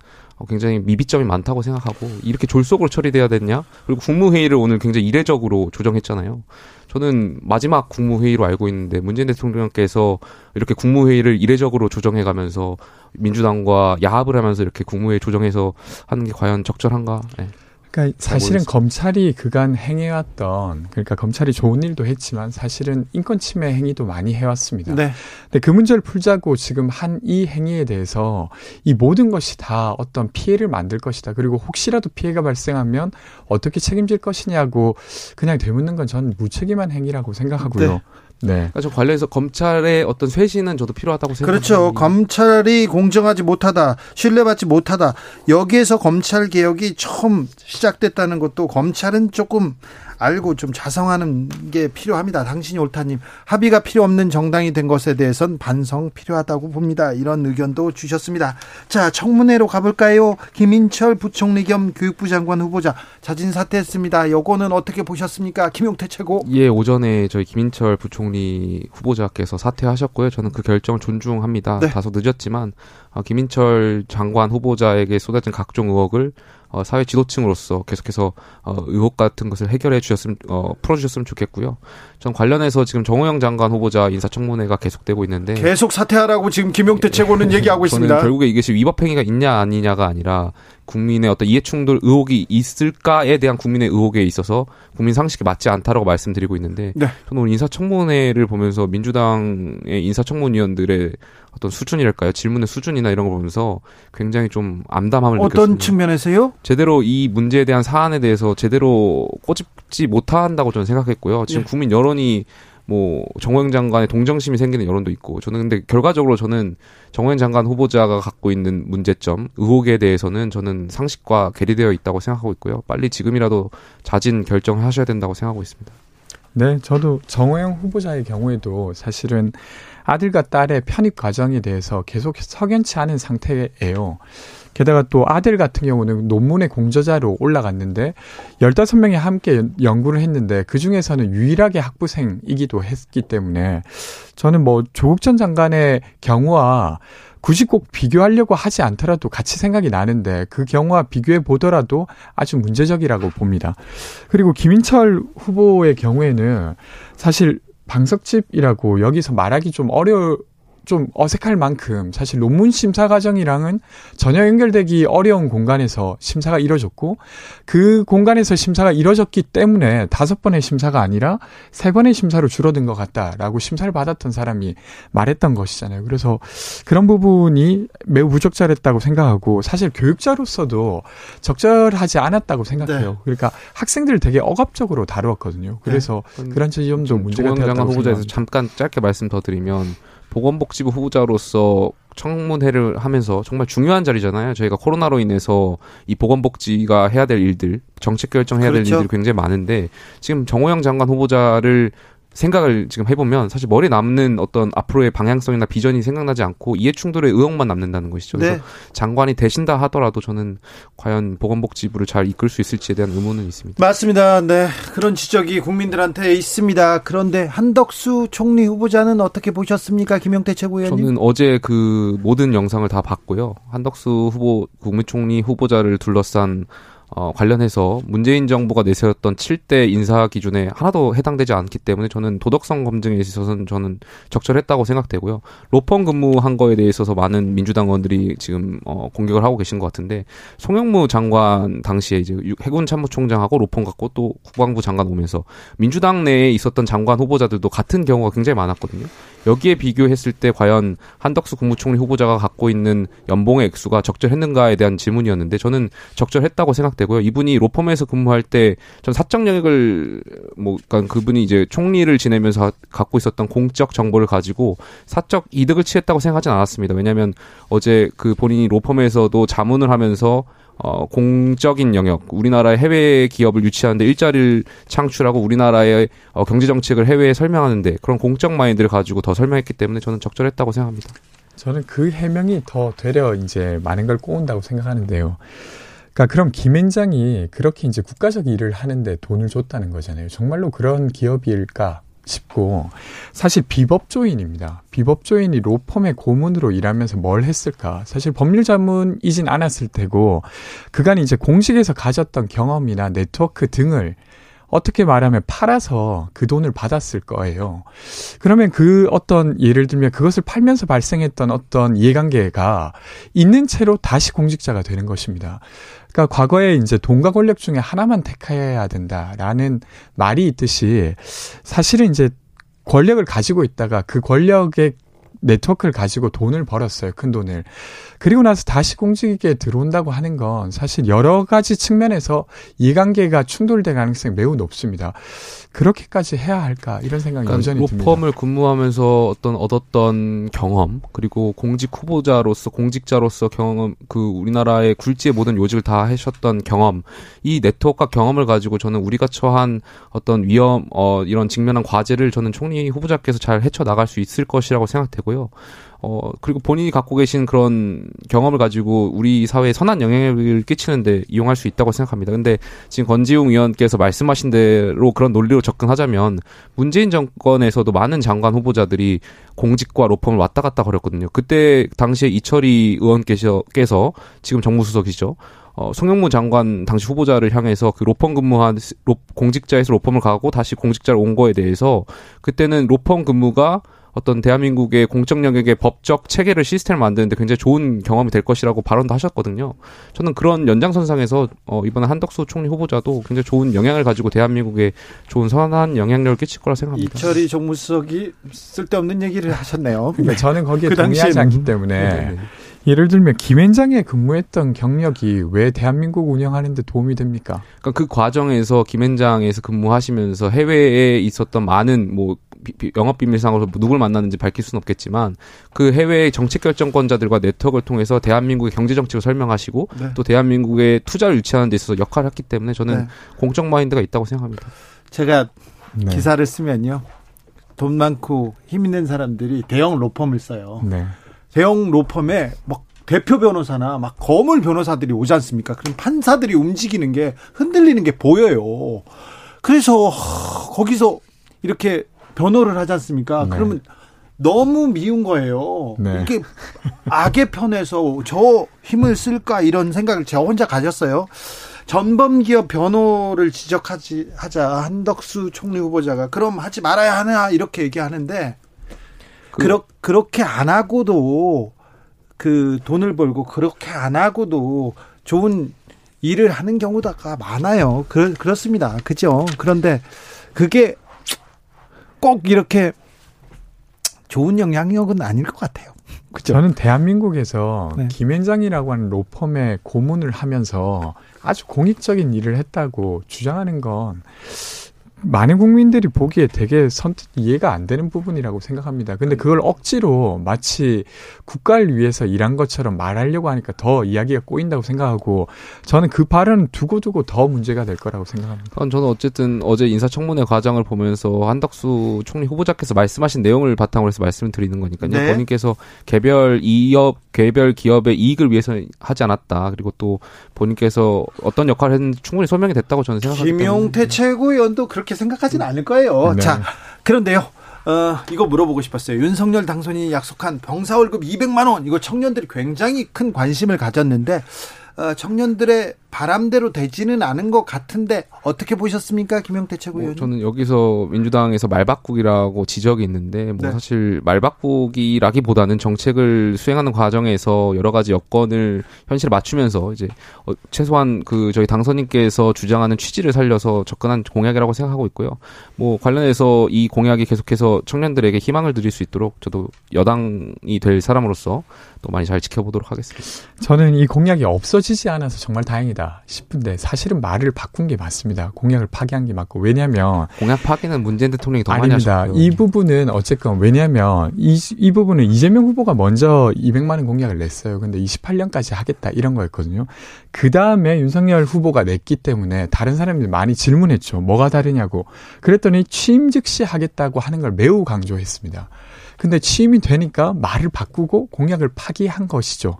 L: 굉장히 미비점이 많다고 생각하고 이렇게 졸속으로 처리돼야 됐냐? 그리고 국무회의를 오늘 굉장히 이례적으로 조정했잖아요. 저는 마지막 국무회의로 알고 있는데 문재인 대통령께서 이렇게 국무회의를 이례적으로 조정해가면서 민주당과 야합을 하면서 이렇게 국무회의 조정해서 하는 게 과연 적절한가? 네.
K: 그러니까 사실은 검찰이 그간 행해왔던 그러니까 검찰이 좋은 일도 했지만 사실은 인권 침해 행위도 많이 해왔습니다. 네. 근데 그 문제를 풀자고 지금 한 이 행위에 대해서 이 모든 것이 다 어떤 피해를 만들 것이다. 그리고 혹시라도 피해가 발생하면 어떻게 책임질 것이냐고 그냥 되묻는 건 저는 무책임한 행위라고요 생각하고요. 네.
L: 네. 그러니까 저 관련해서 검찰의 어떤 쇄신은 저도 필요하다고 생각합니다.
A: 그렇죠. 검찰이 공정하지 못하다, 신뢰받지 못하다. 여기에서 검찰 개혁이 처음 시작됐다는 것도 검찰은 조금 알고 좀 자성하는 게 필요합니다. 당신이 옳다님 합의가 필요 없는 정당이 된 것에 대해선 반성 필요하다고 봅니다. 이런 의견도 주셨습니다. 자 청문회로 가볼까요? 김인철 부총리 겸 교육부 장관 후보자 자진 사퇴했습니다. 요거는 어떻게 보셨습니까? 김용태 최고.
L: 예 오전에 저희 김인철 부총리 후보자께서 사퇴하셨고요. 저는 그 결정을 존중합니다. 네. 다소 늦었지만 어, 김인철 장관 후보자에게 쏟아진 각종 의혹을 어, 사회 지도층으로서 계속해서 어, 의혹 같은 것을 해결해 주셨으면 어, 풀어주셨으면 좋겠고요. 전 관련해서 지금 정호영 장관 후보자 인사청문회가 계속되고 있는데
A: 계속 사퇴하라고 지금 김용태 최고는 얘기하고 있습니다.
L: 결국에 이것이 위법행위가 있냐 아니냐가 아니라 국민의 어떤 이해충돌 의혹이 있을까에 대한 국민의 의혹에 있어서 국민 상식에 맞지 않다라고 말씀드리고 있는데 네. 저는 오늘 인사청문회를 보면서 민주당의 인사청문위원들의 어떤 수준이랄까요? 질문의 수준이나 이런 걸 보면서 굉장히 좀 암담함을
A: 어떤
L: 느꼈습니다.
A: 어떤 측면에서요?
L: 제대로 이 문제에 대한 사안에 대해서 제대로 꼬집지 못한다고 저는 생각했고요. 지금 네. 국민 여론이 뭐 정호영 장관의 동정심이 생기는 여론도 있고 저는 근데 결과적으로 저는 정호영 장관 후보자가 갖고 있는 문제점 의혹에 대해서는 저는 상식과 괴리되어 있다고 생각하고 있고요. 빨리 지금이라도 자진 결정하셔야 된다고 생각하고 있습니다.
K: 네, 저도 정호영 후보자의 경우에도 사실은 아들과 딸의 편입 과정에 대해서 계속 석연치 않은 상태예요. 게다가 또 아들 같은 경우는 논문의 공저자로 올라갔는데 15명이 함께 연구를 했는데 그 중에서는 유일하게 학부생이기도 했기 때문에 저는 뭐 조국 전 장관의 경우와 굳이 꼭 비교하려고 하지 않더라도 같이 생각이 나는데 그 경우와 비교해 보더라도 아주 문제적이라고 봅니다. 그리고 김인철 후보의 경우에는 사실 방석집이라고 여기서 말하기 좀 어려울 좀 어색할 만큼 사실 논문 심사 과정이랑은 전혀 연결되기 어려운 공간에서 심사가 이뤄졌고 그 공간에서 심사가 이뤄졌기 때문에 다섯 번의 심사가 아니라 세 번의 심사로 줄어든 것 같다라고 심사를 받았던 사람이 말했던 것이잖아요. 그래서 그런 부분이 매우 부적절했다고 생각하고 사실 교육자로서도 적절하지 않았다고 생각해요. 네. 그러니까 학생들을 되게 억압적으로 다루었거든요. 그래서 네. 그런 지점도 문제가 되었다고
L: 후보자에서 잠깐 짧게 말씀 더 드리면 보건복지부 후보자로서 청문회를 하면서 정말 중요한 자리잖아요. 저희가 코로나로 인해서 이 보건복지가 해야 될 일들, 정책 결정해야 그렇죠. 될 일들이 굉장히 많은데 지금 정호영 장관 후보자를 생각을 지금 해보면 사실 머리에 남는 어떤 앞으로의 방향성이나 비전이 생각나지 않고 이해 충돌의 의혹만 남는다는 것이죠. 그래서 네. 장관이 되신다 하더라도 저는 과연 보건복지부를 잘 이끌 수 있을지에 대한 의문은 있습니다.
A: 맞습니다. 네. 그런 지적이 국민들한테 있습니다. 그런데 한덕수 총리 후보자는 어떻게 보셨습니까? 김영태 최고위원님.
L: 저는 어제 그 모든 영상을 다 봤고요. 한덕수 후보 국무총리 후보자를 둘러싼 어, 관련해서 문재인 정부가 내세웠던 7대 인사 기준에 하나도 해당되지 않기 때문에 저는 도덕성 검증에 있어서는 저는 적절했다고 생각되고요. 로펌 근무한 거에 대해서 많은 민주당 의원들이 지금 어, 공격을 하고 계신 것 같은데 송영무 장관 당시에 이제 해군 참모총장하고 로펌 갖고 또 국방부 장관 오면서 민주당 내에 있었던 장관 후보자들도 같은 경우가 굉장히 많았거든요. 여기에 비교했을 때 과연 한덕수 국무총리 후보자가 갖고 있는 연봉의 액수가 적절했는가에 대한 질문이었는데 저는 적절했다고 생각되고요. 이분이 로펌에서 근무할 때 전 사적 영역을 뭐 그러니까 그분이 이제 총리를 지내면서 갖고 있었던 공적 정보를 가지고 사적 이득을 취했다고 생각하진 않았습니다. 왜냐하면 어제 그 본인이 로펌에서도 자문을 하면서 어, 공적인 영역, 우리나라의 해외 기업을 유치하는데 일자리를 창출하고 우리나라의 어, 경제 정책을 해외에 설명하는데 그런 공적 마인드를 가지고 더 설명했기 때문에 저는 적절했다고 생각합니다.
K: 저는 그 해명이 더 되려 이제 많은 걸 꼬은다고 생각하는데요. 그러니까 그럼 김앤장이 그렇게 이제 국가적 일을 하는데 돈을 줬다는 거잖아요. 정말로 그런 기업일까? 싶고 사실 비법조인입니다. 비법조인이 로펌의 고문으로 일하면서 뭘 했을까? 사실 법률 자문이진 않았을 테고 그간 이제 공식에서 가졌던 경험이나 네트워크 등을 어떻게 말하면 팔아서 그 돈을 받았을 거예요. 그러면 그 어떤 예를 들면 그것을 팔면서 발생했던 어떤 이해관계가 있는 채로 다시 공직자가 되는 것입니다. 그러니까 과거에 이제 돈과 권력 중에 하나만 택해야 된다라는 말이 있듯이 사실은 이제 권력을 가지고 있다가 그 권력의 네트워크를 가지고 돈을 벌었어요. 큰 돈을. 그리고 나서 다시 공직에 들어온다고 하는 건 사실 여러 가지 측면에서 이해관계가 충돌될 가능성이 매우 높습니다. 그렇게까지 해야 할까 이런 생각이 그러니까 여전히 듭니다.
L: 로펌을 근무하면서 어떤 얻었던 경험 그리고 공직 후보자로서 공직자로서 경험 그 우리나라의 굴지의 모든 요직을 다 하셨던 경험 이 네트워크와 경험을 가지고 저는 우리가 처한 어떤 위험 어 이런 직면한 과제를 저는 총리 후보자께서 잘 헤쳐 나갈 수 있을 것이라고 생각되고요. 어, 그리고 본인이 갖고 계신 그런 경험을 가지고 우리 사회에 선한 영향을 끼치는데 이용할 수 있다고 생각합니다. 근데 지금 권지웅 의원께서 말씀하신 대로 그런 논리로 접근하자면 문재인 정권에서도 많은 장관 후보자들이 공직과 로펌을 왔다 갔다 거렸거든요. 그때 당시에 이철희 의원께서 지금 정무수석이죠. 어, 송영무 장관 당시 후보자를 향해서 그 로펌 근무한 로, 공직자에서 로펌을 가고 다시 공직자를 온 거에 대해서 그때는 로펌 근무가 어떤 대한민국의 공적 영역의 법적 체계를 시스템을 만드는데 굉장히 좋은 경험이 될 것이라고 발언도 하셨거든요. 저는 그런 연장선상에서 어, 이번에 한덕수 총리 후보자도 굉장히 좋은 영향을 가지고 대한민국에 좋은 선한 영향력을 끼칠 거라 생각합니다.
A: 이철희 정무수석이 쓸데없는 얘기를 하셨네요.
K: 그러니까 저는 거기에 그 동의하지 않기 때문에 네네. 예를 들면 김앤장에 근무했던 경력이 왜 대한민국 운영하는데 도움이 됩니까?
L: 그러니까 그 과정에서 김앤장에서 근무하시면서 해외에 있었던 많은 뭐 영업 비밀상으로 누굴 만났는지 밝힐 수는 없겠지만 그 해외 정책 결정권자들과 네트워크를 통해서 대한민국의 경제 정책을 설명하시고 네. 또 대한민국의 투자를 유치하는 데 있어서 역할을 했기 때문에 저는 네. 공적 마인드가 있다고 생각합니다.
A: 제가 네. 기사를 쓰면요. 돈 많고 힘 있는 사람들이 대형 로펌을 써요. 네. 대형 로펌에 막 대표 변호사나 막 거물 변호사들이 오지 않습니까? 그럼 판사들이 움직이는 게 흔들리는 게 보여요. 그래서 거기서 이렇게 변호를 하지 않습니까? 네. 그러면 너무 미운 거예요. 네. 이렇게 악의 편에서 저 힘을 쓸까 이런 생각을 제가 혼자 가졌어요. 전범기업 변호를 지적하지 하자 한덕수 총리 후보자가 그럼 하지 말아야 하나 이렇게 얘기하는데 그, 그러, 그렇게 안 하고도 그 돈을 벌고 그렇게 안 하고도 좋은 일을 하는 경우가 많아요. 그, 그렇습니다. 그죠? 그런데 그게 꼭 이렇게 좋은 영향력은 아닐 것 같아요.
K: 그죠? 저는 대한민국에서 네. 김현장이라고 하는 로펌의 고문을 하면서 아주 공익적인 일을 했다고 주장하는 건 많은 국민들이 보기에 되게 선뜻 이해가 안 되는 부분이라고 생각합니다. 근데 그걸 억지로 마치 국가를 위해서 일한 것처럼 말하려고 하니까 더 이야기가 꼬인다고 생각하고 저는 그 발언 두고두고 더 문제가 될 거라고 생각합니다.
L: 저는 어쨌든 어제 인사청문회 과정을 보면서 한덕수 총리 후보자께서 말씀하신 내용을 바탕으로 해서 말씀을 드리는 거니까요. 네. 본인께서 개별 이업, 개별 기업의 이익을 위해서 하지 않았다. 그리고 또 본인께서 어떤 역할을 했는지 충분히 설명이 됐다고 저는 생각합니다.
A: 김용태 최고위원도 그렇게 생각하지는 않을 거예요. 네. 자, 그런데요. 어, 이거 물어보고 싶었어요. 윤석열 당선인이 약속한 병사 월급 200만 원. 이거 청년들이 굉장히 큰 관심을 가졌는데 어, 청년들의 바람대로 되지는 않은 것 같은데 어떻게 보셨습니까, 김영태 최고위원? 뭐
L: 저는 여기서 민주당에서 말바꾸기라고 지적이 있는데 뭐 네. 사실 말바꾸기라기보다는 정책을 수행하는 과정에서 여러 가지 여건을 현실에 맞추면서 이제 어, 최소한 그 저희 당선인께서 주장하는 취지를 살려서 접근한 공약이라고 생각하고 있고요. 뭐 관련해서 이 공약이 계속해서 청년들에게 희망을 드릴 수 있도록 저도 여당이 될 사람으로서 또 많이 잘 지켜보도록 하겠습니다.
K: 저는 이 공약이 없어 지지 않아서 정말 다행이다. 싶은데 사실은 말을 바꾼 게 맞습니다. 공약을 파기한 게 맞고 왜냐하면
L: 공약 파기는 문재인 대통령이 더
K: 아닙니다.
L: 많이 하셨고요.
K: 이 부분은 어쨌건 왜냐하면 이, 이 부분은 이재명 후보가 먼저 200만 원 공약을 냈어요. 근데 28년까지 하겠다 이런 거였거든요. 그 다음에 윤석열 후보가 냈기 때문에 다른 사람들이 많이 질문했죠. 뭐가 다르냐고. 그랬더니 취임 즉시 하겠다고 하는 걸 매우 강조했습니다. 근데 취임이 되니까 말을 바꾸고 공약을 파기한 것이죠.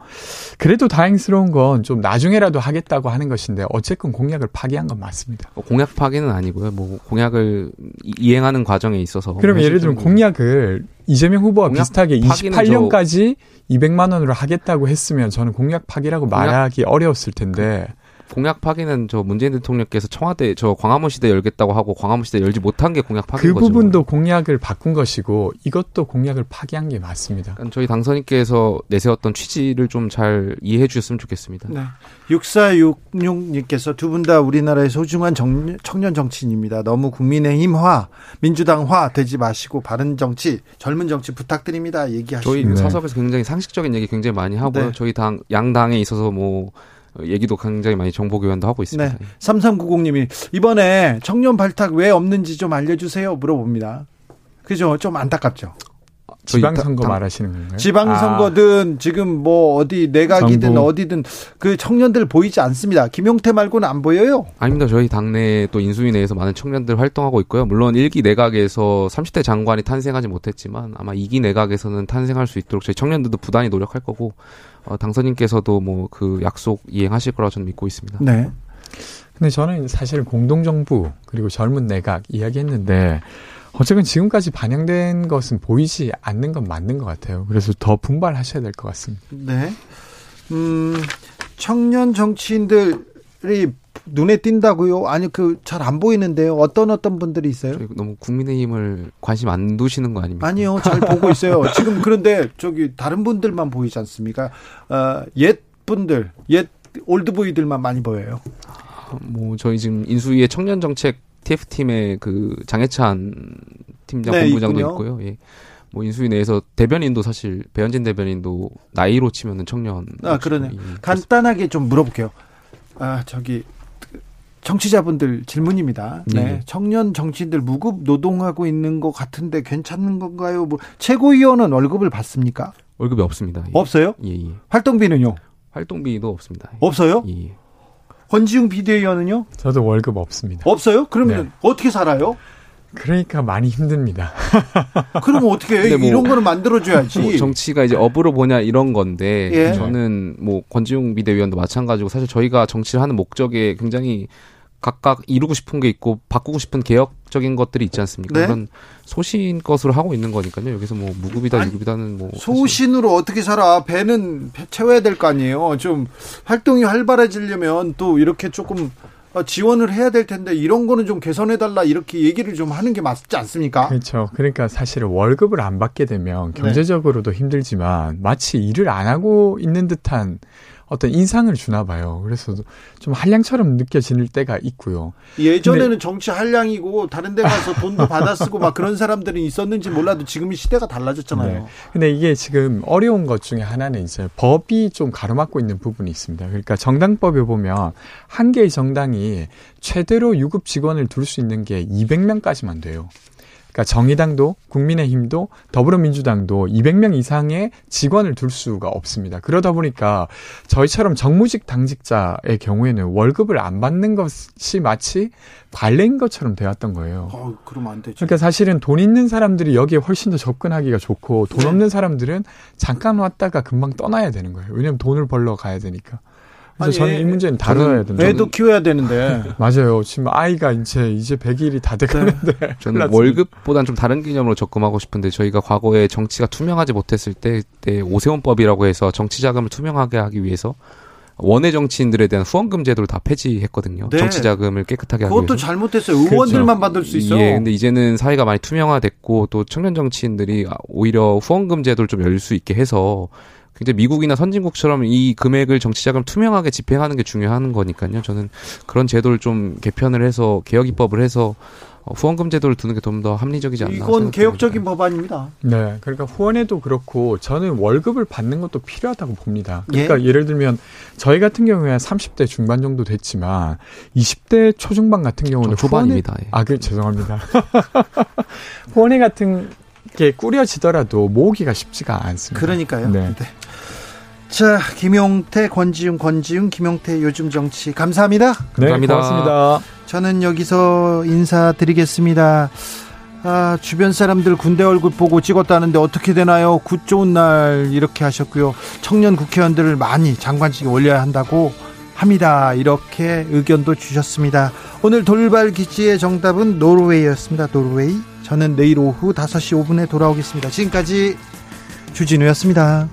K: 그래도 다행스러운 건 좀 나중에라도 하겠다고 하는 것인데 어쨌건 공약을 파기한 건 맞습니다.
L: 어, 공약 파기는 아니고요. 뭐 공약을 이행하는 과정에 있어서
K: 그러면 예를 들면 공약을 이재명 후보와 비슷하게 28년까지 200만 원으로 하겠다고 했으면 저는 공약 파기라고 공약? 말하기 어려웠을 텐데
L: 공약 파기는 저 문재인 대통령께서 청와대 저 광화문 시대 열겠다고 하고 광화문 시대 열지 못한 게 공약 파기인
K: 그 거죠. 그 부분도 공약을 바꾼 것이고 이것도 공약을 파기한 게 맞습니다.
L: 그러니까 저희 당선인께서 내세웠던 취지를 좀 잘 이해해 주셨으면 좋겠습니다. 네.
A: 6466님께서 두 분 다 우리나라의 소중한 정, 청년 정치인입니다. 너무 국민의힘화, 민주당화 되지 마시고 바른 정치, 젊은 정치 부탁드립니다. 얘기하시죠.
L: 저희 네. 사석에서 굉장히 상식적인 얘기 굉장히 많이 하고요. 네. 저희 당 양당에 있어서 뭐 얘기도 굉장히 많이 정보 교환도 하고 있습니다. 네.
A: 3390님이 이번에 청년 발탁 왜 없는지 좀 알려주세요 물어봅니다. 그죠? 좀 안타깝죠.
K: 지방선거 말하시는 건가요?
A: 지방선거든 아. 지금 뭐 어디 내각이든 정부. 어디든 그 청년들 보이지 않습니다. 김용태 말고는 안 보여요?
L: 아닙니다. 저희 당내 또 인수위 내에서 많은 청년들 활동하고 있고요. 물론 1기 내각에서 30대 장관이 탄생하지 못했지만 아마 2기 내각에서는 탄생할 수 있도록 저희 청년들도 부단히 노력할 거고 어, 당선인께서도 뭐 그 약속 이행하실 거라 저는 믿고 있습니다.
K: 네. 근데 저는 사실 공동정부 그리고 젊은 내각 이야기했는데 어쨌든 지금까지 반영된 것은 보이지 않는 건 맞는 것 같아요. 그래서 더 분발하셔야 될 것 같습니다.
A: 네. 음, 청년 정치인들이 눈에 띈다고요? 아니 그 잘 안 보이는데요. 어떤 어떤 분들이 있어요?
L: 너무 국민의힘을 관심 안 두시는 거 아닙니까?
A: 아니요, 잘 보고 있어요. 지금 그런데 저기 다른 분들만 보이지 않습니까? 어, 옛 분들, 옛 올드보이들만 많이 보여요.
L: 뭐 저희 지금 인수위의 청년 정책 TF 팀의 그 장해찬 팀장 네, 본부장도 있군요. 있고요. 예. 뭐 인수위 내에서 대변인도 사실 배현진 대변인도 나이로 치면은 청년.
A: 아 그러네. 예, 간단하게 좀 물어볼게요. 아 저기 정치자분들 질문입니다. 네. 네. 청년 정치인들 무급 노동하고 있는 것 같은데 괜찮은 건가요? 뭐 최고위원은 월급을 받습니까?
L: 월급이 없습니다.
A: 예. 없어요?
L: 예, 예.
A: 활동비는요?
L: 활동비도 없습니다.
A: 없어요?
L: 예. 예.
A: 권지웅 비대위원은요?
K: 저도 월급 없습니다.
A: 없어요? 그러면 네. 어떻게 살아요?
K: 그러니까 많이 힘듭니다.
A: 그럼 어떻게 해? 뭐 이런 거는 만들어줘야지.
L: 뭐 정치가 이제 업으로 보냐 이런 건데 예. 저는 뭐 권지웅 비대위원도 마찬가지고 사실 저희가 정치를 하는 목적에 굉장히 각각 이루고 싶은 게 있고 바꾸고 싶은 개혁적인 것들이 있지 않습니까? 네? 그런 소신 것으로 하고 있는 거니까요. 여기서 뭐 무급이다, 유급이다는 뭐
A: 소신으로 사실. 어떻게 살아? 배는 채워야 될 거 아니에요. 좀 활동이 활발해지려면 또 이렇게 조금 어, 지원을 해야 될 텐데 이런 거는 좀 개선해 달라 이렇게 얘기를 좀 하는 게 맞지 않습니까?
K: 그렇죠. 그러니까 사실은 월급을 안 받게 되면 네. 경제적으로도 네. 힘들지만 마치 일을 안 하고 있는 듯한 어떤 인상을 주나 봐요. 그래서 좀 한량처럼 느껴질 때가 있고요.
A: 예전에는 정치 한량이고 다른 데 가서 돈도 받아 쓰고 막 그런 사람들은 있었는지 몰라도 지금 이 시대가 달라졌잖아요. 네.
K: 근데 이게 지금 어려운 것 중에 하나는 이제 법이 좀 가로막고 있는 부분이 있습니다. 그러니까 정당법에 보면 한 개의 정당이 최대로 유급 직원을 둘 수 있는 게 200명까지만 돼요. 그러니까 정의당도 국민의힘도 더불어민주당도 200명 이상의 직원을 둘 수가 없습니다. 그러다 보니까 저희처럼 정무직 당직자의 경우에는 월급을 안 받는 것이 마치 관례인 것처럼 되었던 거예요.
A: 어, 그러면 안 되죠.
K: 그러니까 사실은 돈 있는 사람들이 여기에 훨씬 더 접근하기가 좋고 돈 네. 없는 사람들은 잠깐 왔다가 금방 떠나야 되는 거예요. 왜냐하면 돈을 벌러 가야 되니까. 아니, 저는 이 문제는 다뤄야 된다.
A: 애도 키워야 되는데.
K: 맞아요. 지금 아이가 이제 이제 100일이 다 돼가는데. 네.
L: 저는 월급보다는 좀 다른 개념으로 접근하고 싶은데 저희가 과거에 정치가 투명하지 못했을 때, 때 오세훈법이라고 해서 정치 자금을 투명하게 하기 위해서 원외 정치인들에 대한 후원금 제도를 다 폐지했거든요. 네. 정치 자금을 깨끗하게 하기
A: 위해서. 그것도 잘못했어요. 의원들만 그렇죠. 받을 수 있어요.
L: 예, 근데 이제는 사회가 많이 투명화됐고 또 청년 정치인들이 오히려 후원금 제도를 좀 열 수 있게 해서 굉장히 미국이나 선진국처럼 이 금액을 정치자금 투명하게 집행하는 게 중요한 거니까요. 저는 그런 제도를 좀 개편을 해서 개혁 입법을 해서 어, 후원금 제도를 두는 게 좀 더 합리적이지 않나.
A: 이건 개혁적인 법안입니다.
K: 네, 그러니까 후원에도 그렇고 저는 월급을 받는 것도 필요하다고 봅니다. 그러니까 예? 를 들면 저희 같은 경우에 30대 중반 정도 됐지만 20대 초중반 같은 경우는
L: 초반입니다. 후원회,
K: 예. 아, 그 죄송합니다. 후원회 같은 게 꾸려지더라도 모으기가 쉽지가 않습니다.
A: 그러니까요. 네. 네. 자, 김용태, 권지윤, 권지윤, 김용태 요즘 정치 감사합니다.
K: 네, 감사합니다. 고맙습니다.
A: 저는 여기서 인사드리겠습니다. 아, 주변 사람들 군대 얼굴 보고 찍었다는데 어떻게 되나요? 굿 좋은 날 이렇게 하셨고요. 청년 국회의원들을 많이 장관직에 올려야 한다고 합니다. 이렇게 의견도 주셨습니다. 오늘 돌발 기지의 정답은 노르웨이였습니다. 노르웨이. 저는 내일 오후 5시 5분에 돌아오겠습니다. 지금까지 주진우였습니다.